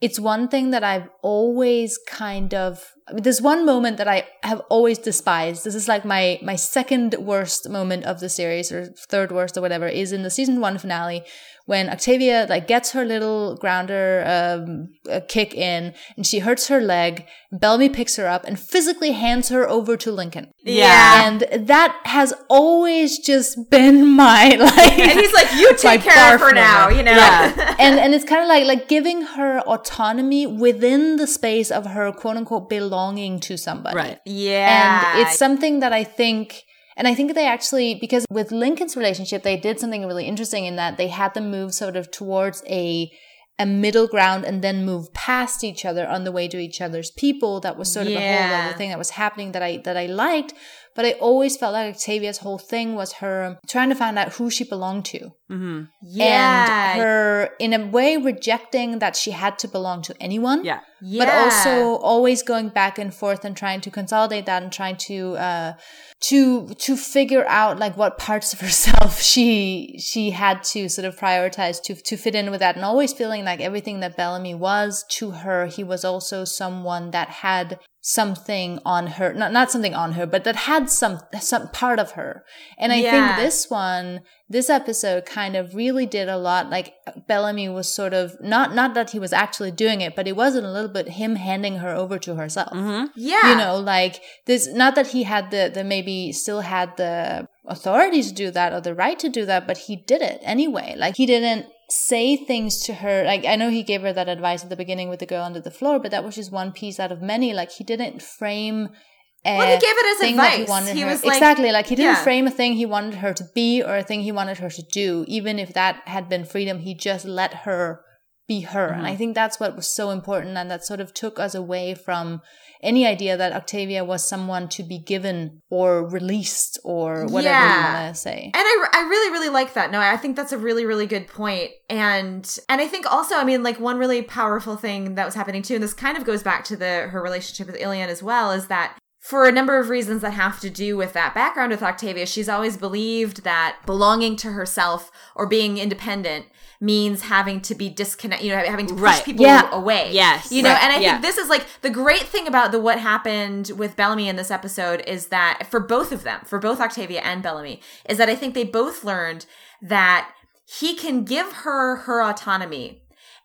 it's one thing that I've always kind of there's one moment that I have always despised. This is like my my second worst moment of the series or third worst or whatever is in the season 1 finale when Octavia like gets her little grounder um, kick in and she hurts her leg. Bellamy picks her up and physically hands her over to Lincoln. Yeah. And that has always just been my like And he's like, "You take care of her now," you know. Yeah. and and it's kind of like like giving her autonomy within the space of her quote unquote belonging to somebody. Right. yeah. And it's something that I think, and I think they actually, because with Lincoln's relationship, they did something really interesting in that they had them move sort of towards a, a middle ground and then move past each other on the way to each other's people. That was sort of the whole other thing that was happening that I, that I liked. But I always felt like Octavia's whole thing was her trying to find out who she belonged to. hmm yeah. And her, in a way, rejecting that she had to belong to anyone Yeah. yeah. but also always going back and forth and trying to consolidate that and trying to uh to to figure out like what parts of herself she she had to sort of prioritize to to fit in with that and always feeling like everything that Bellamy was to her he was also someone that had something on her not not something on her but that had some some part of her and i Yeah. think this one this episode kind of really did a lot like bellamy was sort of not not that he was actually doing it but it wasn't a little bit him handing her over to herself hmm yeah. you know like this not that he had the the maybe still had the authority to do that or the right to do that but he did it anyway like he didn't say things to her like i know he gave her that advice at the beginning with the girl under the floor but that was just one piece out of many. Like he didn't frame a Well, he gave it as that he wanted He her was like- exactly. Like he didn't Yeah. frame a thing he wanted her to be or a thing he wanted her to do even if that had been freedom. He just let her be her. And mm-hmm. i think that's what was so important and that sort of took us away from any idea that octavia was someone to be given or released or whatever Yeah. you want to say And I, I really really like that. No, I think that's a really really good point. And and I think also, I mean, like one really powerful thing that was happening too, and this kind of goes back to the her relationship with Ilian as well, is that for a number of reasons that have to do with that background with Octavia, she's always believed that belonging to herself or being independent means having to be disconnected, you know, having to push Right. people Yeah. away. Yes. You know, Right. and I Yeah. think this is like the great thing about the what happened with Bellamy in this episode is that for both of them, for both Octavia and Bellamy, is that I think they both learned that he can give her her autonomy.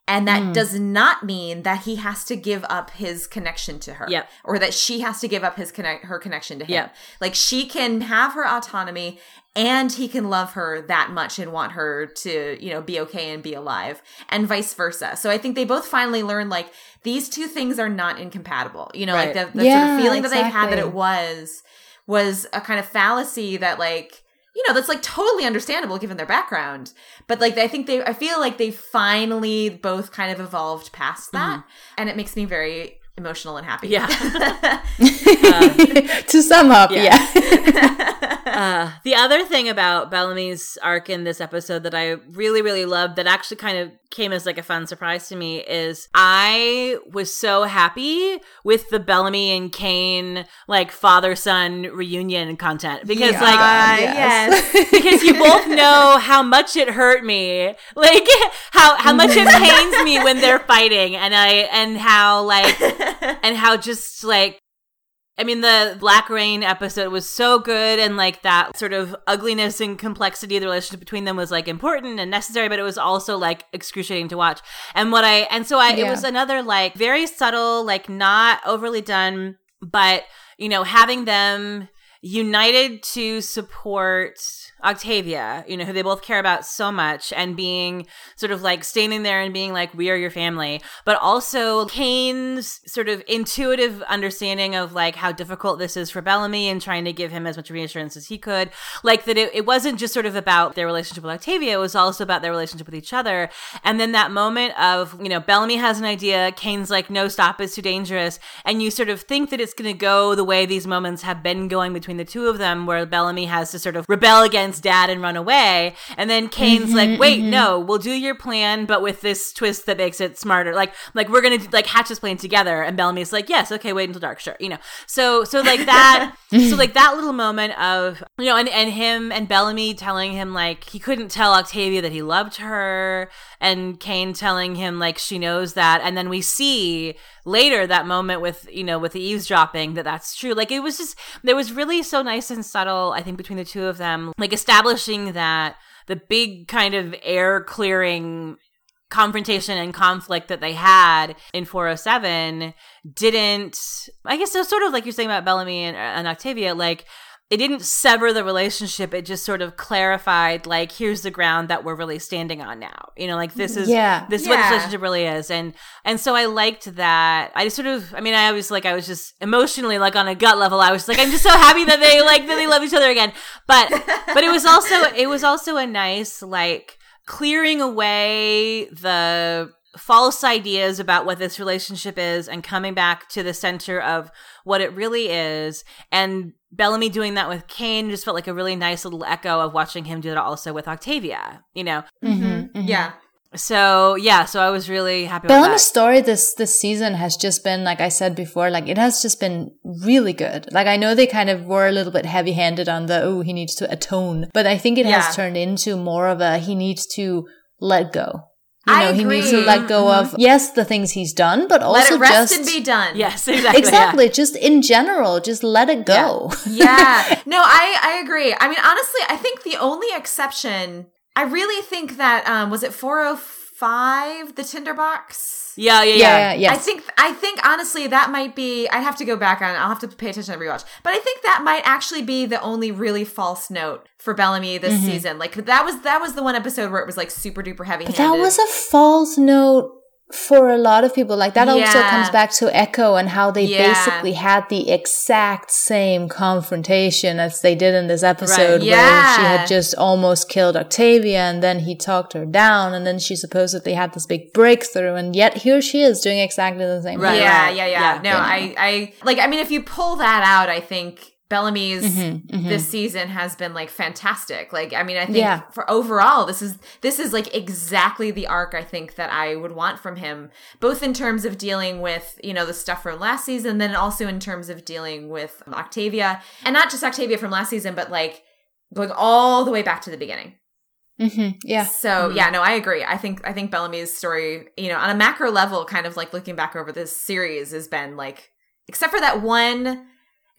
And that mm. does not mean that he has to give up his connection to her. Yep. Or that she has to give up his connect her connection to him. Yep. Like she can have her autonomy and he can love her that much and want her to, you know, be okay and be alive and vice versa. So I think they both finally learn like these two things are not incompatible. You know, Right. like the, the Yeah, sort of feeling that they've had that it was was a kind of fallacy that like you know that's like totally understandable given their background but like i think they i feel like they finally both kind of evolved past that mm-hmm. and it makes me very emotional and happy Yeah. to sum up, Yeah. yeah. Uh, the other thing about Bellamy's arc in this episode that I really, really loved that actually kind of came as like a fun surprise to me is I was so happy with the Bellamy and Kane like father son reunion content because Yeah, like yes. because you both know how much it hurt me like how how much it pains me when they're fighting and i and how like and how just like I mean, the Black Rain episode was so good, and like that sort of ugliness and complexity of the relationship between them was like important and necessary, but it was also like excruciating to watch. And what I, and so I, it was another like very subtle, like not overly done, but you know, having them united to support Octavia, you know, who they both care about so much, and being sort of like standing there and being like, we are your family, but also Kane's sort of intuitive understanding of like how difficult this is for Bellamy and trying to give him as much reassurance as he could. Like that it, it wasn't just sort of about their relationship with Octavia, it was also about their relationship with each other. And then that moment of, you know, Bellamy has an idea, Kane's like, no, stop, it's too dangerous. And you sort of think that it's going to go the way these moments have been going between the two of them, where Bellamy has to sort of rebel against dad and run away. And then Kane's like, mm-hmm, wait, mm-hmm. no, we'll do your plan, but with this twist that makes it smarter. Like, like we're going to like hatch this plan together. And Bellamy's like, yes, okay, wait until dark, sure. You know, so, so like that, so like that little moment of, you know, and, and him and Bellamy telling him like he couldn't tell Octavia that he loved her and Kane telling him like she knows that. And then we see later that moment with, you know, with the eavesdropping that that's true. Like it was just, there was really so nice and subtle, I think, between the two of them, like establishing that the big kind of air clearing confrontation and conflict that they had in 407 didn't i guess so sort of like you're saying about bellamy and, uh, and octavia like it didn't sever the relationship. It just sort of clarified like here's the ground that we're really standing on now. You know like this mm-hmm. is Yeah. this is what this relationship really is. And and so i liked that. I just sort of i mean i was like i was just emotionally like on a gut level i was like i'm just so happy that they like that they love each other again. But but it was also it was also a nice like clearing away the false ideas about what this relationship is and coming back to the center of what it really is and Bellamy doing that with Kane just felt like a really nice little echo of watching him do that also with Octavia, you know. Mm-hmm, yeah So yeah, so I was really happy Bellamy's that. story this this season has just been like I said before, like it has just been really good. Like I know they kind of were a little bit heavy handed on the oh he needs to atone, but I think it Yeah. has turned into more of a he needs to let go. You I know, he needs to agree. let go of yes the things he's done, but also let it rest just and be done Yes, exactly. yeah. exactly just in general, just let it go. yeah. No, I I agree. I mean, honestly, I think the only exception, I really think that um was it 405 the tinderbox? Yeah, yeah, yeah, yeah. yeah, yes. I think I think honestly that might be I'd have to go back on I'll have to pay attention to rewatch. But I think that might actually be the only really false note for Bellamy this Mm-hmm. season. Like that was that was the one episode where it was like super duper heavy But that was a false note for a lot of people. Like that also comes back to Echo and how they Yeah. basically had the exact same confrontation as they did in this episode Right. where she had just almost killed Octavia and then he talked her down and then she supposedly had this big breakthrough and yet here she is doing exactly the same Right, thing. yeah, yeah, yeah, Yeah. No, Yeah. I, I like. I mean, if you pull that out, I think Bellamy's Mm-hmm, this season has been like fantastic. Like, I mean, I think Yeah. for overall, this is this is like exactly the arc I think that I would want from him, both in terms of dealing with you know the stuff from last season, then also in terms of dealing with Octavia, and not just Octavia from last season, but like going all the way back to the beginning. hmm Yeah. So yeah, no, I agree. I think I think Bellamy's story, you know, on a macro level, kind of like looking back over this series, has been like, except for that one,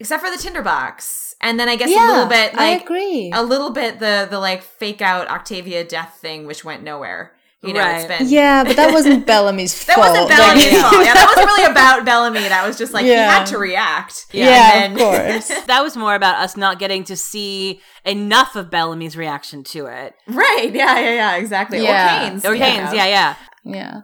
except for the tinderbox, and then I guess yeah, a little bit I like agree. a little bit the the like fake out Octavia death thing, which went nowhere. You know, Right. it's been Yeah, but that wasn't Bellamy's That fault. wasn't Like- Bellamy's fault. Yeah, that wasn't really about Bellamy. That was just like he had to react. Yeah, And of course. That was more about us not getting to see enough of Bellamy's reaction to it. right. Yeah, yeah, yeah, exactly. Yeah. Or Kane's. Or you Kane's, yeah, yeah. Yeah.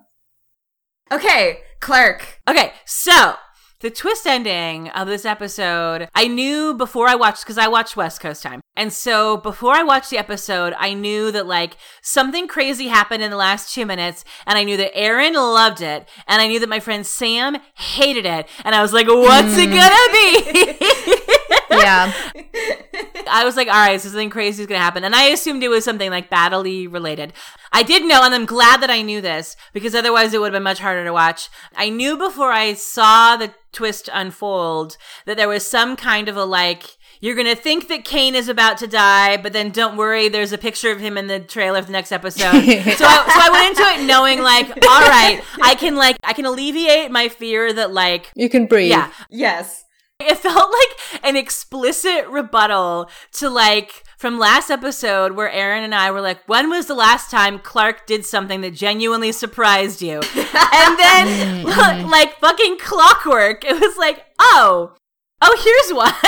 Okay, Clarke. Okay, so the twist ending of this episode, I knew before I watched, because I watched West Coast Time. And so before I watched the episode, I knew that like something crazy happened in the last two minutes. And I knew that Erin loved it. And I knew that my friend Sam hated it. And I was like, what's it mm. gonna be? Yeah. I was like, all right, so something crazy is going to happen. And I assumed it was something like battly related. I did know, and I'm glad that I knew this because otherwise it would have been much harder to watch. I knew before I saw the twist unfold that there was some kind of a like, you're going to think that Kane is about to die, but then don't worry, there's a picture of him in the trailer of the next episode. so, I, so I went into it knowing like, all right, I can like, I can alleviate my fear that like, You can breathe. yeah, Yes. it felt like an explicit rebuttal to like from last episode where Erin and I were like, when was the last time Clarke did something that genuinely surprised you? and then Mm-hmm. like fucking clockwork, it was like, oh, oh, here's one.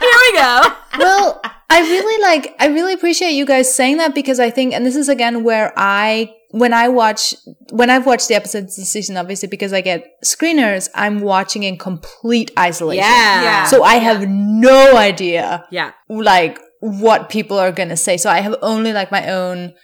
Here we go. well, I really like, I really appreciate you guys saying that because I think, and this is again where I, when I watch, when I've watched the episodes this season, obviously because I get screeners, I'm watching in complete isolation. Yeah. So I have no idea, Yeah. like, what people are going to say. So I have only like my own,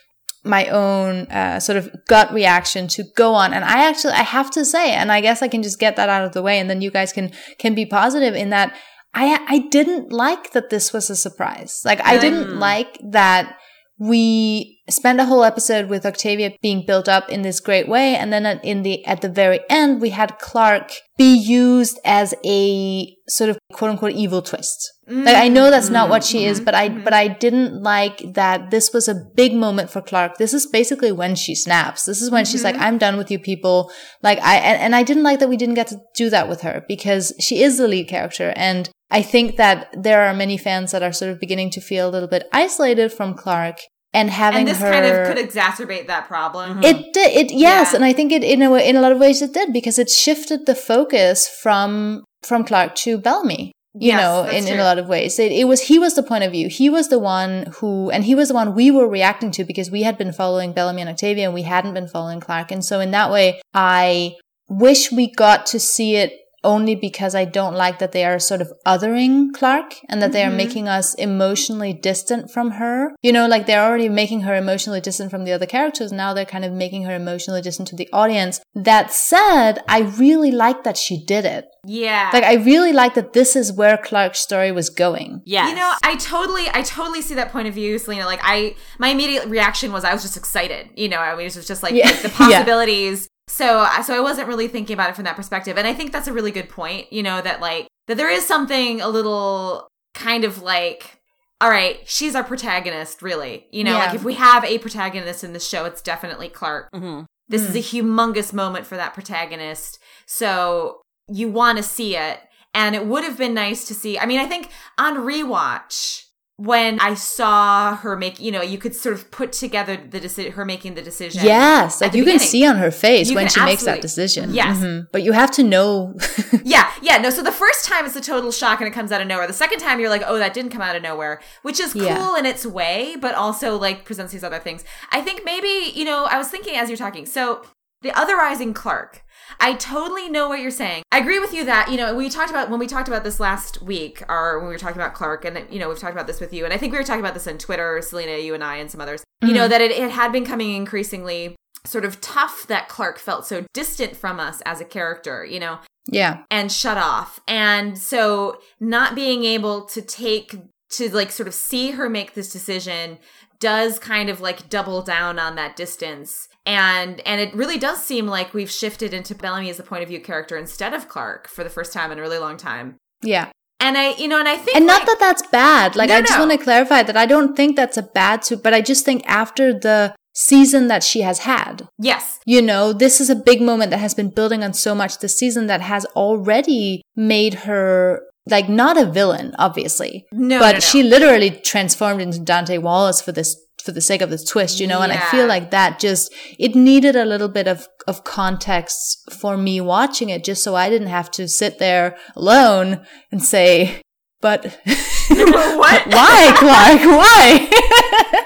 my own, uh, sort of gut reaction to go on. And I actually, I have to say, and I guess I can just get that out of the way and then you guys can, can be positive in that I, I didn't like that this was a surprise. Like, I didn't like that we spent a whole episode with Octavia being built up in this great way. And then at, in the, at the very end, we had Clarke be used as a sort of quote unquote evil twist. Like, I know that's not what she is, but I, but I didn't like that this was a big moment for Clarke. This is basically when she snaps. This is when she's like, I'm done with you people. Like, I, and, and I didn't like that we didn't get to do that with her because she is the lead character. And I think that there are many fans that are sort of beginning to feel a little bit isolated from Clarke and having And this her. kind of could exacerbate that problem. Mm-hmm. It did. It yes, Yeah. and I think it in a way, in a lot of ways it did because it shifted the focus from from Clarke to Bellamy. You Yes, know, in, in a lot of ways, it, it was he was the point of view. He was the one who, and he was the one we were reacting to because we had been following Bellamy and Octavia, and we hadn't been following Clarke. And so, in that way, I wish we got to see it only because I don't like that they are sort of othering Clarke and that they are mm-hmm. making us emotionally distant from her. You know, like they're already making her emotionally distant from the other characters. Now they're kind of making her emotionally distant to the audience. That said, I really like that she did it. Yeah. Like, I really like that this is where Clarke's story was going. Yeah. You know, I totally, I totally see that point of view, Selina. Like, I, my immediate reaction was I was just excited. You know, I mean, it was just like, Yeah. like the Yeah. possibilities. So, so I wasn't really thinking about it from that perspective. And I think that's a really good point. You know, that like that there is something a little kind of like. All right, she's our protagonist, really. You know, Yeah. like if we have a protagonist in the show, it's definitely Clarke. Mhm. This Hmm. is a humongous moment for that protagonist. So you want to see it. And it would have been nice to see. I mean, I think on rewatch, when I saw her make, you know, you could sort of put together the decision, her making the decision. Yes, like you can see on her face You when she makes that decision. Yes. Mhm. But you have to know. Yeah, yeah, no. So the first time it's a total shock and it comes out of nowhere. The second time you're like, oh, that didn't come out of nowhere, which is cool Yeah. in its way, but also like presents these other things. I think maybe, you know, I was thinking as you're talking. So the otherizing Clarke. I totally know what you're saying. I agree with you that, you know, we talked about when we talked about this last week, or when we were talking about Clarke, and, you know, we've talked about this with you, and I think we were talking about this on Twitter, Selina, you and I, and some others, you know, mm. that it, it had been coming increasingly sort of tough that Clarke felt so distant from us as a character, you know, yeah. and shut off. And so not being able to take to like sort of see her make this decision does kind of like double down on that distance. And and it really does seem like we've shifted into Bellamy as the point of view character instead of Clarke for the first time in a really long time. Yeah. And I you know and I think And not like- that that's bad. Like, No, I just no. want to clarify that I don't think that's a bad suit, but I just think after the season that she has had, yes. you know, this is a big moment that has been building on so much this season that has already made her like not a villain, obviously. No, but no, no. she literally transformed into Dante Wallace for this for the sake of the twist, you know? And I feel like that just, it needed a little bit of, of context for me watching it just so I didn't have to sit there alone and say, but what? why, Clarke? Why?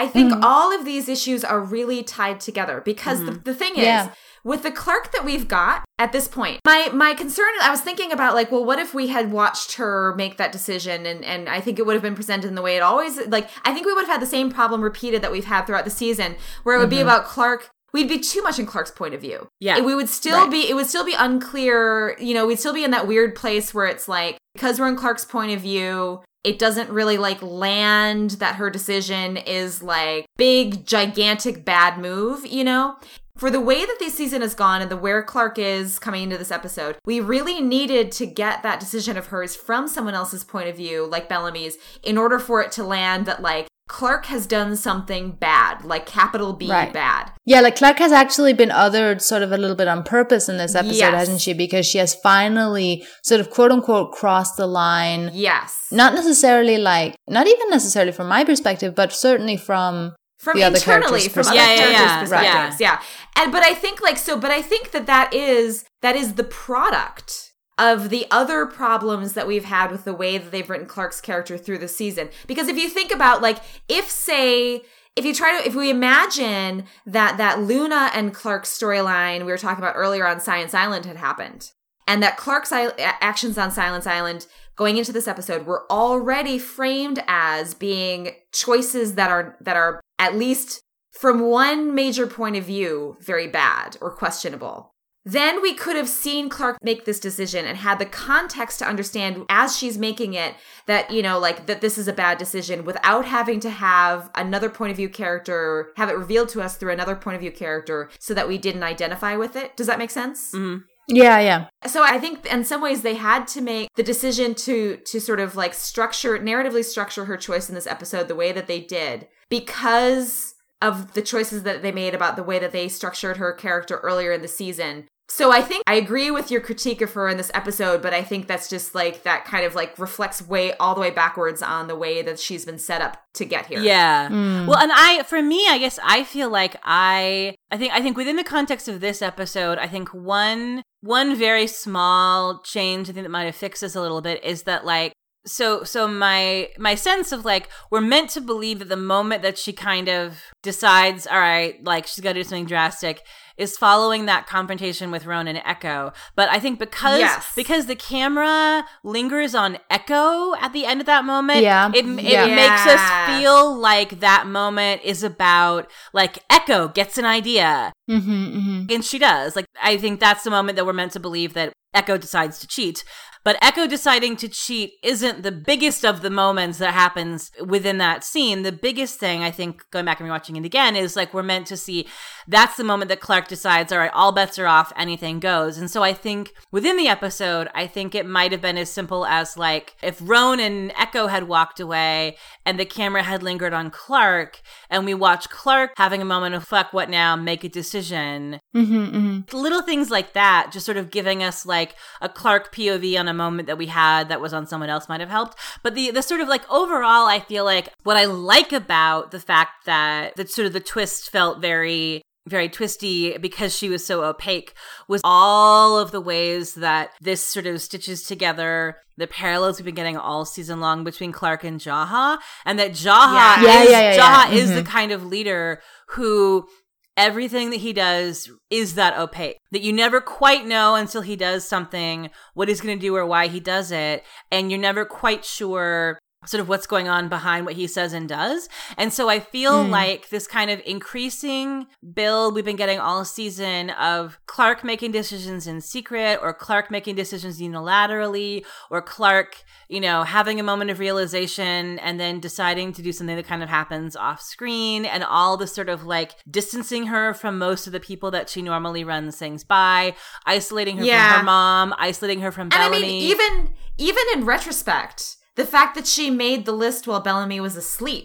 I think Mm-hmm. all of these issues are really tied together because the, the thing is, Yeah. with the Clarke that we've got at this point, my my concern is I was thinking about like, well, what if we had watched her make that decision and and I think it would have been presented in the way it always like I think we would have had the same problem repeated that we've had throughout the season, where it would be mm-hmm. about Clarke We'd be too much in Clarke's point of view. Yeah. we would still Right. be. It would still be unclear. You know, we'd still be in that weird place where it's like because we're in Clarke's point of view, it doesn't really like land that her decision is like big, gigantic, bad move, you know? For the way that this season has gone and the where Clarke is coming into this episode, we really needed to get that decision of hers from someone else's point of view, like Bellamy's, in order for it to land that like Clarke has done something bad, like capital B Right. bad. Yeah, like Clarke has actually been othered sort of a little bit on purpose in this episode, Yes. hasn't she? Because she has finally sort of quote unquote crossed the line. Yes. Not necessarily like, not even necessarily from my perspective, but certainly from from the other internally characters' from other perspective. Yeah, yeah, characters' yeah. perspectives yeah and but i think like so but i think that that is that is the product of the other problems that we've had with the way that they've written clarke's character through the season because if you think about like if say if you try to if we imagine that that luna and clarke's storyline we were talking about earlier on science island had happened and that Clarke's I- actions on Silence Island going into this episode were already framed as being choices that are that are at least from one major point of view very bad or questionable. Then we could have seen Clarke make this decision and had the context to understand as she's making it that, you know, like that this is a bad decision without having to have another point of view character, have it revealed to us through another point of view character so that we didn't identify with it. Does that make sense? Mhm. Yeah, yeah. So I think in some ways they had to make the decision to to sort of like structure narratively structure her choice in this episode the way that they did because of the choices that they made about the way that they structured her character earlier in the season. So I think I agree with your critique of her in this episode, but I think that's just like that kind of like reflects way all the way backwards on the way that she's been set up to get here. Yeah. Mm. Well, and I, for me, I guess I feel like I, I think, I think within the context of this episode, I think one, one very small change, I think that might have fixed this a little bit is that like, so, so my, my sense of like, we're meant to believe that the moment that she kind of decides, all right, like she's got to do something drastic is following that confrontation with Roan and Echo. But I think because, Yes. because the camera lingers on Echo at the end of that moment, Yeah. it, it Yeah. makes us feel like that moment is about like Echo gets an idea Mm-hmm, mm-hmm. and she does. Like I think that's the moment that we're meant to believe that Echo decides to cheat. But Echo deciding to cheat isn't the biggest of the moments that happens within that scene. The biggest thing, I think, going back and rewatching it again, is like we're meant to see that's the moment that Clarke decides, all right, all bets are off, anything goes. And so I think within the episode, I think it might have been as simple as like if Roan and Echo had walked away and the camera had lingered on Clarke and we watch Clarke having a moment of fuck what now, make a decision Mm-hmm, mm-hmm. little things like that just sort of giving us like a clarke pov on a moment that we had that was on someone else might have helped but the the sort of like overall i feel like what i like about the fact that that sort of the twist felt very very twisty because she was so opaque was all of the ways that this sort of stitches together the parallels we've been getting all season long between Clarke and Jaha, and that Jaha Yeah. Is yeah, yeah, Jaha yeah. is mm-hmm. the kind of leader who everything that he does is that opaque that you never quite know until he does something what he's going to do or why he does it and you're never quite sure sort of what's going on behind what he says and does and so i feel Mm. like this kind of increasing build we've been getting all season of clarke making decisions in secret or clarke making decisions unilaterally or clarke you know having a moment of realization and then deciding to do something that kind of happens off screen and all the sort of like distancing her from most of the people that she normally runs things by isolating her Yeah. from her mom isolating her from And I mean, even even in retrospect, the fact that she made the list while Bellamy was asleep.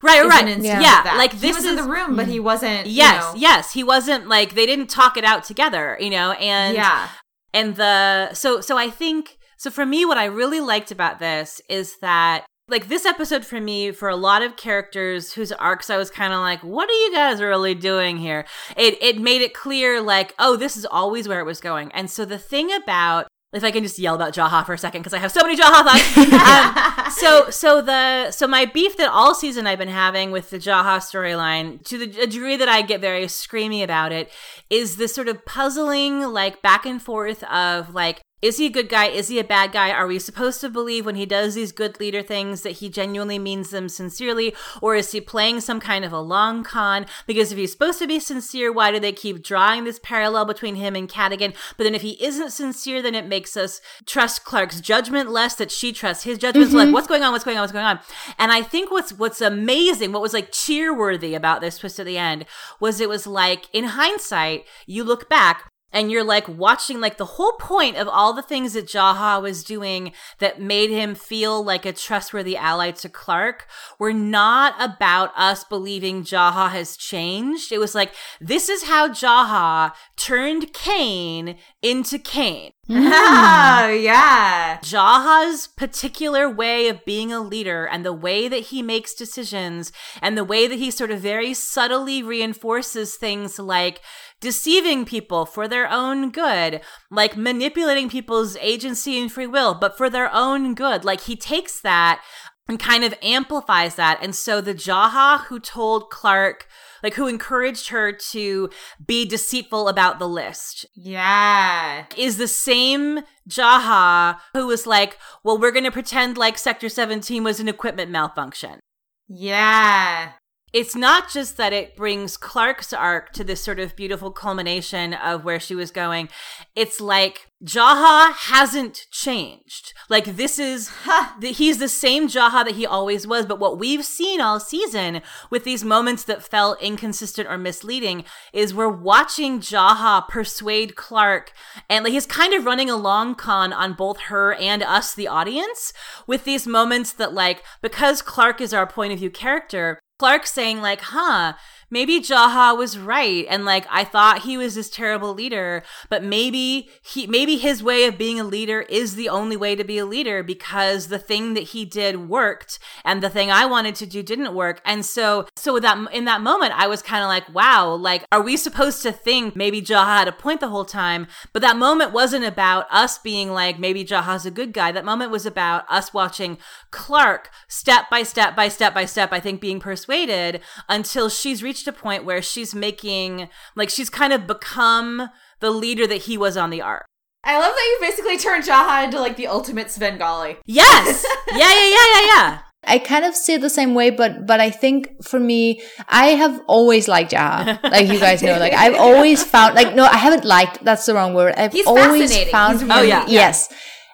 Right right yeah, that. like he this was is in the room, but he wasn't. you yes know- yes. He wasn't like they didn't talk it out together you know and yeah, and the so so i think so for me what i really liked about this is that like this episode for me for a lot of characters whose arcs I was kind of like what are you guys really doing here? It it made it clear like oh this is always where it was going. And so the thing about if I can just yell about Jaha for a second because I have so many Jaha thoughts. um, so so the so my beef that all season I've been having with the Jaha storyline to the degree that I get very screamy about it is this sort of puzzling like back and forth of like is he a good guy? Is he a bad guy? Are we supposed to believe when he does these good leader things that he genuinely means them sincerely? Or is he playing some kind of a long con? Because if he's supposed to be sincere, why do they keep drawing this parallel between him and Cadogan? But then if he isn't sincere, then it makes us trust Clarke's judgment less that she trusts his judgment. Mm-hmm. like, what's going on? What's going on? What's going on? And I think what's what's amazing, what was like cheerworthy about this twist at the end was it was like in hindsight, you look back, and you're like watching like the whole point of all the things that Jaha was doing that made him feel like a trustworthy ally to Clarke were not about us believing Jaha has changed. It was like this is how Jaha turned Cain into Cain. Oh, yeah. Jaha's particular way of being a leader and the way that he makes decisions and the way that he sort of very subtly reinforces things like deceiving people for their own good, like manipulating people's agency and free will, but for their own good. Like he takes that and kind of amplifies that. And so the Jaha who told Clarke, like who encouraged her to be deceitful about the list. Yeah. Is the same Jaha who was like, well, we're going to pretend like Sector 17 was an equipment malfunction. Yeah it's not just that it brings Clarke's arc to this sort of beautiful culmination of where she was going. It's like Jaha hasn't changed. Like this is the, he's the same Jaha that he always was, but what we've seen all season with these moments that felt inconsistent or misleading is we're watching Jaha persuade Clarke and like he's kind of running a long con on both her and us the audience with these moments that like because Clarke is our point of view character Clarke saying like, huh, maybe Jaha was right and like I thought he was this terrible leader, but maybe he maybe his way of being a leader is the only way to be a leader because the thing that he did worked and the thing I wanted to do didn't work. And so so that in that moment I was kind of like, wow, like are we supposed to think maybe Jaha had a point the whole time? But that moment wasn't about us being like maybe Jaha's a good guy. That moment was about us watching Clarke step by step by step by step I think being persuaded until she's reached reached a point where she's making like she's kind of become the leader that he was on the arc. I love that you basically turned Jaha into like the ultimate Svengali. Yes. yeah, yeah, yeah, yeah, yeah. I kind of see it the same way, but but I think for me, I have always liked Jaha. Like you guys know, like I've always found like no, I haven't liked. That's the wrong word. I've He's always found He's him. oh yeah, yes,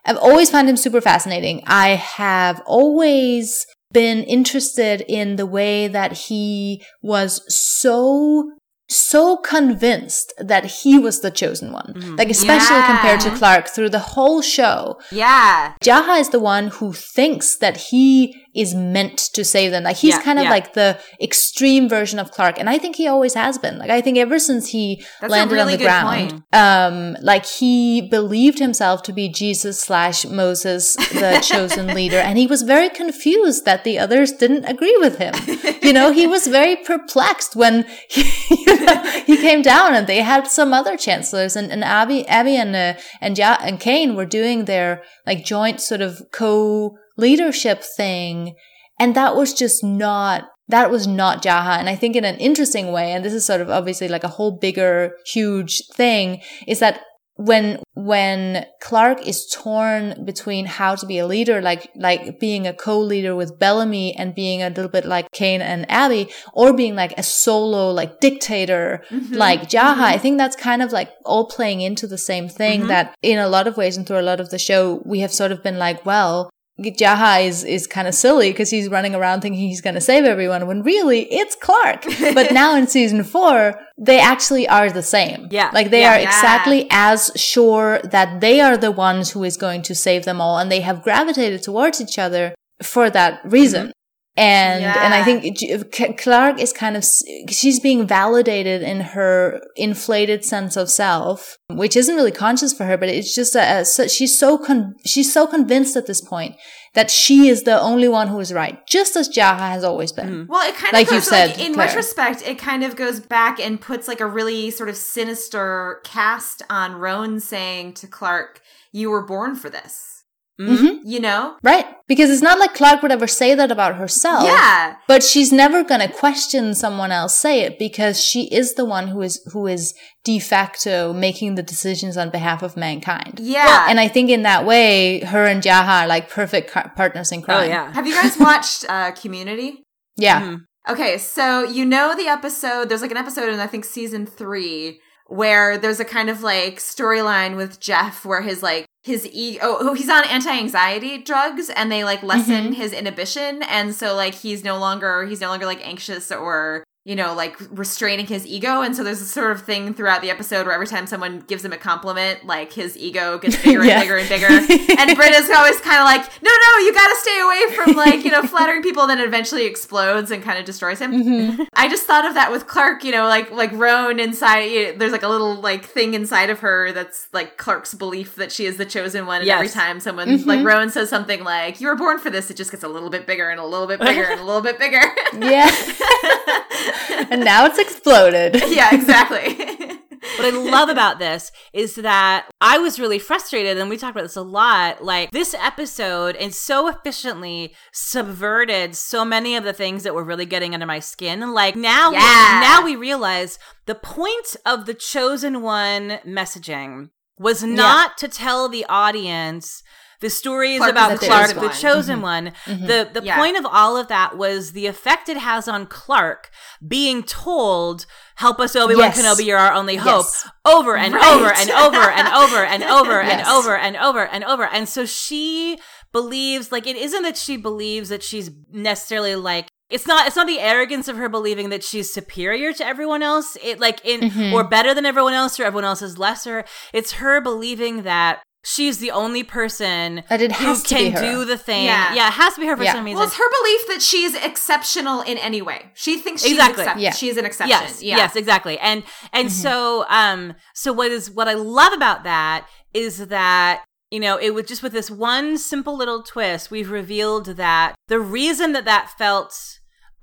I've always found him super fascinating. I have always been interested in the way that he was so so convinced that he was the chosen one. Mm. Like especially yeah. compared to Clarke through the whole show. Yeah. Jaha is the one who thinks that he is meant to save them. Like he's yeah, kind of yeah. like the extreme version of Clarke. And I think he always has been. Like I think ever since he That's landed really on the ground, point. um, like he believed himself to be Jesus slash Moses, the chosen leader. And he was very confused that the others didn't agree with him. you know, he was very perplexed when he, you know, he came down and they had some other chancellors and, and Abby, Abby and, uh, and, ja- and Kane were doing their like joint sort of co leadership thing. And that was just not, that was not Jaha. And I think in an interesting way, and this is sort of obviously like a whole bigger, huge thing, is that when when Clarke is torn between how to be a leader, like like being a co-leader with Bellamy and being a little bit like Kane and Abby, or being like a solo like dictator mm-hmm. like Jaha, mm-hmm. I think that's kind of like all playing into the same thing mm-hmm. that in a lot of ways and through a lot of the show we have sort of been like, well, Jaha is, is kind of silly because he's running around thinking he's going to save everyone when really it's Clarke. but now in season four, they actually are the same. Yeah. Like they yeah, are yeah. exactly as sure that they are the ones who is going to save them all. And they have gravitated towards each other for that reason. And, and I think Clarke is kind of, she's being validated in her inflated sense of self, which isn't really conscious for her, but it's just a, a she's so con- she's so convinced at this point that she is the only one who is right, just as Jaha has always been. Mm-hmm. Well, it kind of Like you goes, like, in Claire. retrospect, it kind of goes back and puts like a really sort of sinister cast on Roan saying to Clarke, "You were born for this." Mhm. You know? Right? Because it's not like Clarke would ever say that about herself. Yeah. But she's never gonna question someone else say it because she is the one who is who is de facto making the decisions on behalf of mankind. Yeah. And I think in that way, her and Jaha are like perfect car- partners in crime. Oh crime. yeah. Have you guys watched uh, Community? Yeah. Mhm. Okay, so you know the episode, there's like an episode in I think season three where there's a kind of like storyline with Jeff where his like his e oh, oh he's on anti-anxiety drugs and they like lessen mm-hmm. his inhibition. And so like he's no longer he's no longer like anxious or you know like restraining his ego and so there's a sort of thing throughout the episode where every time someone gives him a compliment like his ego gets bigger Yeah. and bigger and bigger and Britta's always kind of like no no you gotta stay away from like you know flattering people And then it eventually explodes and kind of destroys him Mm-hmm. I just thought of that with Clarke, you know, like like Roan inside. You know, there's like a little like thing inside of her that's like Clarke's belief that she is the chosen one. And every time someone Mm-hmm. like Roan says something like "You were born for this," it just gets a little bit bigger and a little bit bigger and a little bit bigger. Yeah. and now it's exploded. yeah, exactly. what I love about this is that I was really frustrated, and we talked about this a lot. Like this episode, and so efficiently subverted so many of the things that were really getting under my skin. And like now, Yeah. now we realize the point of the chosen one messaging was not to tell the audience. The story is Clarke about the Clarke, chosen the one. chosen one. The the Yeah. point of all of that was the effect it has on Clarke being told, "Help us, Obi Wan Yes. Kenobi, you're our only hope." Yes. over and Right. over and over and over and over and over and over and over. And so she believes like it isn't that she believes that she's necessarily like it's not it's not the arrogance of her believing that she's superior to everyone else. It like in Mm-hmm. or better than everyone else or everyone else is lesser. It's her believing that she's the only person That it who has to can be her. do the thing. Yeah. Yeah. it has to be her for Yeah. some reason. well, it's her belief that she's exceptional in any way. She thinks she's Exactly. excep- Yeah. she's an exception. Yes, yeah. yes, exactly. And and so um so what is what I love about that is that you know it was just with this one simple little twist we've revealed that the reason that that felt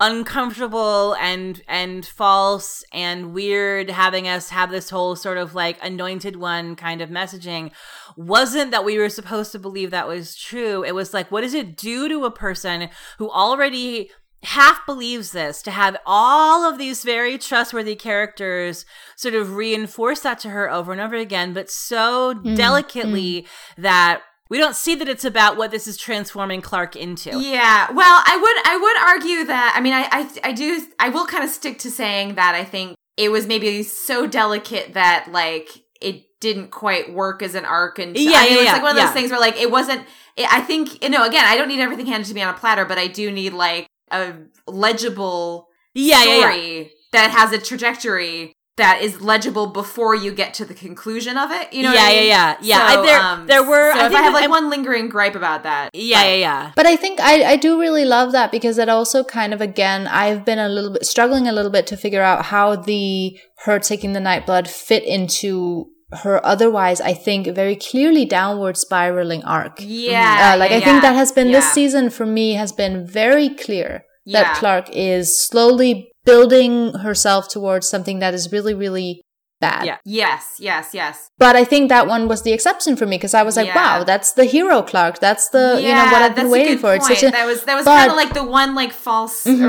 uncomfortable and and false and weird having us have this whole sort of like anointed one kind of messaging wasn't that we were supposed to believe that was true. It was like what does it do to a person who already half believes this to have all of these very trustworthy characters sort of reinforce that to her over and over again but so mm, delicately mm. that we don't see that it's about what this is transforming Clarke into. Yeah. Well, I would I would argue that I mean I I, I do I will kind of stick to saying that I think it was maybe so delicate that like it didn't quite work as an arc and Yeah, I mean, yeah, it was yeah, like one of yeah. those things where like it wasn't it, I think you know again I don't need everything handed to me on a platter but I do need like a legible Yeah, yeah, yeah. story that has a trajectory that is legible before you get to the conclusion of it. You know, what Yeah, I yeah, mean? yeah, yeah. So, I- there- um, there were- So I if think I have that- like one lingering gripe about that, Yeah, but- yeah, yeah. But I think I, I do really love that because it also kind of again I've been a little bit struggling a little bit to figure out how the her taking the night blood fit into her otherwise I think very clearly downward spiraling arc. Yeah, Uh, like yeah, I think yeah. that has been this season for me has been very clear Yeah. that Clarke is slowly building herself towards something that is really really bad. Yeah. Yes, yes, yes. But I think that one was the exception for me because I was like, Yeah. wow, that's the hero Clarke. That's the you know what I've been waiting for. It's such a that was that was kind of like the one like false Mhm.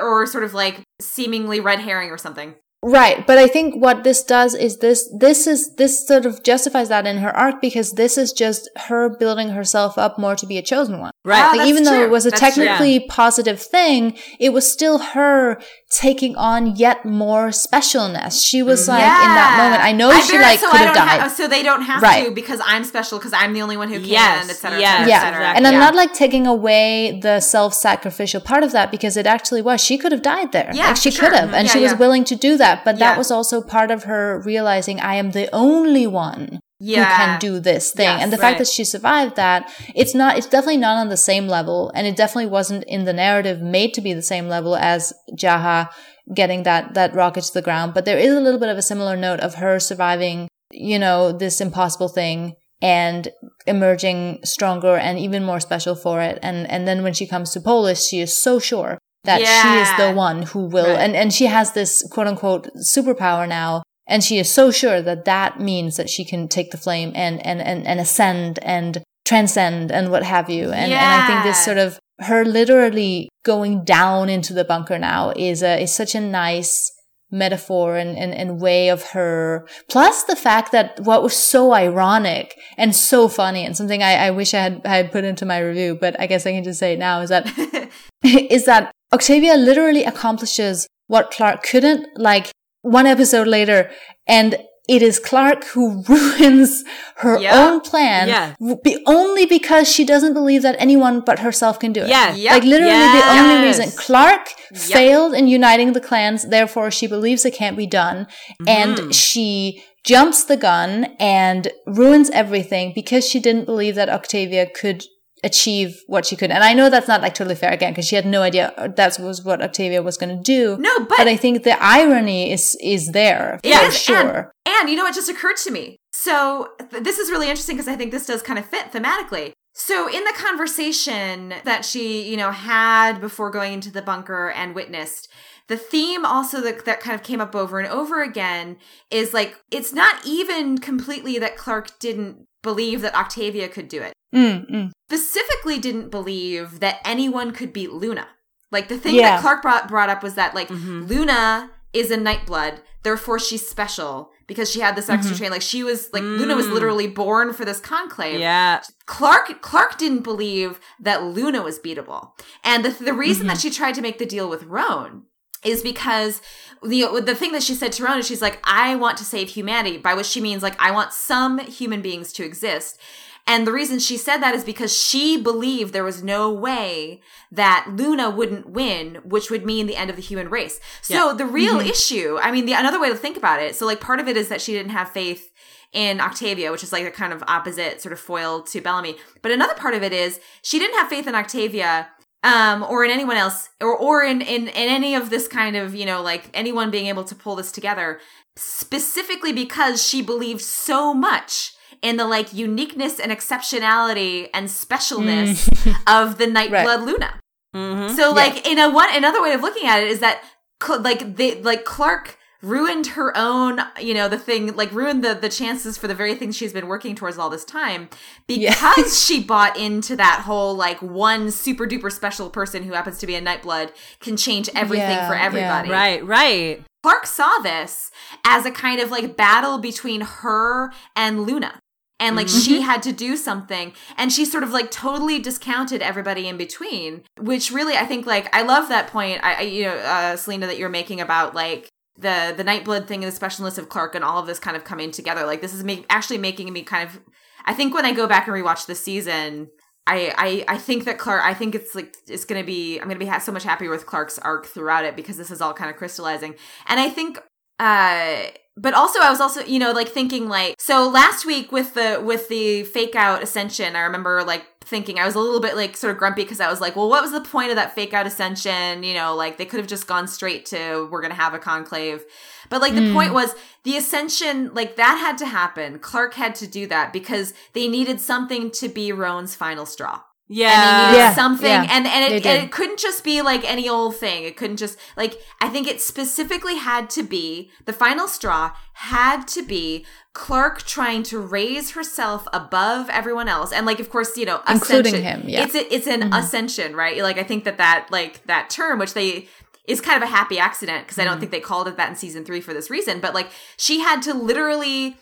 or or sort of like seemingly red herring or something. Right, but I think what this does is this this is this sort of justifies that in her arc because this is just her building herself up more to be a chosen one. Right. Like even though it was a That's true. technically positive thing, it was still her taking on yet more specialness. She was like in that moment. I know she bear- like so could have died. ha- so they don't have Right. to because I'm special because I'm the only one who can, Yes, et cetera, yes, et cetera, yeah, et cetera. and I'm Yeah. not like taking away the self-sacrificial part of that because it actually was. She could have died there. Yeah, like she for could have, and Yeah, she was yeah. willing to do that. But that was also part of her realizing I am the only one Yeah. who can do this thing. Yes, and the right. fact that she survived that, it's not, it's definitely not on the same level. And it definitely wasn't in the narrative made to be the same level as Jaha getting that, that rocket to the ground. But there is a little bit of a similar note of her surviving, you know, this impossible thing and emerging stronger and even more special for it. And, and then when she comes to Polis, she is so sure that she is the one who will, Right. and, and she has this quote unquote superpower now. And she is so sure that that means that she can take the flame and, and, and, and ascend and transcend and what have you. And, and I think this sort of her literally going down into the bunker now is a, is such a nice metaphor and, and, and way of her. Plus the fact that what was so ironic and so funny and something I, I wish I had, I had put into my review, but I guess I can just say it now is that, is that Octavia literally accomplishes what Clarke couldn't, like one episode later, and it is Clarke who ruins her Yeah. own plan Yeah. be, only because she doesn't believe that anyone but herself can do it. Yeah. Yep. Like literally the only Yes. reason Clarke failed in uniting the clans, therefore she believes it can't be done. And mm-hmm. she jumps the gun and ruins everything because she didn't believe that Octavia could achieve what she could. And I know that's not like totally fair again because she had no idea uh, that was what Octavia was going to do. No, but- but I think the irony is is there for sure. And, and you know what just occurred to me? So th- this is really interesting because I think this does kind of fit thematically. So in the conversation that she, you know, had before going into the bunker and witnessed, the theme also that, that kind of came up over and over again is like it's not even completely that Clarke didn't believe that Octavia could do it. Mm, mm. Specifically didn't believe that anyone could beat Luna. Like the thing Yeah. that Clarke brought, brought up was that like Luna is a Nightblood, therefore she's special because she had this extra train. Like she was like Luna was literally born for this conclave. Yeah. Clarke Clarke didn't believe that Luna was beatable, and the the reason that she tried to make the deal with Roan is because the the thing that she said to Roan is she's like I want to save humanity, by which she means like I want some human beings to exist. And the reason she said that is because she believed there was no way that Luna wouldn't win, which would mean the end of the human race. So the real mm-hmm. issue, I mean, the another way to think about it, so like part of it is that she didn't have faith in Octavia, which is like a kind of opposite sort of foil to Bellamy. But another part of it is she didn't have faith in Octavia um, or in anyone else, or or in, in in any of this kind of you know like anyone being able to pull this together, specifically because she believed so much in the like uniqueness and exceptionality and specialness of the Nightblood Luna. Mm-hmm. So like in a one another way of looking at it is that like they like Clarke ruined her own you know the thing like ruined the the chances for the very things she's been working towards all this time because she bought into that whole like one super duper special person who happens to be a nightblood can change everything Yeah, for yeah. everybody Right, right. Clarke saw this as a kind of like battle between her and Luna. And like she had to do something and she sort of like totally discounted everybody in between, which really I think like I love that point I, I you know uh Selina that you're making about like the the Nightblood thing and the specialness of Clarke and all of this kind of coming together. Like this is make, actually making me kind of I think when I go back and rewatch this season, I, I I think that Clarke I think it's like it's gonna be I'm gonna be ha- so much happier with Clark's arc throughout it because this is all kind of crystallizing and I think uh but also I was also you know like thinking like so last week with the with the fake out ascension I remember like thinking. I was a little bit like sort of grumpy because I was like well what was the point of that fake out ascension? You know like they could have just gone straight to we're gonna have a conclave. But like the hmm. point was the ascension like that had to happen. Clarke had to do that because they needed something to be Roan's final straw Yeah. needed Yeah, something. Yeah, and and it, and it couldn't just be like any old thing. It couldn't just like i think it specifically had to be the final straw had to be clarke trying to raise herself above everyone else. And like of course you know Including him, yeah. it's a, it's an mm-hmm. ascension right? Like i think that that like that term which they is kind of a happy accident because i don't mm. think they called it that in season three for this reason but like she had to literally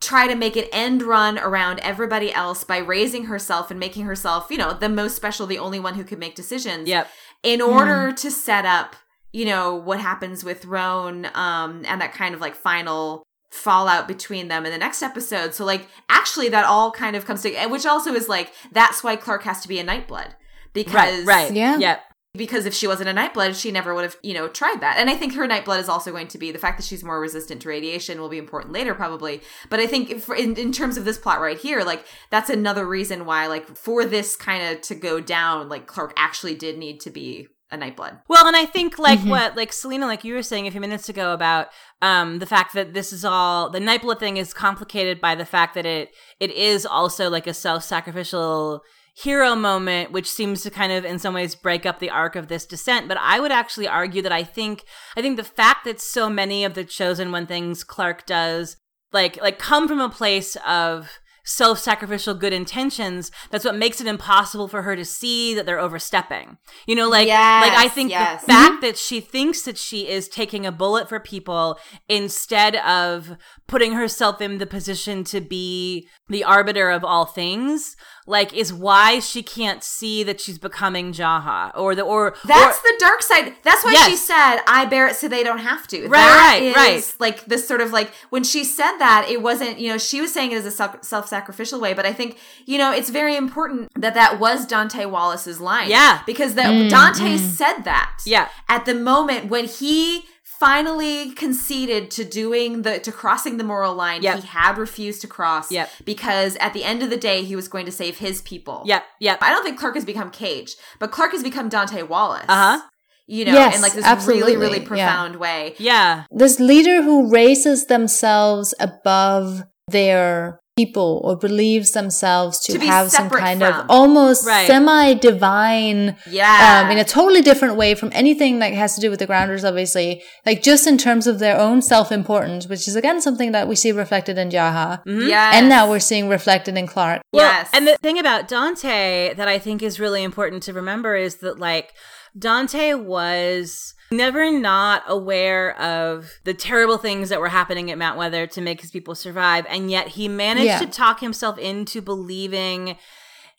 try to make an end run around everybody else by raising herself and making herself, you know, the most special, the only one who could make decisions. Yep. In order to set up, you know, what happens with Roan, um, and that kind of like final fallout between them in the next episode. So like actually that all kind of comes together, which also is like that's why Clarke has to be a Nightblood. Because Right, right. Yeah. Yep. Because if she wasn't a Nightblood, she never would have, you know, tried that. And I think her Nightblood is also going to be the fact that she's more resistant to radiation will be important later, probably. But I think if, in, in terms of this plot right here, like that's another reason why, like, for this kind of to go down, like Clarke actually did need to be a Nightblood. Well, and I think like mm-hmm. what like Selina, like you were saying a few minutes ago about um the fact that this is all the Nightblood thing is complicated by the fact that it it is also like a self sacrificial hero moment, which seems to kind of in some ways break up the arc of this descent. But I would actually argue that I think I think the fact that so many of the chosen one things Clarke does like like come from a place of self-sacrificial good intentions that's what makes it impossible for her to see that they're overstepping you know like yes, like i think yes. the fact mm-hmm. that she thinks that she is taking a bullet for people instead of putting herself in the position to be the arbiter of all things like is why she can't see that she's becoming Jaha or the or that's or, the dark side. That's why yes. she said, "I bear it so they don't have to." Right, that right, right. Like this sort of like when she said that, it wasn't you know she was saying it as a self sacrificial way, but I think you know it's very important that that was Dante Wallace's line. Yeah, because that mm, Dante mm. said that. Yeah, at the moment when he finally conceded to doing the to crossing the moral line yep. he had refused to cross yep. because at the end of the day he was going to save his people yep yep i don't think Clarke has become cage but Clarke has become dante wallace uh-huh you know, yes, in like this absolutely. really, really profound yeah. way. Yeah. This leader who raises themselves above their people or believes themselves to, to have some kind from. of almost right. semi-divine yeah um, in a totally different way from anything that has to do with the grounders obviously like just in terms of their own self-importance which is again something that we see reflected in jaha mm-hmm. yes. and now we're seeing reflected in clarke well, yes and the thing about dante that i think is really important to remember is that like dante was never not aware of the terrible things that were happening at Mount Weather to make his people survive. And yet he managed yeah. to talk himself into believing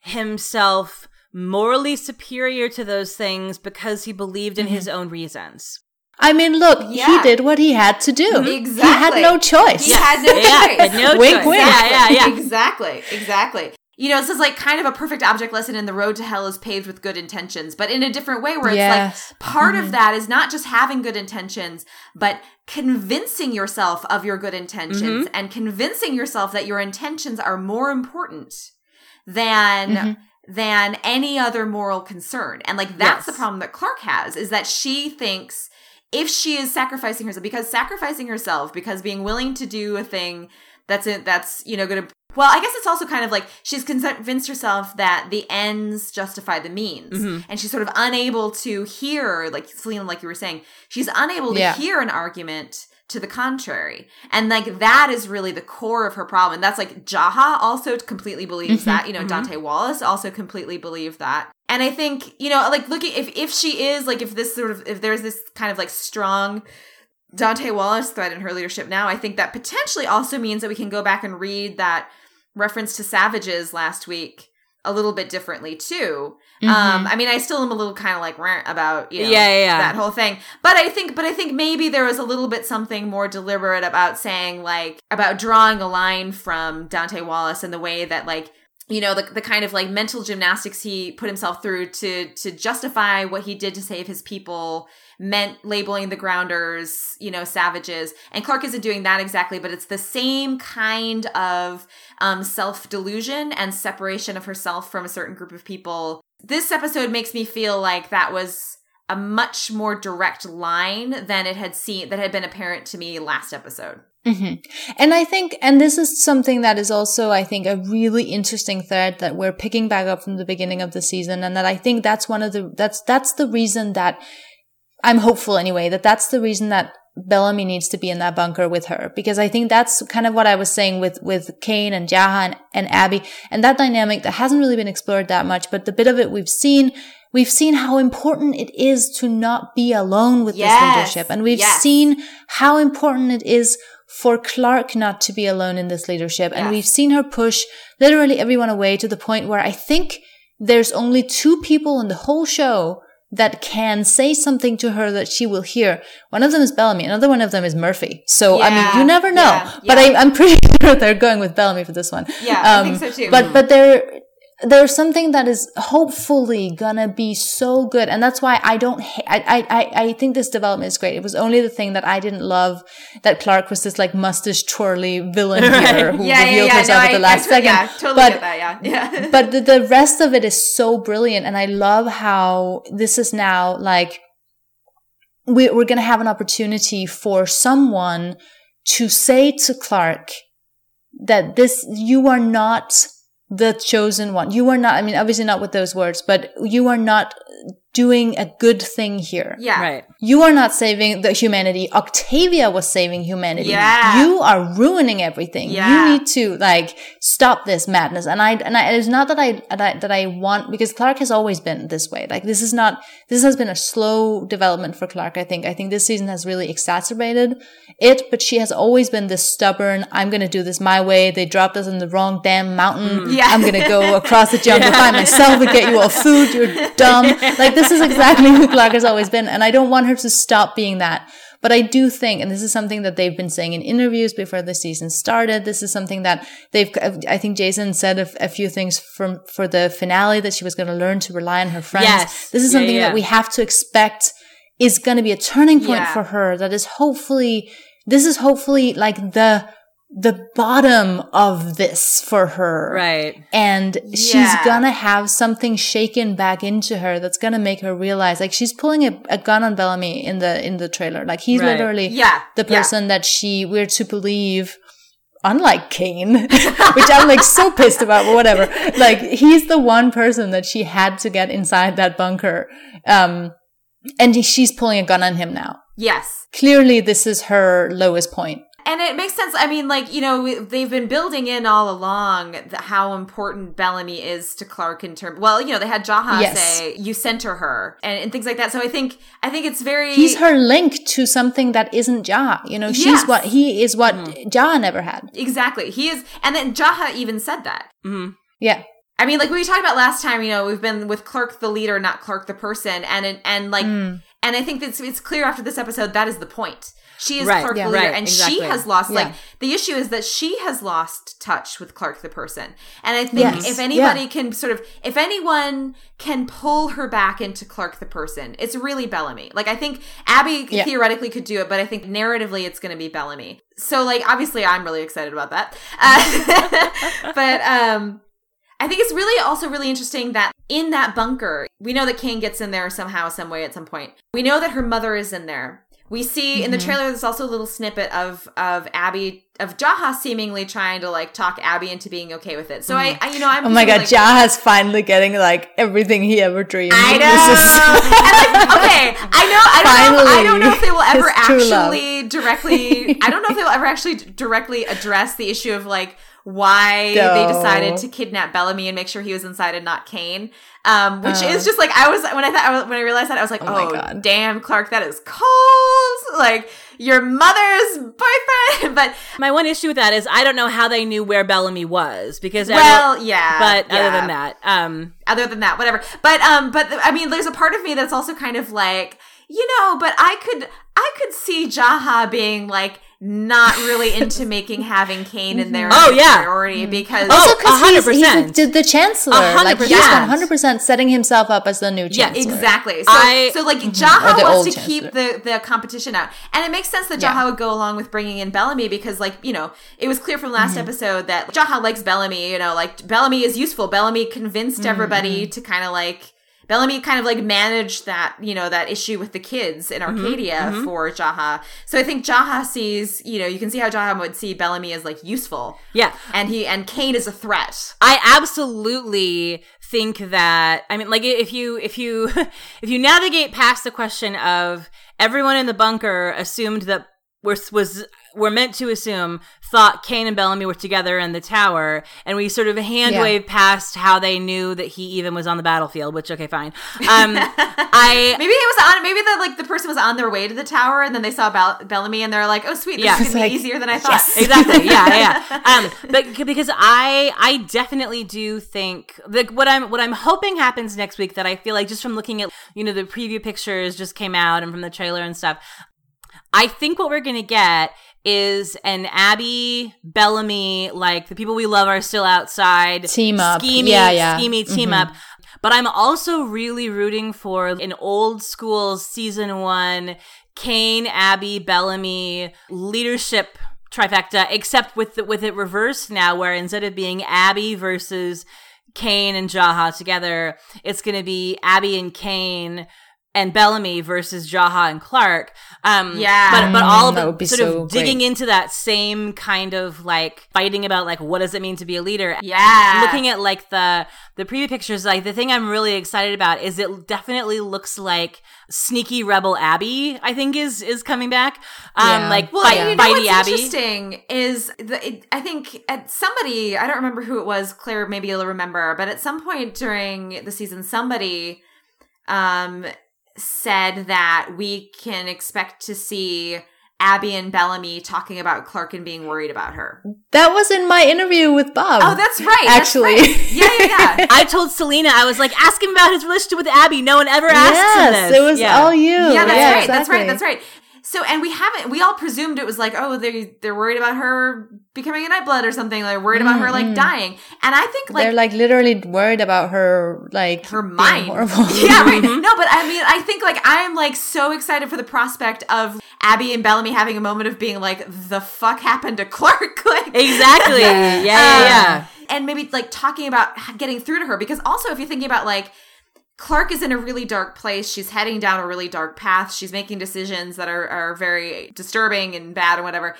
himself morally superior to those things because he believed in mm-hmm. his own reasons. I mean, look, yeah. he did what he had to do. Exactly. He had no choice. He had no choice. Yeah, no wink, choice. Wink. Yeah, yeah, yeah. Exactly. Exactly you know, this is like kind of a perfect object lesson in the road to hell is paved with good intentions, but in a different way where yes. it's like part mm-hmm. of that is not just having good intentions, but convincing yourself of your good intentions mm-hmm. and convincing yourself that your intentions are more important than mm-hmm. than any other moral concern. And like that's yes. the problem that Clarke has is that she thinks if she is sacrificing herself because sacrificing herself because being willing to do a thing that's it that's you know going to well, I guess it's also kind of like she's convinced herself that the ends justify the means. Mm-hmm. And she's sort of unable to hear, like Selina, like you were saying, she's unable to yeah. hear an argument to the contrary. And like that is really the core of her problem. And that's like Jaha also completely believes mm-hmm. that. You know, mm-hmm. Dante Wallace also completely believed that. And I think, you know, like looking if if she is like if this sort of if there's this kind of like strong Dante Wallace thread in her leadership now, I think that potentially also means that we can go back and read that reference to savages last week a little bit differently too. Mm-hmm. Um, I mean, I still am a little kind of like rant about you know yeah, yeah, yeah, that whole thing, but I think, but I think maybe there was a little bit something more deliberate about saying like about drawing a line from Dante Wallace and the way that like you know the, the kind of like mental gymnastics he put himself through to to justify what he did to save his people meant labeling the grounders you know savages and Clark isn't doing that exactly but it's the same kind of um, self-delusion and separation of herself from a certain group of people this episode makes me feel like that was a much more direct line than it had seen that had been apparent to me last episode Mm-hmm. And I think, and this is something that is also, I think, a really interesting thread that we're picking back up from the beginning of the season. And that I think that's one of the, that's, that's the reason that I'm hopeful anyway, that that's the reason that Bellamy needs to be in that bunker with her. Because I think that's kind of what I was saying with, with Kane and Jaha and, and Abby and that dynamic that hasn't really been explored that much, but the bit of it we've seen We've seen how important it is to not be alone with yes. this leadership. And we've yes. seen how important it is for Clarke not to be alone in this leadership. And we've seen her push literally everyone away to the point where I think there's only two people in the whole show that can say something to her that she will hear. One of them is Bellamy. Another one of them is Murphy. So, yeah, I mean, you never know. Yeah, but I, am pretty sure they're going with Bellamy for this one. Yeah, um, I think so too. But, but they're, there's something that is hopefully gonna be so good and that's why i don't ha- I, I i think this development is great it was only the thing that i didn't love that clarke was this like mustache twirly villain here who yeah, yeah, yeah. herself No, at the I, last I, second Yeah, totally but get that. Yeah, yeah. but the, the rest of it is so brilliant and i love how this is now like we, we're going to have an opportunity for someone to say to clarke that this you are not the chosen one. You are not i mean obviously not with those words but you are not doing a good thing here yeah. Right. you are not saving the humanity. Octavia was saving humanity. Yeah. You are ruining everything. Yeah. You need to like stop this madness. And I and I, it's not that I that I, that I want because Clarke has always been this way. Like this is not this has been a slow development for Clarke. I think I think this season has really exacerbated it. But she has always been this stubborn. I'm gonna do this my way. They dropped us in the wrong damn mountain. Mm. Yeah. I'm gonna go across the jungle by myself and get you all food. You're dumb. Like this is exactly who Clarke has always been, and I don't want her to stop being that. But I do think, and this is something that they've been saying in interviews before the season started. This is something that they've. I think Jason said a, a few things from for the finale that she was going to learn to rely on her friends. Yes. This is Yeah, something yeah. that we have to expect is going to be a turning point Yeah. for her. That is hopefully. This is hopefully like the the bottom of this for her Right. and she's Yeah. gonna have something shaken back into her that's gonna make her realize like she's pulling a, a gun on Bellamy in the in the trailer like he's Right. literally Yeah. the Yeah. person that she we're to believe unlike Kane which I'm like so pissed about but whatever like he's the one person that she had to get inside that bunker um and she's pulling a gun on him now Yes. clearly this is her lowest point And it makes sense. I mean, like, you know, they've been building in all along the, how important Bellamy is to Clarke in terms, well, you know, they had Jaha Yes. say, you center her and, and things like that. So I think, I think it's very, he's her link to something that isn't Jaha. You know, she's Yes. Mm-hmm. what he is what Jaha never had. exactly. He is, and then Jaha even said that. hmm Yeah. I mean, like we talked about last time, you know, we've been with Clarke the leader, not Clarke the person, and and, and like, Mm. and I think it's it's clear after this episode that is the point. She is Right, Clarke yeah. the leader, right, and exactly. she has lost. Yeah. Like the issue is that she has lost touch with Clarke the person, and I think Yes, if anybody yeah. can sort of, if anyone can pull her back into Clarke the person, it's really Bellamy. Like I think Abby theoretically could do it, but I think narratively it's going to be Bellamy. So like obviously I'm really excited about that, uh, but um. I think it's really also really interesting that in that bunker, we know that Kane gets in there somehow, some way at some point. We know that her mother is in there. We see in the Mm-hmm. trailer there's also a little snippet of of Abby of Jaha seemingly trying to like talk Abby into being okay with it. So I, I you know I'm Oh my god, like, Jaha's finally getting like everything he ever dreamed. I know. and like, okay, I know. I don't know. I don't know if they will ever his true love. actually directly. I don't know if they will ever actually directly address the issue of like why they decided to kidnap Bellamy and make sure he was inside and not Kane. Um, which Uh. is just like I was when I thought when I realized that I was like, Oh oh, God. damn, Clarke, that is cold. Like your mother's boyfriend, but My one issue with that is I don't know how they knew where Bellamy was because every- well, yeah. but yeah. other than that, um, other than that whatever but um but i mean there's a part of me that's also kind of like you know but i could i could see jaha being like not really into making having Kane in there Oh, yeah. priority because also Oh, because he's, he's 100%. the, the chancellor. A hundred Like he's percent. one hundred percent setting himself up as the new chancellor. Yeah. Exactly. So, I- so like Or Jaha wants old to keep the the competition out, and it makes sense that Yeah. Jaha would go along with bringing in Bellamy because, like, you know, it was clear from last Mm-hmm. episode that Jaha likes Bellamy. You know, like Bellamy is useful. Bellamy convinced Mm-hmm. everybody to kind of like. Bellamy kind of like managed that, you know, that issue with the kids in Mm-hmm, Arkadia for Jaha. So I think Jaha sees, you know, you can see how Jaha would see Bellamy as like useful. yeah, And he and Kane is a threat. I absolutely think that I mean like if you if you if you navigate past the question of everyone in the bunker assumed that was was were meant to assume thought Kane and Bellamy were together in the tower and we sort of hand Yeah. wave past how they knew that he even was on the battlefield which okay fine um I Maybe it was on. Maybe the like the person was on their way to the tower, and then they saw Bell- Bellamy, and they're like, "Oh, sweet, this Yeah. is gonna like, be easier than I thought." exactly yeah yeah um but because i i definitely do think like what i'm what i'm hoping happens next week that i feel like just from looking at you know the preview pictures just came out and from the trailer and stuff I think what we're going to get is an Abby Bellamy, like the people we love are still outside Team up. schemy, Yeah, yeah. schemy team Mhm. up. But I'm also really rooting for an old school season one Kane, Abby, Bellamy leadership trifecta, except with the, with it reversed now, where instead of being Abby versus Kane and Jaha together, it's going to be Abby and Kane and Bellamy versus Jaha and Clarke. Um, Yeah. but but all that of would it be sort so of digging great. into that same kind of like fighting about like what does it mean to be a leader Yeah. looking at like the the preview pictures like the thing i'm really excited about is it definitely looks like sneaky rebel abby i think is is coming back um Yeah. like Well, fight, you know fighty what's abby interesting is the, it, I think at somebody I don't remember who it was. Claire, maybe you'll remember, but at some point during the season, somebody um said that we can expect to see Abby and Bellamy talking about Clarke and being worried about her. That was in my interview with Bob. Oh, that's right. that's Actually. right. yeah, yeah, yeah. I told Selina, I was like, ask him about his relationship with Abby. No one ever asks him yes, this. it was Yeah. all you. yeah, that's Yeah, right. That's right. That's right. So, and we haven't. We all presumed it was like, oh, they they're worried about her becoming a nightblood or something. Like worried about her like dying. And I think like They're like literally worried about her, like her mind. Horrible. yeah, right. No, but I mean, I think like I'm like so excited for the prospect of Abby and Bellamy having a moment of being like, the fuck happened to Clarke? like, Exactly. Yeah, yeah, Um, yeah. and maybe like talking about getting through to her because also if you're thinking about like Clarke is in a really dark place. She's heading down a really dark path. She's making decisions that are, are very disturbing and bad and whatever.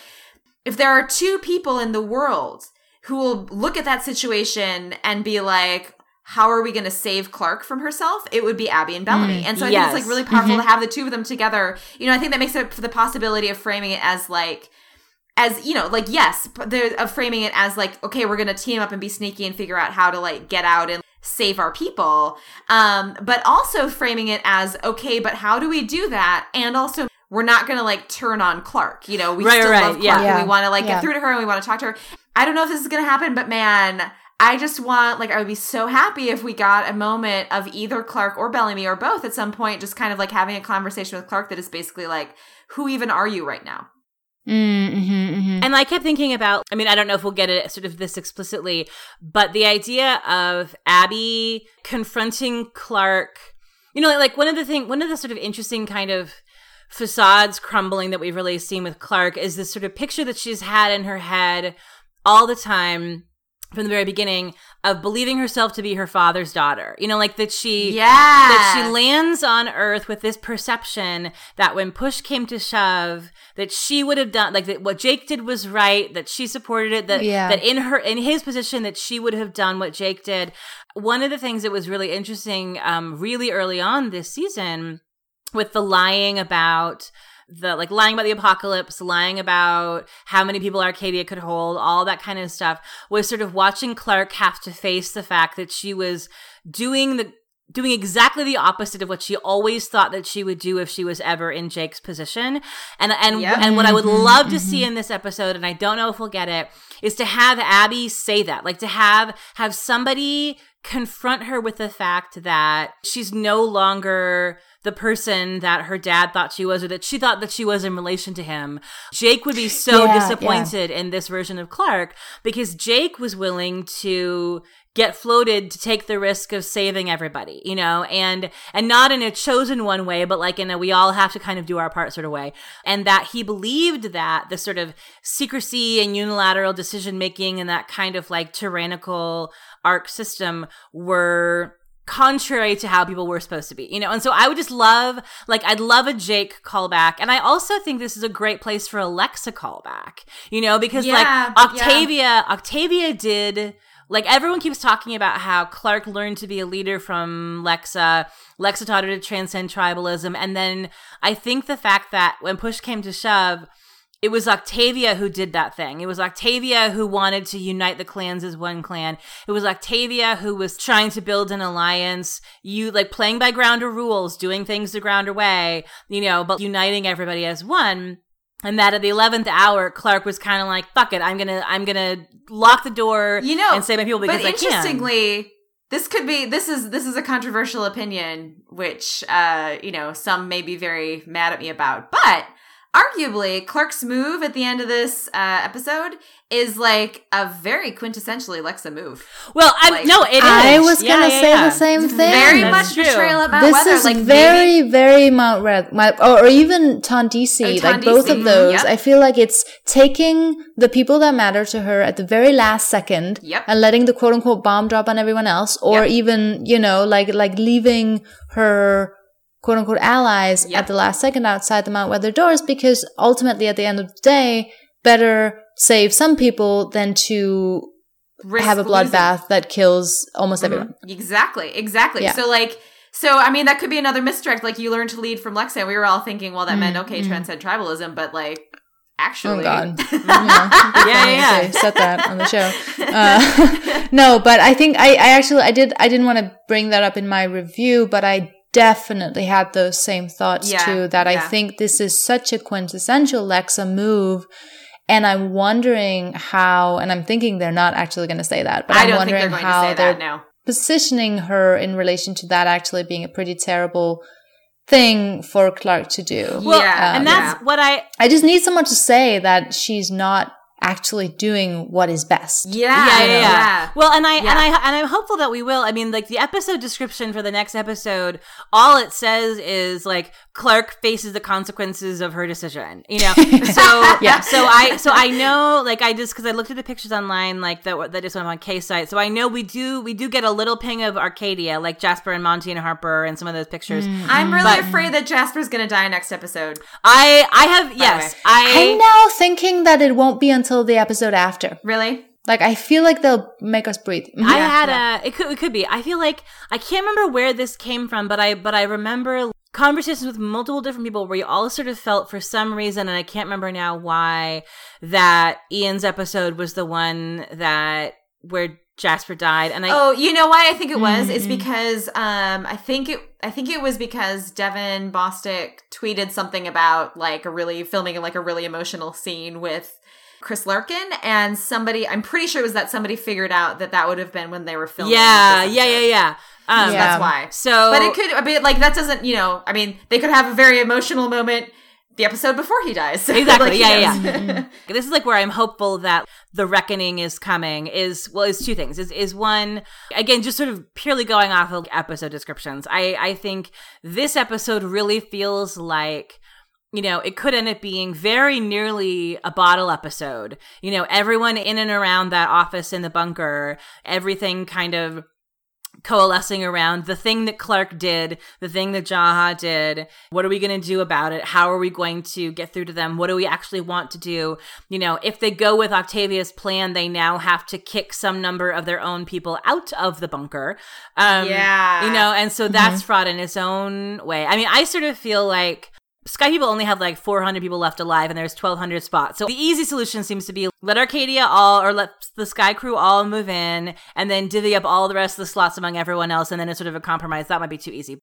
If there are two people in the world who will look at that situation and be like, how are we going to save Clarke from herself? It would be Abby and Bellamy. Mm, and so I think it's like really powerful mm-hmm. to have the two of them together. You know, I think that makes it for the possibility of framing it as like, as you know, like yes, of framing it as like, okay, we're gonna team up and be sneaky and figure out how to like get out and save our people. Um, but also framing it as okay, but how do we do that? And also we're not gonna like turn on Clarke. You know, we Right, still right, love Clarke yeah. and we want to like Yeah. get through to her and we want to talk to her. I don't know if this is gonna happen, but man. I just want, like, I would be so happy if we got a moment of either Clarke or Bellamy or both at some point, just kind of like having a conversation with Clarke that is basically like, who even are you right now? Mm-hmm, mm-hmm. And I kept thinking about, I mean, I don't know if we'll get it sort of this explicitly, but the idea of Abby confronting Clarke, you know, like one of the thing, one of the sort of interesting kind of facades crumbling that we've really seen with Clarke is this sort of picture that she's had in her head all the time from the very beginning of believing herself to be her father's daughter. You know, like that she Yeah. that she lands on earth with this perception that when push came to shove that she would have done like that what jake did was right that she supported it that Yeah. that in her in his position that she would have done what jake did one of the things that was really interesting um really early on this season with the lying about the like lying about the apocalypse, lying about how many people Arkadia could hold, all that kind of stuff was sort of watching Clarke have to face the fact that she was doing the doing exactly the opposite of what she always thought that she would do if she was ever in Jake's position. And and Yep. and what I would Mhm, love to see in this episode and I don't know if we'll get it is to have Abby say that. Like to have have somebody confront her with the fact that she's no longer the person that her dad thought she was or that she thought that she was in relation to him. Jake would be so Yeah, disappointed in this version of Clarke because Jake was willing to get floated to take the risk of saving everybody, you know, and and not in a chosen one way, but like in a we all have to kind of do our part sort of way. And that he believed that the sort of secrecy and unilateral decision making and that kind of like tyrannical arc system were contrary to how people were supposed to be, you know? And so I would just love, like, I'd love a Jake callback. And I also think this is a great place for a Lexa callback, you know, because Yeah, like yeah. Octavia, Octavia did. Like everyone keeps talking about how Clarke learned to be a leader from Lexa. Lexa taught her to transcend tribalism. And then I think the fact that when push came to shove, it was Octavia who did that thing. It was Octavia who wanted to unite the clans as one clan. It was Octavia who was trying to build an alliance. You like playing by grounder rules, doing things the grounder way, you know, but uniting everybody as one. And that at the eleventh hour, Clarke was kind of like, "Fuck it, I'm gonna, I'm gonna lock the door, You know, and save my people because but I can." interestingly, this could be this is this is a controversial opinion, which uh, you know, some may be very mad at me about. But arguably Clarke's move at the end of this uh, episode is like a very quintessentially Lexa move. Well, I'm Like, no, it is. I was Yeah, gonna yeah, say yeah. the same It's thing. very That's much true. betrayal about this weather. is like very, maybe, very Mount Red, my, or, or even TonDC, Oh, like both of those. yep. I feel like it's taking the people that matter to her at the very last second Yep. and letting the quote unquote bomb drop on everyone else, or Yep. even, you know, like, like leaving her quote unquote allies Yep. at the last second outside the Mount Weather doors because ultimately at the end of the day, better save some people than to risk have a bloodbath that kills almost everyone. Exactly, exactly. Yeah. So like so I mean that could be another misdirect. Like you learn to lead from Lexa. We were all thinking, well, that meant okay, transcend tribalism, but like actually Mm-hmm. Oh God. Yeah, yeah, yeah. Said that on the show. Uh, no, but I think I, I actually I did I didn't want to bring that up in my review, but I definitely had those same thoughts Yeah, too. That I think this is such a quintessential Lexa move. And I'm wondering how, and I'm thinking they're not actually going to say that, but I think wondering they're going to how say they're that now. positioning her in relation to that actually being a pretty terrible thing for Clarke to do. Well, Yeah, and that's yeah. what I I just need someone to say that she's not actually doing what is best. Yeah, yeah, yeah, yeah. yeah. Well, and I Yeah. and I and I'm hopeful that we will. I mean, like the episode description for the next episode, all it says is like Clarke faces the consequences of her decision. You know, so Yeah. So I so I know like I just because I looked at the pictures online like that that just went on K site. So I know we do we do get a little ping of Arkadia, like Jasper and Monty and Harper and some of those pictures. Mm. Mm. I'm really But- afraid that Jasper's going to die next episode. I I have yes way. I'm now thinking that it won't be until the episode after. Really? Like I feel like they'll make us breathe. Mhm. I had yeah. a it could it could be. I feel like I can't remember where this came from, but I but I remember conversations with multiple different people where you all sort of felt for some reason, and I can't remember now why that Ian's episode was the one that where Jasper died, and I Oh, you know why I think it was? Mm-hmm. It's because um I think it I think it was because Devin Bostick tweeted something about like a really filming like a really emotional scene with Chris Larkin and somebody I'm pretty sure it was that somebody figured out that that would have been when they were filming. yeah yeah yeah yeah. Um, Yeah. That's why. So, But it could I mean like that doesn't, you know, I mean, they could have a very emotional moment the episode before he dies. So, Exactly. like, yeah, who yeah, knows? yeah. this is like where I'm hopeful that the reckoning is coming. Is well, is two things. Is is one again, just sort of purely going off of episode descriptions. I I think this episode really feels like. You know, it could end up being very nearly a bottle episode. You know, everyone in and around that office in the bunker, everything kind of coalescing around the thing that Clarke did, the thing that Jaha did. What are we going to do about it? How are we going to get through to them? What do we actually want to do? You know, if they go with Octavia's plan, they now have to kick some number of their own people out of the bunker. Um, Yeah. You know, and so that's fraught in its own way. I mean, I sort of feel like Sky people only have like 400 people left alive and there's 1200 spots. So the easy solution seems to be let Arkadia all or let the Sky crew all move in and then divvy up all the rest of the slots among everyone else and then it's sort of a compromise. That might be too easy.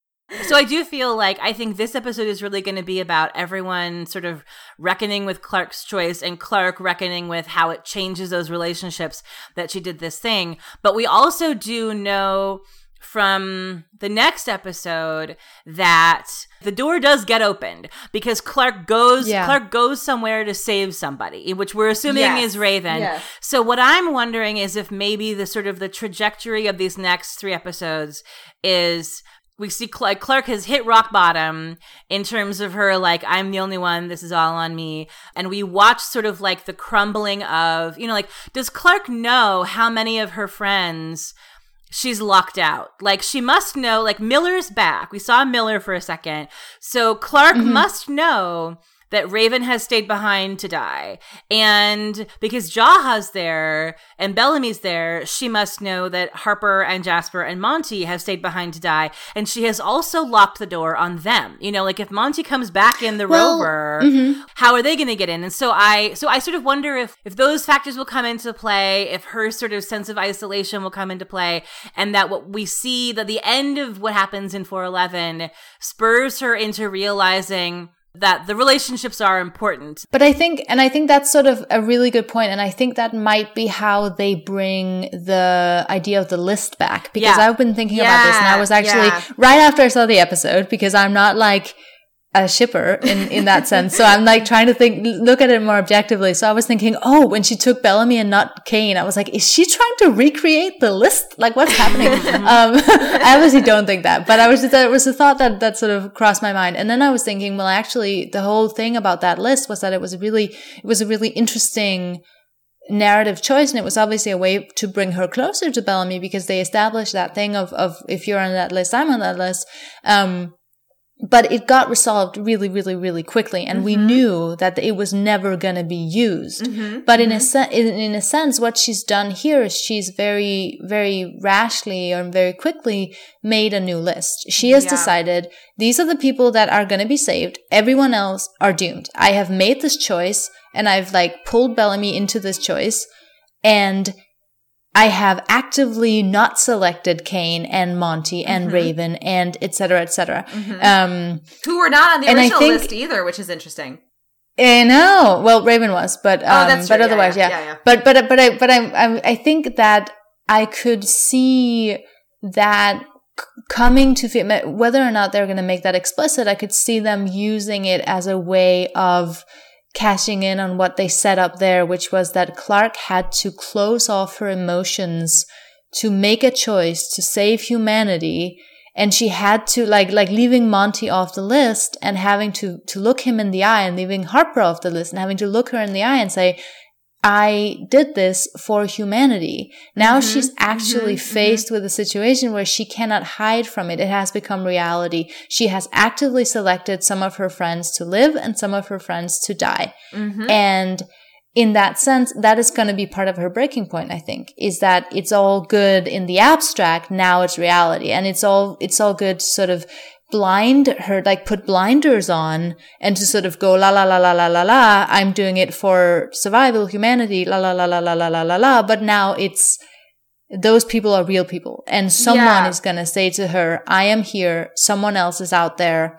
So I do feel like I think this episode is really going to be about everyone sort of reckoning with Clarke's choice and Clarke reckoning with how it changes those relationships that she did this thing. But we also do know from the next episode that the door does get opened because Clarke goes Yeah. Clarke goes somewhere to save somebody, which we're assuming Yes. is Raven. Yes. So what I'm wondering is if maybe the sort of the trajectory of these next three episodes is we see Cl- Clarke has hit rock bottom in terms of her like I'm the only one this is all on me and we watch sort of like the crumbling of you know like does Clarke know how many of her friends she's locked out. Like she must know like Miller's back. We saw Miller for a second. So Clarke mm-hmm. must know that Raven has stayed behind to die. And because Jaha's there and Bellamy's there, she must know that Harper and Jasper and Monty have stayed behind to die. And she has also locked the door on them. You know, like if Monty comes back in the Well, rover, mm-hmm. how are they going to get in? And so I, so I sort of wonder if, if those factors will come into play, if her sort of sense of isolation will come into play, and that what we see, that the end of what happens in 411 spurs her into realizing that the relationships are important. But I think, and I think that's sort of a really good point, and I think that might be how they bring the idea of the list back. Because Yeah. I've been thinking about this, and I was actually yeah. right after I saw the episode, because I'm not like a shipper in, in that sense. So I'm like trying to think, look at it more objectively. So I was thinking, oh, when she took Bellamy and not Kane, I was like, is she trying to recreate the list? Like what's happening? um, I obviously don't think that, but I was just, it was a thought that, that sort of crossed my mind. And then I was thinking, well, actually the whole thing about that list was that it was really, it was a really interesting, narrative choice and it was obviously a way to bring her closer to Bellamy because they established that thing of of if you're on that list I'm on that list um but it got resolved really, really, really quickly, and mm-hmm. we knew that it was never going to be used. Mm-hmm. But in mm-hmm. a se- in, in, a sense, what she's done here is she's very, very rashly or very quickly made a new list. She has yeah. decided these are the people that are going to be saved. Everyone else are doomed. I have made this choice, and I've like pulled Bellamy into this choice, and I have actively not selected Kane and Monty and mm-hmm. Raven and et cetera, et cetera. Mm-hmm. Um, Who were not on the original think, list either, which is interesting. I know. Well, Raven was, but um, oh, but otherwise, yeah, yeah. Yeah. yeah, But but but I but I, I I think that I could see that coming to fit whether or not they're going to make that explicit. I could see them using it as a way of cashing in on what they set up there, which was that Clarke had to close off her emotions to make a choice to save humanity. And she had to like, like leaving Monty off the list and having to, to look him in the eye and leaving Harper off the list and having to look her in the eye and say, I did this for humanity. Now mm-hmm, she's actually mm-hmm, faced mm-hmm. with a situation where she cannot hide from it. It has become reality. She has actively selected some of her friends to live and some of her friends to die. Mm-hmm. And in that sense, that is going to be part of her breaking point, I think, is that it's all good in the abstract. Now it's reality. And it's all, it's all good sort of blind her, like put blinders on and to sort of go la la la la la la la. I'm doing it for survival, humanity, la la la la la la la la la. But now it's, those people are real people and someone yeah. is going to say to her, I am here. Someone else is out there.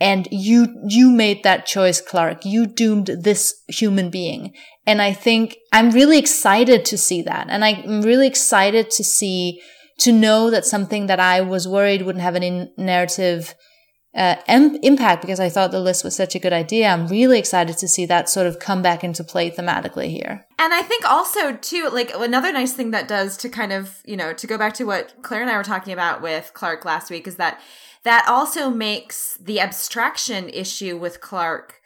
And you, you made that choice, Clarke. You doomed this human being. And I think I'm really excited to see that. And I'm really excited to see to know that something that I was worried wouldn't have any narrative uh, em- impact because I thought the list was such a good idea. I'm really excited to see that sort of come back into play thematically here. And I think also too, like another nice thing that does to kind of, you know, to go back to what Claire and I were talking about with Clarke last week is that that also makes the abstraction issue with Clarke.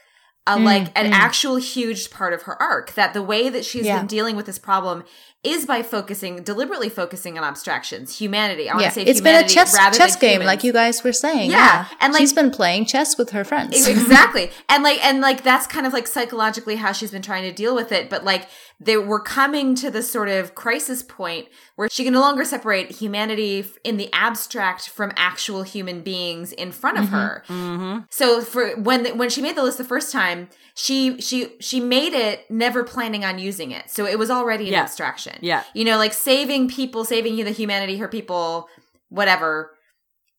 a, mm, like an mm. actual huge part of her arc that the way that she's yeah. been dealing with this problem is by focusing deliberately focusing on abstractions, humanity. I want yeah. to say it's been a chess chess game, humans. like you guys were saying. Yeah. yeah. and like she's been playing chess with her friends. exactly, and like and like that's kind of like psychologically how she's been trying to deal with it. But like they were coming to this sort of crisis point where she can no longer separate humanity in the abstract from actual human beings in front of mm-hmm. her. Mm-hmm. So for when when she made the list the first time, she she she made it never planning on using it. So it was already an yeah. abstraction. Yeah. You know, like saving people, saving the humanity, her people, whatever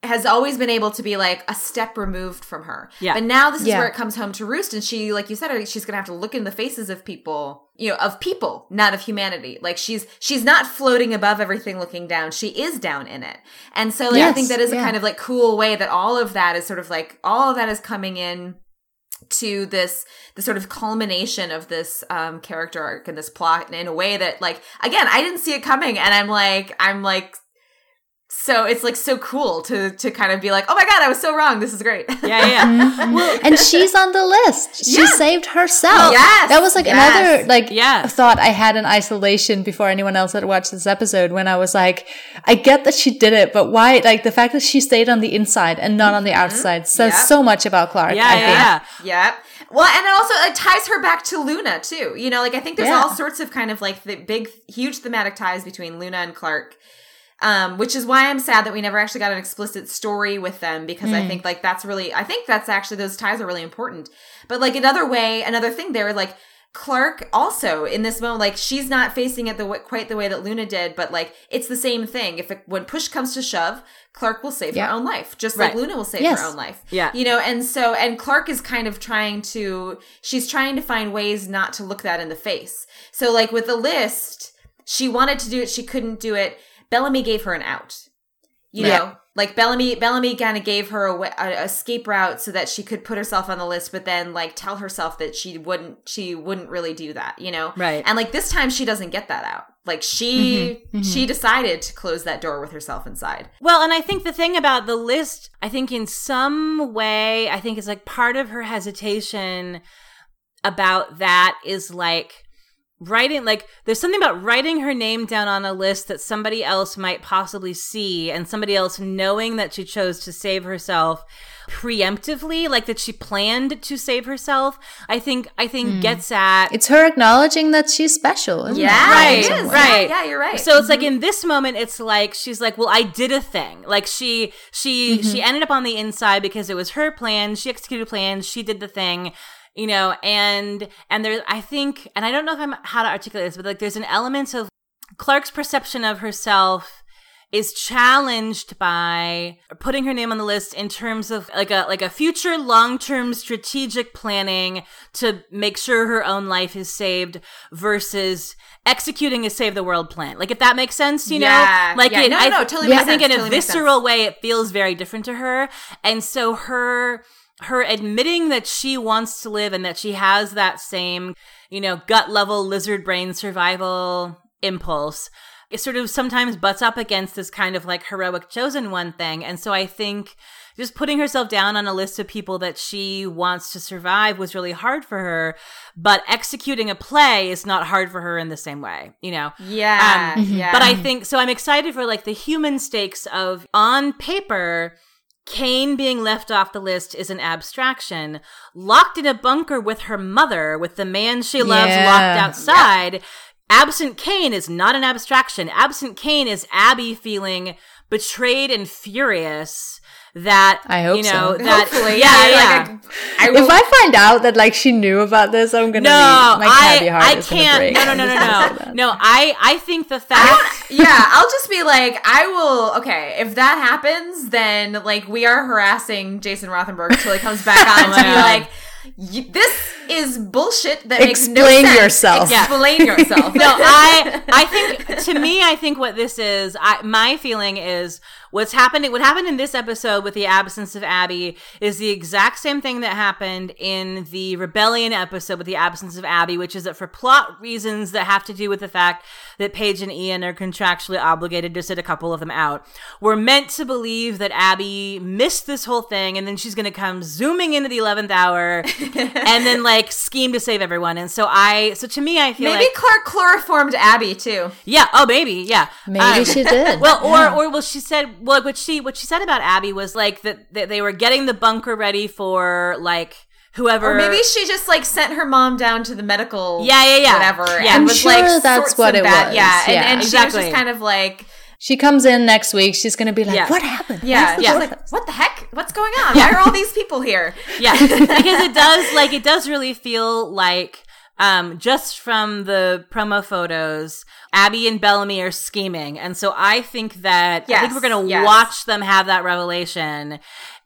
has always been able to be like a step removed from her. Yeah. But now this is yeah. where it comes home to roost. And she, like you said, she's going to have to look in the faces of people, you know, of people, not of humanity. Like she's, she's not floating above everything looking down. She is down in it. And so like, yes. I think that is yeah. a kind of like cool way that all of that is sort of like, all of that is coming in to this the sort of culmination of this um character arc and this plot in a way that like again i didn't see it coming and i'm like i'm like so it's like so cool to to kind of be like, oh my god, I was so wrong. This is great. Yeah, yeah. mm-hmm. and she's on the list. She yeah. saved herself. Yes, that was like yes. another like yeah. thought I had in isolation before anyone else had watched this episode. When I was like, I get that she did it, but why? Like the fact that she stayed on the inside and not on the mm-hmm. outside says yep. so much about Clarke. Yeah, yeah, yeah. Well, and it also it ties her back to Luna too. You know, like I think there's yeah. all sorts of kind of like the big, huge thematic ties between Luna and Clarke um, which is why I'm sad that we never actually got an explicit story with them because mm. I hmm. think like that's really I think that's actually those ties are really important. But like another way, another thing there, like Clarke also in this moment, like she's not facing it the quite the way that Luna did, but like it's the same thing. If it, when push comes to shove, Clarke will save yeah. her own life, just right. like Luna will save yes. her own life. Yeah, you know, and so and Clarke is kind of trying to, she's trying to find ways not to look that in the face. So like with the list, she wanted to do it, she couldn't do it Bellamy gave her an out. You yeah. know, like Bellamy Bellamy kind of gave her a, a escape route so that she could put herself on the list but then like tell herself that she wouldn't she wouldn't really do that you know Right. and like this time she doesn't get that out like she mm-hmm. Mm-hmm. she decided to close that door with herself inside Well, and I think the thing about the list, I think in some way, I think it's like part of her hesitation about that is like writing like there's something about writing her name down on a list that somebody else might possibly see and somebody else knowing that she chose to save herself preemptively like that she planned to save herself i think i think hmm. gets at It's her acknowledging that she's special. Isn't yeah it? Right, it is. right. yeah, yeah you're right So it's like mm-hmm. in this moment, it's like she's like, "Well, I did a thing. Like she, she, she mm-hmm. ended up on the inside because it was her plan. She executed a plan. She did the thing." You know, and and there's I think, and I don't know if I'm how to articulate this, but like, there's an element of Clarke's perception of herself is challenged by putting her name on the list in terms of like a like a future long-term strategic planning to make sure her own life is saved versus executing a save the world plan. Like if that makes sense, you Yeah, know? Like yeah. it, No, I, no, totally I think sense, in a totally sense. visceral way it feels very different to her. And so her her admitting that she wants to live and that she has that same, you know, gut level lizard brain survival impulse it sort of sometimes butts up against this kind of like heroic chosen one thing. And so I think just putting herself down on a list of people that she wants to survive was really hard for her, but executing a play is not hard for her in the same way, you know? yeah Um, yeah But I think so. I'm excited for like the human stakes of on paper. Kane being left off the list is an abstraction. Locked in a bunker with her mother, with the man she loves Yeah. locked outside. Absent Kane is not an abstraction. Absent Kane is Abby feeling betrayed and furious that I hope you know so. that Hopefully, yeah yeah, yeah. like, I will, If I find out that like she knew about this, I'm gonna no, be, my tabby I heart I is gonna can't. break. No, no, no, no, just gonna say no, no. I I think the fact yeah, I'll just be like, I will. Okay, if that happens, then like we are harassing Jason Rothenberg until he comes back on to be like, "Y- this is bullshit. That makes no Explain sense. yourself. Yeah. Explain yourself. no, I I think to me, I think what this is, I, my feeling is what's happening. What happened in this episode with the absence of Abby is the exact same thing that happened in the rebellion episode with the absence of Abby, which is that for plot reasons that have to do with the fact that Paige and Ian are contractually obligated to sit a couple of them out. We're meant to believe that Abby missed this whole thing, and then she's going to come zooming into the eleventh hour, and then like scheme to save everyone. And so I, so to me, I feel Maybe like Clarke chloroformed Abby too. yeah. Oh, maybe. Yeah. Maybe Um, she did. Well, or Yeah. or well, she said. Well, what she what she said about Abby was like that, that they were getting the bunker ready for like whoever. Or maybe she just like sent her mom down to the medical, Yeah, yeah, yeah. whatever. Yeah. I'm was sure like, that's what it bad- was. Yeah, and, Yeah. and she was Exactly. just kind of like, She comes in next week. She's gonna be like, Yeah. "What happened? yeah, Where's the she's like, what the heck? What's going on? Why are all these people here? yeah, because it does like it does really feel like. Um, just from the promo photos, Abby and Bellamy are scheming, and so I think that I think we're gonna yes. watch them have that revelation,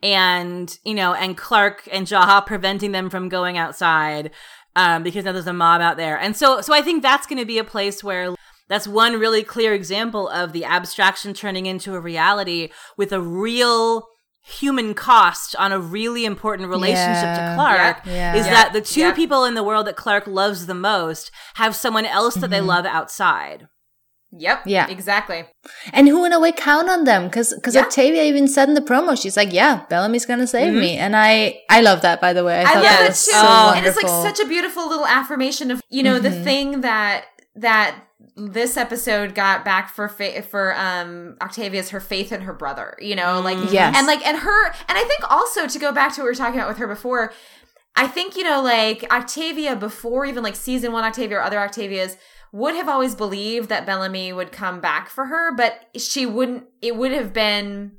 and you know, and Clarke and Jaha preventing them from going outside, um, because now there's a mob out there, and so so I think that's gonna be a place where that's one really clear example of the abstraction turning into a reality with a real human cost on a really important relationship Yeah. to Clarke Yeah. is Yeah. that the two Yeah. people in the world that Clarke loves the most have someone else that they mm-hmm. love outside. Yep. Yeah. Exactly. And who in a way count on them? Because because Yeah. Octavia even said in the promo, she's like, "Yeah, Bellamy's gonna save mm-hmm. me," and I I love that by the way. I, I thought love that it was too. so and it's like such a beautiful little affirmation of you know the mm-hmm. thing that that this episode got back for fa- for um Octavia's her faith in her brother. You know, like Yes. and like and her and I think also to go back to what we were talking about with her before. I think you know like Octavia before even like season one Octavia or other Octavias would have always believed that Bellamy would come back for her, but she wouldn't. It would have been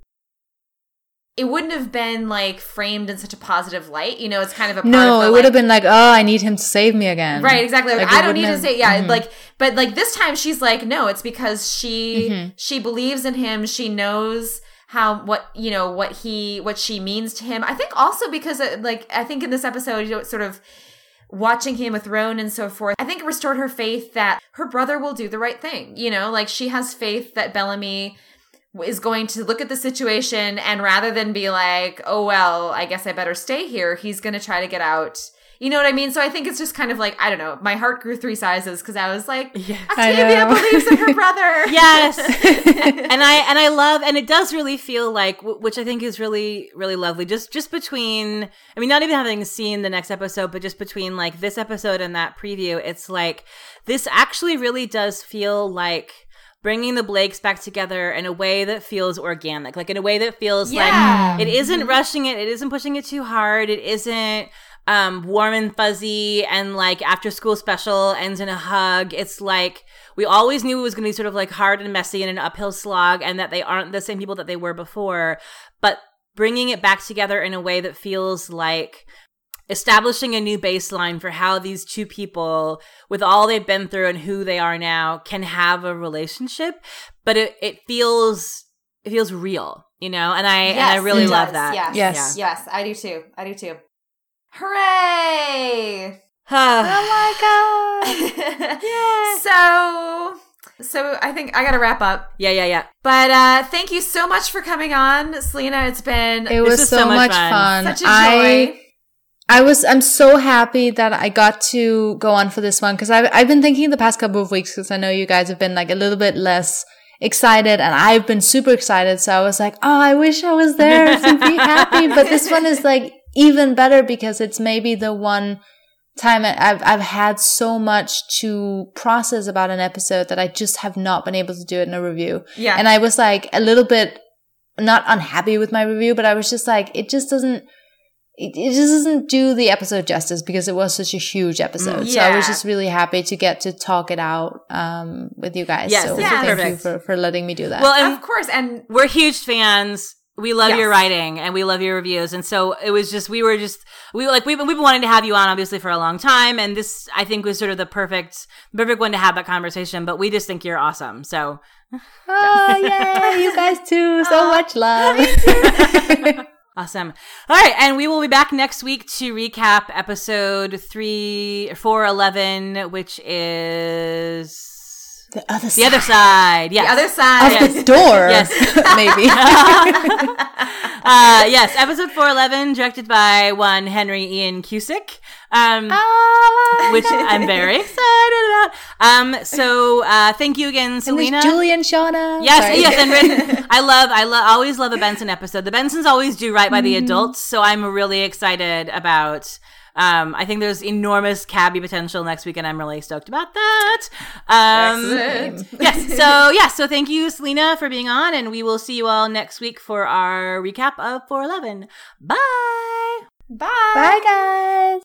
it wouldn't have been like framed in such a positive light. You know, it's kind of a no, the, it would like- have been like, "Oh, I need him to save me again." right exactly. Like, Like, I don't need wouldn't to say yeah, Mhm. like but like this time she's like no, it's because she Mhm. she believes in him. She knows how what you know what he what she means to him. I think also because uh, like I think in this episode you know sort of watching Game of Thrones and so forth, I think it restored her faith that her brother will do the right thing. You know, like she has faith that Bellamy is going to look at the situation and rather than be like, oh, well, I guess I better stay here, he's going to try to get out. You know what I mean? So I think it's just kind of like, I don't know, my heart grew three sizes because I was like, Yes. Octavia believes in her brother. yes and i and i love and it does really feel like which i think is really really lovely just just between i mean not even having seen the next episode but just between like this episode and that preview it's like this actually really does feel like bringing the blakes back together in a way that feels organic like in a way that feels Yeah. like it isn't rushing it it isn't pushing it too hard it isn't um warm and fuzzy and like after school special ends in a hug. It's like we always knew it was going to be sort of like hard and messy and an uphill slog and that they aren't the same people that they were before. But bringing it back together in a way that feels like establishing a new baseline for how these two people with all they've been through and who they are now can have a relationship but it, it feels it feels real you know and i and i really love does. that Yes. Yes. Yes, I do too. I do too. Hooray! Oh my god. so so I think I gotta wrap up. yeah yeah yeah But uh thank you so much for coming on, Selina. It's been It was is so, so much much fun. fun. such a joy. I was I'm so happy that I got to go on for this one because I've I've been thinking the past couple of weeks because I know you guys have been like a little bit less excited and I've been super excited. So I was like, oh, I wish I was there to be happy. But this one is like even better because it's maybe the one time I've I've had so much to process about an episode that I just have not been able to do it in a review. yeah. And I was like a little bit not unhappy with my review, but I was just like, it just doesn't, it, it just doesn't do the episode justice because it was such a huge episode. Yeah. So I was just really happy to get to talk it out um, with you guys. Yes, so this is thank you for, for letting me do that. well and of course. And we're huge fans. We love Yes. your writing and we love your reviews. And so it was just, we were just, we like, we've been, we've been wanting to have you on obviously for a long time. And this, I think, was sort of the perfect, perfect one to have that conversation. But we just think you're awesome. So oh, yay, you guys too. So much love. awesome. All right. And we will be back next week to recap episode three, four, 11, which is the other the side The other side. Yes. the other of side. the door. Yes. maybe. uh, yes. Episode 411, directed by one Henry Ian Cusick. Um, Ah, which I'm very excited about. Um, so uh, thank you again, And Selina. there's Julie and Shawna. Yes, Sorry. yes, and written. I love, I love, always love a Benson episode. The Bensons always do right by the Mm-hmm. adults, so I'm really excited about. Um, I think there's enormous Kabby potential next week, and I'm really stoked about that. Um, Excellent. yes, so yeah, so thank you, Selina, for being on, and we will see you all next week for our recap of 411. Bye. Bye. Bye, guys.